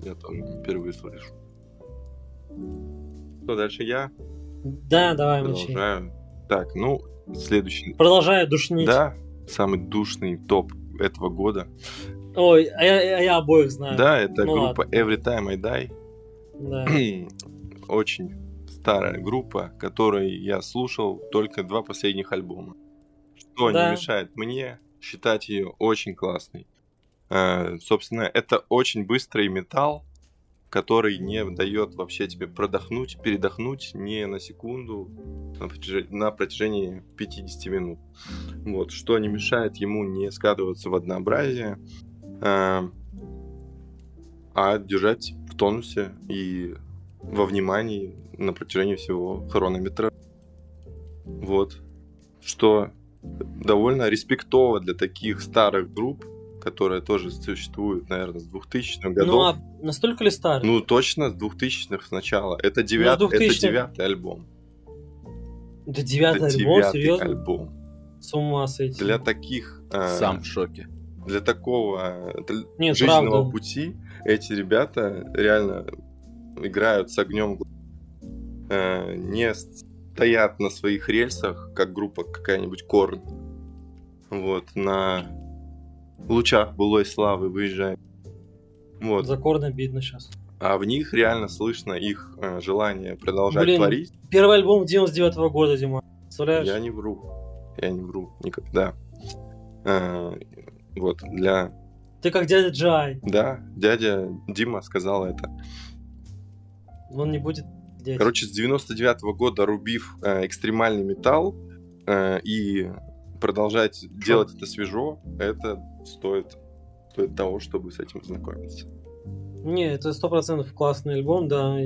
я там впервые слышу. Что, дальше я? Да, давай, Продолжаю. Мочи. Так, ну, следующий. Продолжаю душнить. Да, самый душный топ этого года. Ой, а я, а я обоих знаю. Да, это ну, группа ладно. Every Time I Die. Да. Очень старая группа, которой я слушал только два последних альбома. Что да. не мешает мне считать ее очень классной. Э, собственно, это очень быстрый металл, который не дает вообще тебе продохнуть, передохнуть не на секунду на протяжении, на протяжении 50 минут. Вот, что не мешает ему не скатываться в однообразие, э, а держать в тонусе и во внимании на протяжении всего хронометра. Вот. Что довольно респектово для таких старых групп, которые тоже существуют, наверное, с 2000-х годов. Ну, а настолько ли старый? Ну, точно с 2000-х сначала. Это девятый, ну, 2000 это девятый альбом. Да девятый это альбом, девятый серьезно? альбом. С ума сойти. Для таких... Э, Сам в шоке. Для такого для Нет, жизненного правда. пути эти ребята реально играют с огнем, э, не стоят на своих рельсах, как группа какая-нибудь Корн. Вот, на лучах былой славы выезжает. Вот. За Корн обидно сейчас. А в них реально слышно их э, желание продолжать Блин, творить. Первый альбом 99 -го года, Дима. Представляешь? Я не вру. Я не вру никогда. Э, вот, для... Ты как дядя Джай. Да, дядя Дима сказал это. Он не будет дядя. Короче, с 99 -го года рубив э, экстремальный металл э, и продолжать Что? делать это свежо, это стоит, стоит того, чтобы с этим знакомиться. Не, это сто процентов классный альбом, да.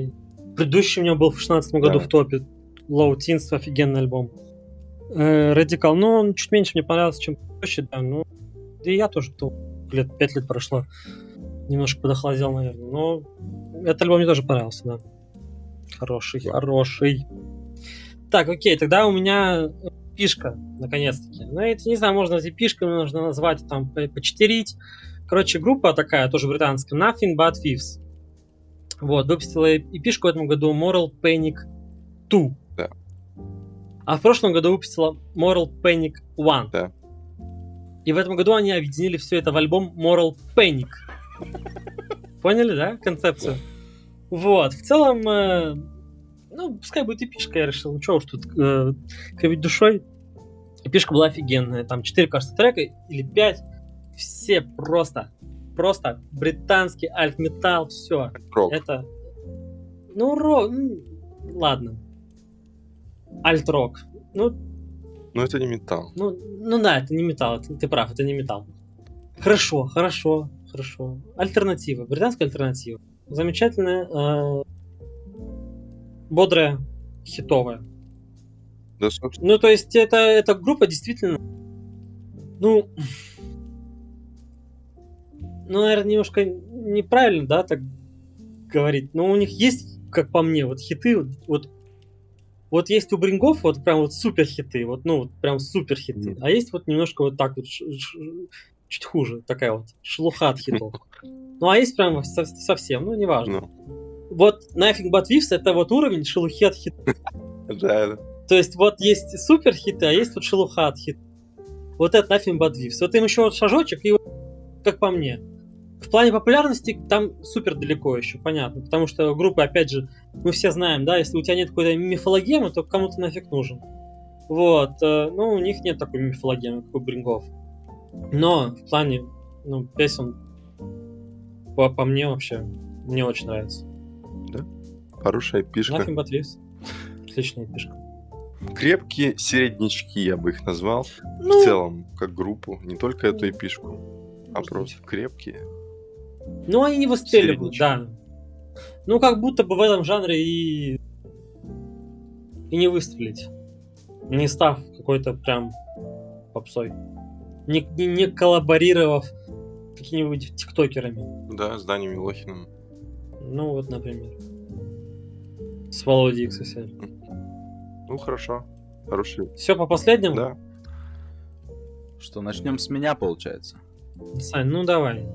Предыдущий у меня был в шестнадцатом году да. в топе. Low Teens, офигенный альбом. Радикал, э, ну, он чуть меньше мне понравился, чем проще, да, ну, да и я тоже, то, лет, пять лет прошло, немножко подохладел, наверное, но этот альбом мне тоже понравился, да. Хороший, хороший. Так, окей, тогда у меня пишка, наконец-таки. Ну, это, не знаю, можно эти пишками нужно назвать, там, почетерить. Короче, группа такая, тоже британская, Nothing But Thieves. Вот, выпустила эпишку в этом году Moral Panic 2. Да. А в прошлом году выпустила Moral Panic 1. Да. И в этом году они объединили все это в альбом Moral Panic. Поняли, да, концепцию? Вот, в целом, э, ну, пускай будет эпишка, я решил, ну что уж тут э, кривить душой. Эпишка была офигенная, там 4, кажется, трека или 5, все просто, просто британский альт-металл, все. Рок. Это, ну, рок, ну, ладно. Альт-рок. Ну, ну, это не металл. Ну, ну да, это не металл, ты, ты прав, это не металл. Хорошо, хорошо, хорошо. Альтернатива, британская альтернатива. Замечательная, э, бодрая, хитовая. Да, собственно. Ну, то есть, это, эта группа действительно... Ну... Ну, наверное, немножко неправильно, да, так говорить. Но у них есть, как по мне, вот хиты, вот вот есть у Брингов вот прям вот супер хиты, вот, ну, вот прям супер хиты. Mm. А есть вот немножко вот так вот чуть хуже, такая вот шелуха от хитов. Ну, а есть прям совсем, ну, неважно. No. Вот Nothing But Thieves это вот уровень шелухи от хитов. Да. То есть вот есть супер хиты, а есть вот шелуха от хитов. Вот это Nothing But Thieves. Вот им еще вот шажочек, и как по мне. В плане популярности там супер далеко еще, понятно. Потому что группы, опять же, мы все знаем, да, если у тебя нет какой-то мифологемы, то кому-то нафиг нужен. Вот. Э, ну, у них нет такой мифологемы, как у Брингов. Но в плане ну, песен по, по мне вообще мне очень нравится. Да? Хорошая пишка. Nothing but leaves. Отличная пишка. Крепкие середнячки, я бы их назвал. Ну, в целом, как группу. Не только эту эпишку, а просто крепкие. Ну, они не выстреливают, да. Ну, как будто бы в этом жанре и... И не выстрелить. Не став какой-то прям попсой. Не, не, коллаборировав какими-нибудь тиктокерами. Да, с Даней Милохиным. Ну, вот, например. С Володей XSL. Ну, хорошо. Хороший. Все по последнему? Да. Что, начнем с меня, получается? Сань, ну давай.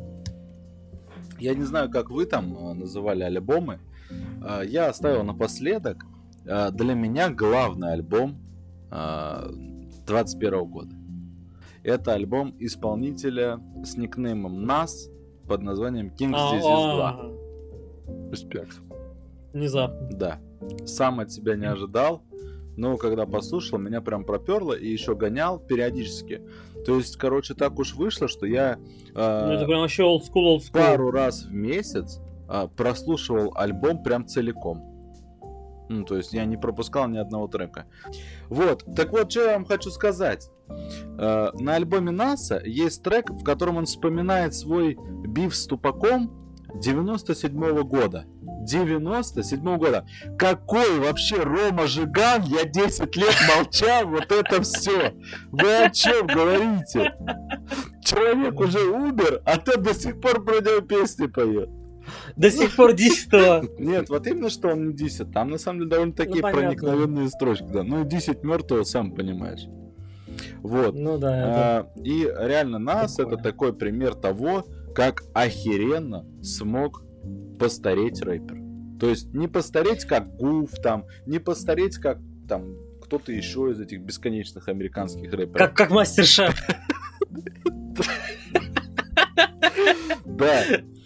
Я не знаю, как вы там э, называли альбомы. Э, я оставил напоследок э, для меня главный альбом 21 года. Это альбом исполнителя с никнеймом Нас под названием King's Disease 2. Респект. Внезапно. Да. Сам от себя не ожидал, но когда послушал, меня прям проперло и еще гонял периодически. То есть, короче, так уж вышло, что я э, ну, это прям вообще old school, old school. пару раз в месяц э, прослушивал альбом прям целиком. Ну, то есть я не пропускал ни одного трека. Вот, так вот, что я вам хочу сказать. Э, на альбоме НАСА есть трек, в котором он вспоминает свой биф с Тупаком 97 -го года. 97 года. Какой вообще Рома Жиган? Я 10 лет молчал, вот это все. Вы о чем говорите? Человек уже умер, а ты до сих пор про него песни поет. До сих пор 10 Нет, вот именно что он не 10. Там на самом деле довольно такие Ну, проникновенные строчки. Да. Ну, 10 мертвого, сам понимаешь. Вот. Ну да, это... А, и реально нас Такое. это такой пример того, как охеренно смог постареть рэпер. То есть не постареть как Гуф там, не постареть как там кто-то еще из этих бесконечных американских рэперов. как, как мастер-шеф. Да,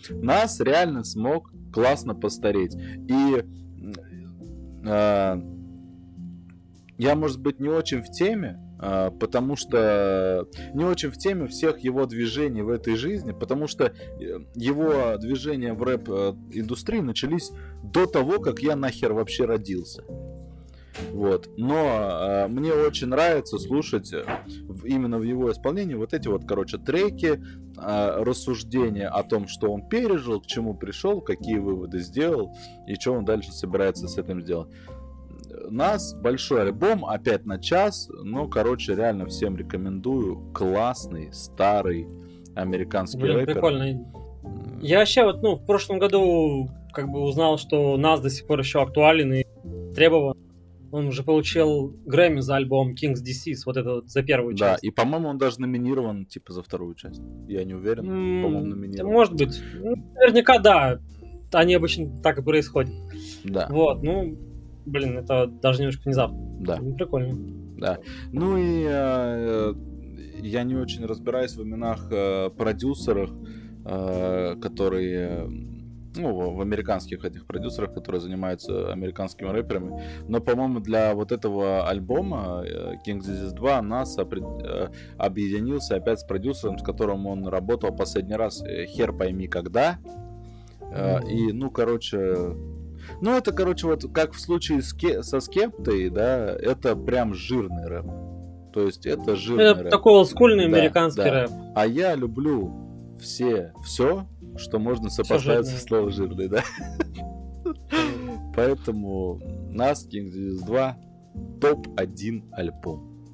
нас реально смог классно постареть. И э, я, может быть, не очень в теме, потому что не очень в теме всех его движений в этой жизни, потому что э, его движения в рэп-индустрии начались до того, как я нахер вообще родился. Вот. Но э, мне очень нравится слушать э, в- именно в его исполнении вот эти вот, короче, треки, э, рассуждения о том, что он пережил, к чему пришел, какие выводы сделал и что он дальше собирается с этим сделать. Нас большой альбом, опять на час, но, короче, реально всем рекомендую. Классный, старый американский Блин, рэпер. прикольно. Я вообще вот, ну, в прошлом году как бы узнал, что нас до сих пор еще актуален и требован. Он уже получил Грэмми за альбом King's Disease, вот это вот за первую Да, часть. и, по-моему, он даже номинирован, типа, за вторую часть. Я не уверен. М, По-моему, номинирован. Может быть. Ну, наверняка, да. Они обычно так и происходят. Да, Вот, ну, блин, это даже немножко внезапно. да. Ну, Прикольно. Да. Ну и э, я не очень разбираюсь в именах э, продюсерах, э, которые ну, в американских этих продюсерах, которые занимаются американскими рэперами. Но, по-моему, для вот этого альбома э, King's Disease 2 нас э, объединился опять с продюсером, с которым он работал последний раз, э, хер пойми когда. Э, И, ну, короче, ну, это, короче, вот как в случае с Ке- со Скептой, да, это прям жирный рэп. То есть это жирный Это рэп. такой олдскульный Да, американский да. рэп. А я люблю все, все, что можно сопоставить со словом жирный, да. Поэтому нас King's Disease 2 топ-1 альбом.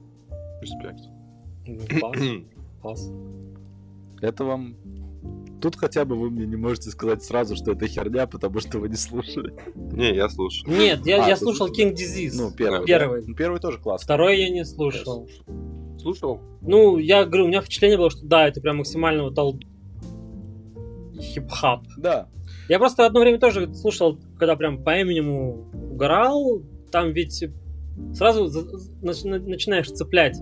Респект. Класс, класс. Это вам... Тут хотя бы вы мне не можете сказать сразу, что это херня, потому что вы не слушали. Не, я слушал. Нет, я, А, я слушал. King's Disease. Ну, первый. да. Первый. Ну, Первый тоже классный. Второй я не слушал. Слушал? Ну, я говорю, у меня впечатление было, что да, это прям максимально вот old хип-хоп. Да. Я просто одно время тоже слушал, когда прям по Эминему угорал, там ведь сразу начинаешь цеплять.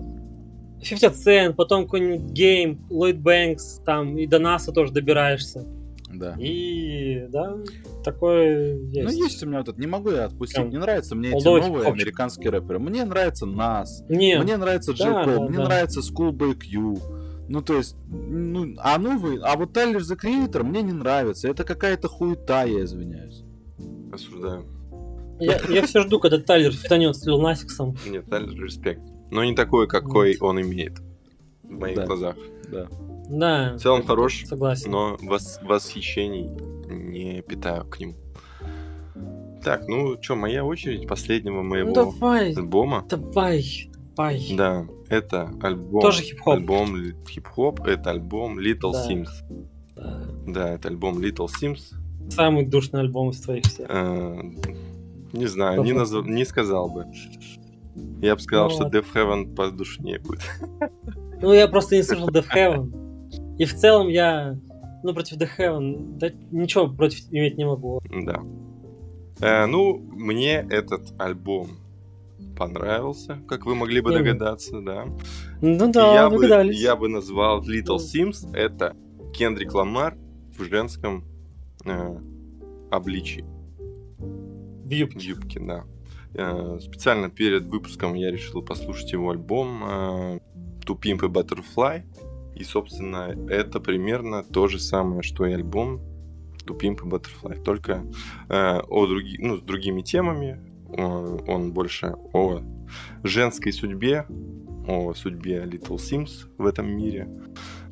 50 Cent, потом какой-нибудь Гейм, Ллойд Бэнкс, там и до Наса тоже добираешься. Да. И, да, такое есть. Ну, есть у меня вот этот, не могу я отпустить. Прям Не нравятся мне эти новые хип-хопчик. американские рэперы. Мне нравится Нас, Не, мне нравится Джей да, Кол, да, мне да. нравится Schoolboy Q. Ну, то есть, ну, а новый, а вот Тайлер The Creator мне не нравится. Это какая-то хуета, я извиняюсь. Осуждаю. я, я все жду, когда Тайлер фитанет с Лил Насиксом. Нет, Тайлер респект. Но не такой, какой он имеет. В моих Да. глазах. Да. Да, В целом хорош, согласен. но вос- восхищений не питаю к нему. Так, ну что, моя очередь последнего Ну моего давай, альбома. давай, давай. Да, это альбом. Тоже хип-хоп. Альбом хип-хоп, это альбом Little Да. Sims. Да. Да, это альбом Little Sims. Самый душный альбом из твоих всех. Э, не знаю, не, назв- не сказал бы. Я бы сказал, Ну что. Death Heaven подушнее будет. Ну, я просто не слышал Death Heaven. И в целом я, ну, против Death Heaven, да, ничего против иметь не могу. Да. Э, ну, мне этот альбом понравился, как вы могли бы догадаться, да. Ну И да, я, бы, догадались. я бы назвал Little. Sims это Кендрик Ламар в женском э, обличии. В юбке. Юбки, да. Э, специально перед выпуском я решил послушать его альбом э, To Pimp Butterfly. И, собственно, это примерно то же самое, что и альбом To Pimp Butterfly. Только э, о други... ну, с другими темами. Он больше о женской судьбе, о судьбе Little Sims в этом мире.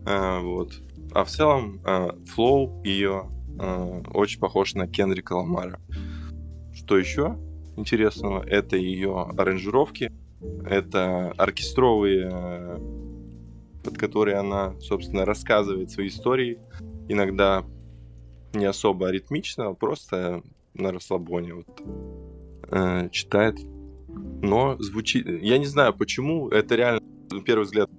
Вот. А в целом, флоу ее очень похож на Кендрика Ламара. Что еще интересного? Это ее аранжировки, это оркестровые, э, под которые она, собственно, рассказывает свои истории. Иногда не особо ритмично, а просто на расслабоне вот, э, читает. Но звучит... Я не знаю, почему. Это реально, на первый взгляд,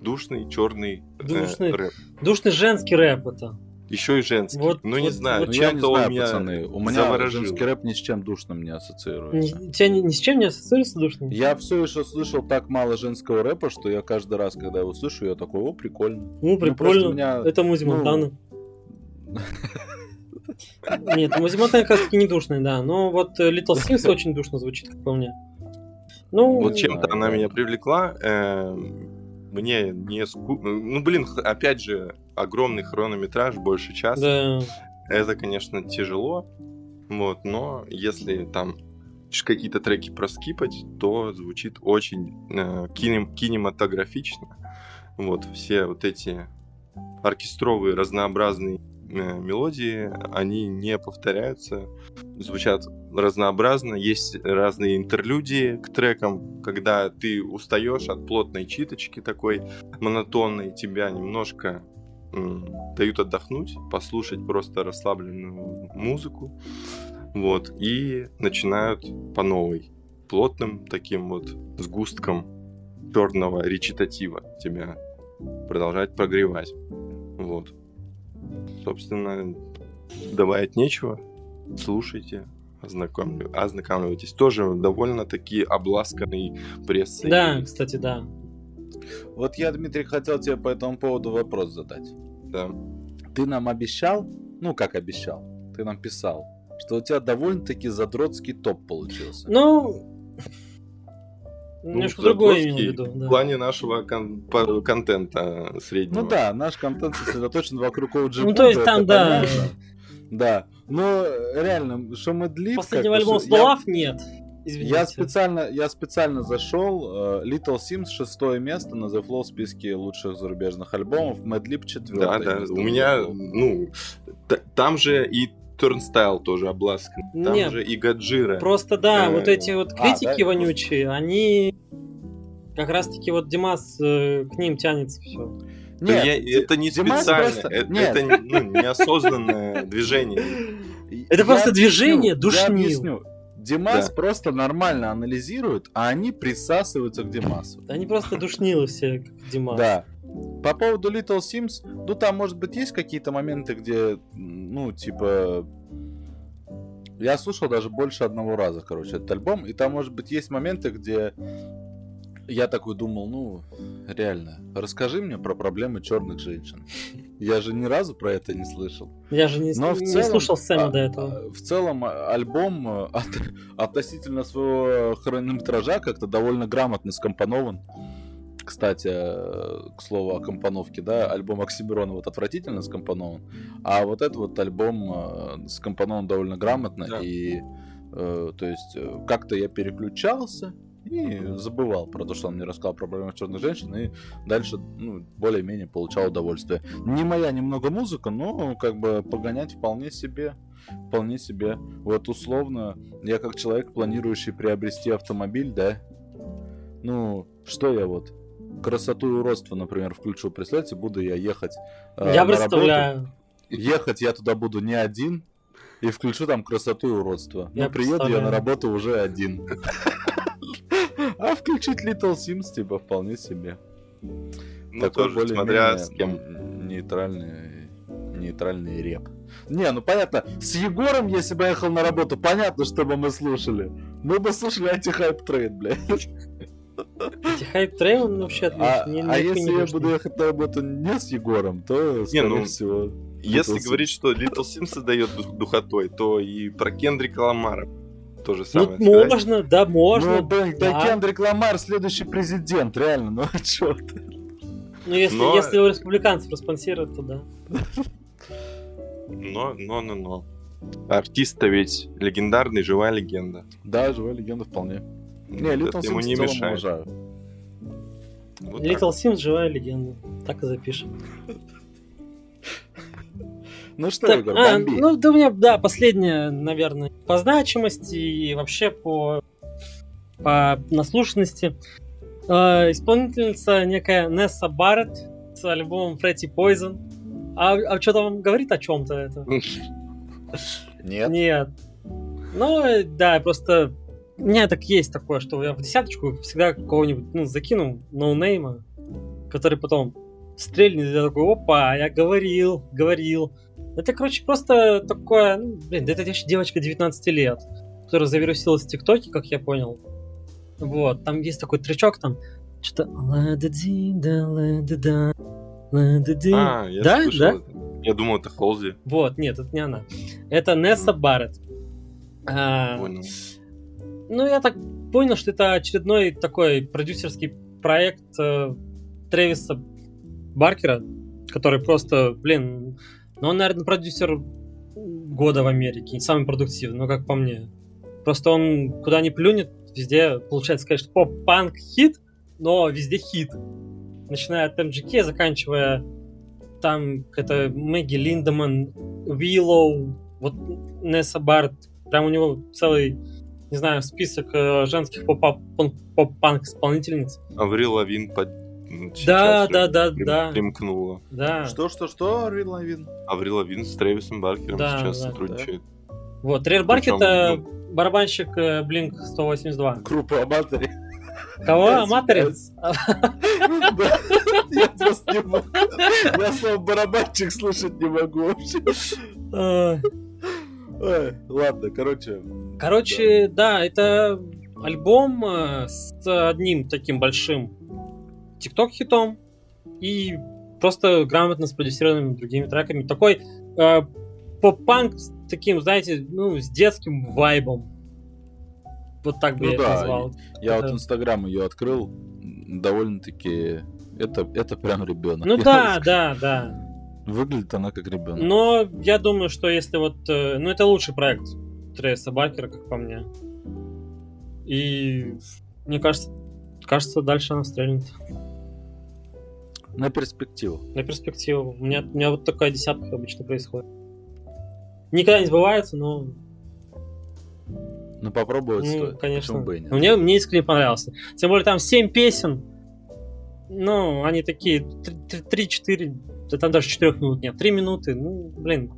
душный, черный Душный. э, рэп. Душный женский рэп это. Еще и женский. Вот- ну, не вот- знаю, вот Ну, я не чем-то он знаю, меня пацаны. У меня заворожил. женский рэп ни с чем душным не ассоциируется. Ни, тебя ни, ни с чем не ассоциируется душный? Я все еще слышал так мало женского рэпа, что я каждый раз, когда его слышу, я такой, о, прикольно. Ну, прикольно. у меня- Это Музи ну, Монтана. Нет, Музи Монтана как раз таки не душный, да. Но вот э, Little Sims очень душно звучит, как по мне. Ну, Вот чем-то она меня привлекла. э, Мне не ску... Ну, блин, опять же, огромный хронометраж, больше часа. да. Это, конечно, тяжело. Вот, но если там какие-то треки проскипать, то звучит очень э, кинем- кинематографично. Вот, все вот эти оркестровые разнообразные э, мелодии, они не повторяются, звучат разнообразно, есть разные интерлюдии к трекам, когда ты устаешь от плотной читочки такой монотонной, тебя немножко дают отдохнуть, послушать просто расслабленную музыку, вот, и начинают по новой, плотным таким вот сгустком черного речитатива тебя продолжать прогревать. Вот. Собственно, добавить нечего. Слушайте, ознакомлю- ознакомливайтесь. Тоже довольно-таки обласканный прессой. Да, кстати, да. Вот я, Дмитрий, хотел тебе по этому поводу вопрос задать. Да. Ты нам обещал, ну как обещал, ты нам писал, что у тебя довольно-таки задротский топ получился. Ну, Ну, немножко другое имел в виду. В плане нашего кон- по- контента среднего. Ну да, наш контент сосредоточен вокруг OG Ну, то есть там, да. Да, но реально, что мы длим... Последнего альбома Слов нет. Извините. Я специально, я специально зашел. э, Little Sims шестое место на The Flow в списке лучших зарубежных альбомов. Madlib Да, четвертое. да. место У меня, ну, т- там же и Turnstile тоже обласкан. Там Нет, же и Гаджира. Просто да, Э, вот эти вот а, критики да, вонючие, они как раз таки вот Димас э, к ним тянется все. Да Нет, я- Ди- это не Димас специально, просто- это, нет. это, ну, неосознанное движение. Это просто движение душнил. Димас Да. просто нормально анализирует, а они присасываются к Димасу. Они просто душнилы все, как Димас. Да. По поводу Little Sims, ну там, может быть, есть какие-то моменты, где, ну, типа... Я слушал даже больше одного раза, короче, этот альбом, и там, может быть, есть моменты, где я такой думал, ну, реально, расскажи мне про проблемы черных женщин. Я же ни разу про это не слышал. Я же не, Но в не целом, слушал сцену а, до этого. а, В целом а, альбом а, от- относительно своего хронометража как-то довольно грамотно скомпонован. Кстати, э, к слову о компоновке, да, альбом Оксимирона вот отвратительно скомпонован, а вот этот вот альбом э, скомпонован довольно грамотно, Да. и э, то есть э, как-то я переключался и забывал про то, что он мне рассказал про проблемы черных женщин, и дальше, ну, более-менее получал удовольствие. Не моя немного музыка, но как бы погонять вполне себе, вполне себе. Вот условно, я как человек, планирующий приобрести автомобиль, да, ну, что я вот, красоту и уродство, например, включу. Представляете, буду я ехать э, Я представляю. работу. Ехать я туда буду не один, и включу там красоту и уродство. Я Но приеду я на работу уже один. А включить Little Simz, типа, вполне себе. Ну, Такой тоже более-менее смотря с кем. Нейтральный, нейтральный рэп. Не, ну понятно, с Егором, если бы я ехал на работу, понятно, что бы мы слушали. Мы бы слушали Antihypetrain, блядь. Antihypetrain он вообще А, отличный. а если я буду ехать на работу не с Егором, то, скорее ну, всего... Если Little говорить, что Little Sims дает дух- духотой, то и про Кендрика Ламара то же Ну, самое. сказать. можно, да, можно. ну, блин, да. да. Кендрик Ламар следующий президент, реально, ну а чё ты? Ну, если, Но- если у республиканцев проспонсируют, то да. Но, но, но, но. Артист-то ведь легендарный, живая легенда. Да, живая легенда вполне. Не, Это Little ему не мешает. уважаю. Вот так. Little Sims живая легенда. Так и запишем. Ну что, Так, Егор, а, ну, да, у меня, да, последняя, наверное, по значимости и вообще по, по наслушанности. Э, исполнительница некая Несса Барретт с альбомом Pretty Poison. А, а что-то вам говорит о чем-то это? Нет. Нет. Ну, э, да, просто у меня так есть такое, что я в десяточку всегда кого-нибудь ну, закину ноунейма, который потом стрельнет, я такой, опа, я говорил, говорил. Это, короче, просто такое, ну, блин, да это вообще девочка 19 лет, которая завирусилась в ТикТоке, как я понял. Вот, там есть такой тречок, там, что-то... А, я Да, слышал да? Я думал, это Холзи. Вот, нет, это не она. Это Несса Барретт. А, Понял. Ну, я так понял, что это очередной такой продюсерский проект э, Трэвиса Баркера, который просто, блин, ну он, наверное, продюсер года в Америке, самый продуктивный, ну, как по мне. Просто он куда ни плюнет, везде получается, конечно, поп-панк хит, но везде хит. Начиная от MGK, заканчивая там это Мэгги Линдеман, Уиллоу, вот Несса Барт, прям у него целый, не знаю, список э, женских поп- поп-панк исполнительниц. Аврил Лавин под... Да, сейчас да, да, прим- да. примкнула. Да. Что, что, что, Арвин Лавин? Аврил Лавин с Трэвисом Баркером Да, сейчас да, сотрудничает. Вот, Рейр Барк Причем, это ну- барабанщик э, Blink 182. Группа Аматори. Кого? Аматори? Да, Я просто не могу. Я слово барабанчик слышать не могу вообще. Э, Ой, Ладно, короче. Короче, да, это альбом э, с одним таким большим тикток-хитом и просто грамотно спродюсированными другими треками. Такой э, поп-панк с таким, знаете, ну, с детским вайбом. Вот так бы Ну я да, назвал. Я Это- вот Инстаграм ее открыл. Довольно-таки... Это, это прям ребенок. Ну да, да, да. Выглядит она как ребенок. Но я думаю, что если вот... э, Ну, это лучший проект Трейса Баркера, как по мне. И мне кажется, кажется, дальше она стрельнет. На перспективу. На перспективу. У меня, у меня вот такая десятка обычно происходит. Никогда не сбывается, но, Ну попробовать ну, стоит. конечно. Почему бы и нет? Мне, мне искренне понравился. Тем более там 7 песен. Ну, они такие 3-4, да там даже 4 минут нет, 3 минуты. Ну, блин.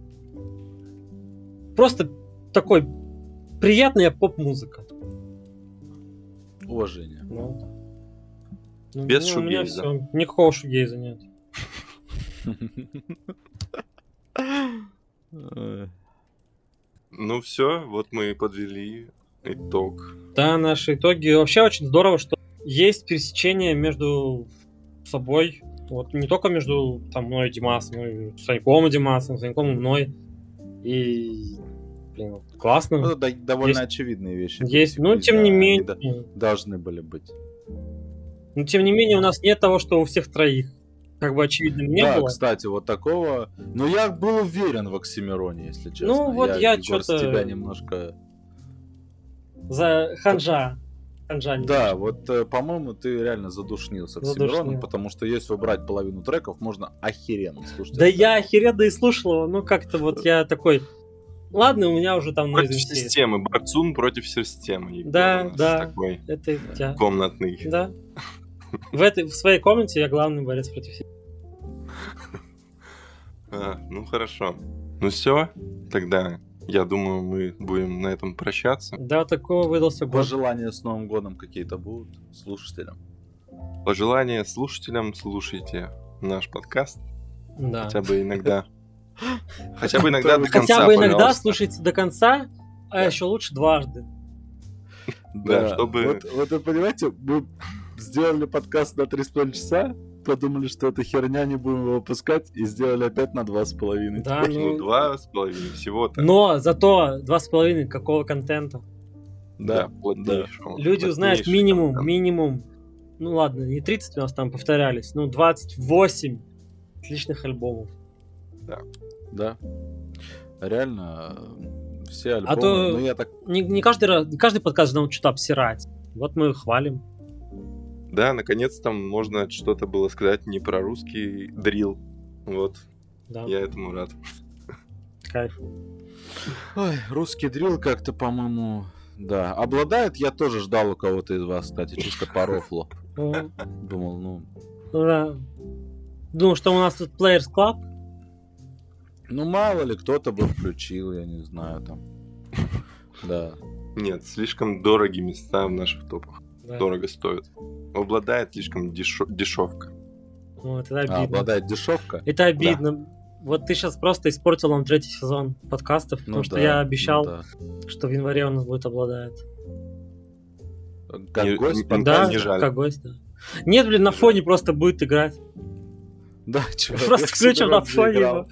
Просто такой приятная поп-музыка. Уважение. Ну, Ну, Без ну, у меня шугейза. всё. Никакого шугейза нет. Ну все, вот мы подвели итог. Да, наши итоги. Вообще очень здорово, что есть пересечение между собой. Вот не только между там, мной и Димасом, но и Саньком и Димасом, Саньком и мной. И, блин, классно. Ну, это да- довольно Есть- очевидные вещи. Есть, но тем Да, не менее, должны были быть. Но тем не менее у нас нет того, что у всех троих. Как бы очевидным не да, было. кстати, вот такого... Ну, я был уверен в Оксимироне, если честно. Ну, вот я с чё-то- тебя немножко... За ханжа. Ханжа не Да, вот, э, по-моему, ты реально задушнил с Оксимироном, потому что если убрать половину треков, можно охеренно слушать. Да это. я охеренно и слушал его, ну как-то вот я такой... Ладно, у меня уже там Против есть. системы. Борцун против системы. Егор Да, да. Такой Это тебя. комнатный. Да. В, этой, в своей комнате я главный борец против всех. А, ну хорошо. Ну все, тогда я думаю, мы будем на этом прощаться. Да, такого выдался год. Пожелания с Новым годом какие-то будут слушателям? Пожелания слушателям, слушайте наш подкаст. Да. Хотя бы иногда. Хотя бы иногда до Хотя конца, бы иногда слушайте до конца, а еще лучше дважды. Да, чтобы- Вот, вот вы понимаете, мы сделали подкаст на 3,5 часа, подумали, что это херня, не будем его выпускать, и сделали опять на 2,5. Да, Ну, ну, два с половиной всего-то. но зато два с половиной какого контента. Да, Да. Люди узнают минимум, контента. минимум, ну ладно, не 30 у нас там повторялись, ну 28 отличных альбомов. Да. Реально, э, все альбомы, А то- ну я так... Не, не каждый раз, не каждый подкаст же нам что-то обсирать. Вот мы хвалим. Да, наконец-то можно что-то было сказать не про русский дрил. Вот, Да. я этому рад. кайф. Ой, русский дрил как-то, по-моему, да. Обладает, я тоже ждал у кого-то из вас, кстати, чисто по рофлу. Ну, Думал, ну... да. Думал, что у нас тут Players Club. Ну, мало ли, кто-то бы включил, я не знаю, там. Да. Нет, слишком дорогие места в наших топах. Да. Дорого стоят. Обладает слишком дешо- дешевка. Ну, это А, обидно. обладает дешевка? Это обидно. Вот ты сейчас просто испортил нам третий сезон подкастов, потому Ну что да, я обещал, ну да. что в январе у нас будет обладает. Как Не- гость не- подкаст? Да, не жаль. как гость, да. Нет, блин, на фоне просто будет играть. Да, чувак, Просто включим на фоне его.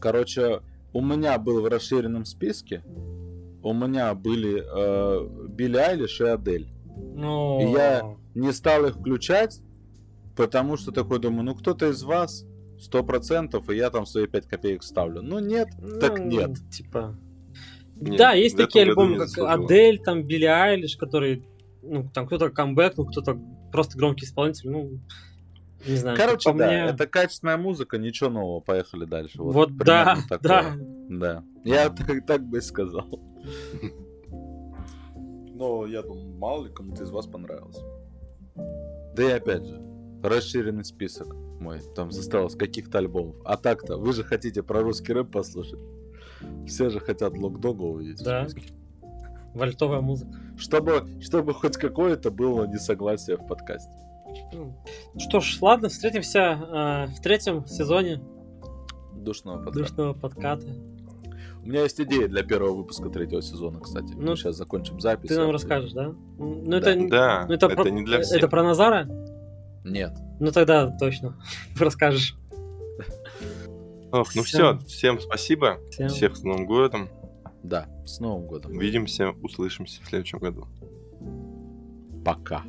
Короче, у меня был в расширенном списке, у меня были э, Билли Айлиш и Адель. Ну, И я- Не стал их включать, потому что такой думаю, ну кто-то из вас, сто процентов, и я там свои 5 копеек ставлю. Ну нет, так ну, нет. Типа. Нет, да, есть такие альбомы, как. Адель, там Билли Айлиш, которые, ну, там кто-то камбэк, ну, кто-то просто громкий исполнитель, ну, не знаю. Короче, по да, мне- это качественная музыка, ничего нового, поехали дальше. Вот, да, примерно да. такое. Да. Я так, так бы и сказал. Но я думаю, мало ли кому-то из вас понравилось. Да и опять же, расширенный список мой. Там состоялось каких-то альбомов. А так-то, вы же хотите про русский рэп послушать. Все же хотят Локдога увидеть. в Да. Вальтовая музыка. Чтобы, чтобы хоть какое-то было несогласие в подкасте. Ну, Что ж, ладно, встретимся э, в третьем сезоне Душного подкаста. душного подката. У меня есть идея для первого выпуска третьего сезона, кстати. Ну, Мы сейчас закончим запись. Ты нам расскажешь, да? Ну, Да. это, Да, ну, это, это, про, не для всех. это про Назара? Нет. Ну тогда точно расскажешь. Ох, ну все, всем спасибо. Всем. Всех с Новым годом. Да, с Новым годом. Увидимся, услышимся в следующем году. Пока.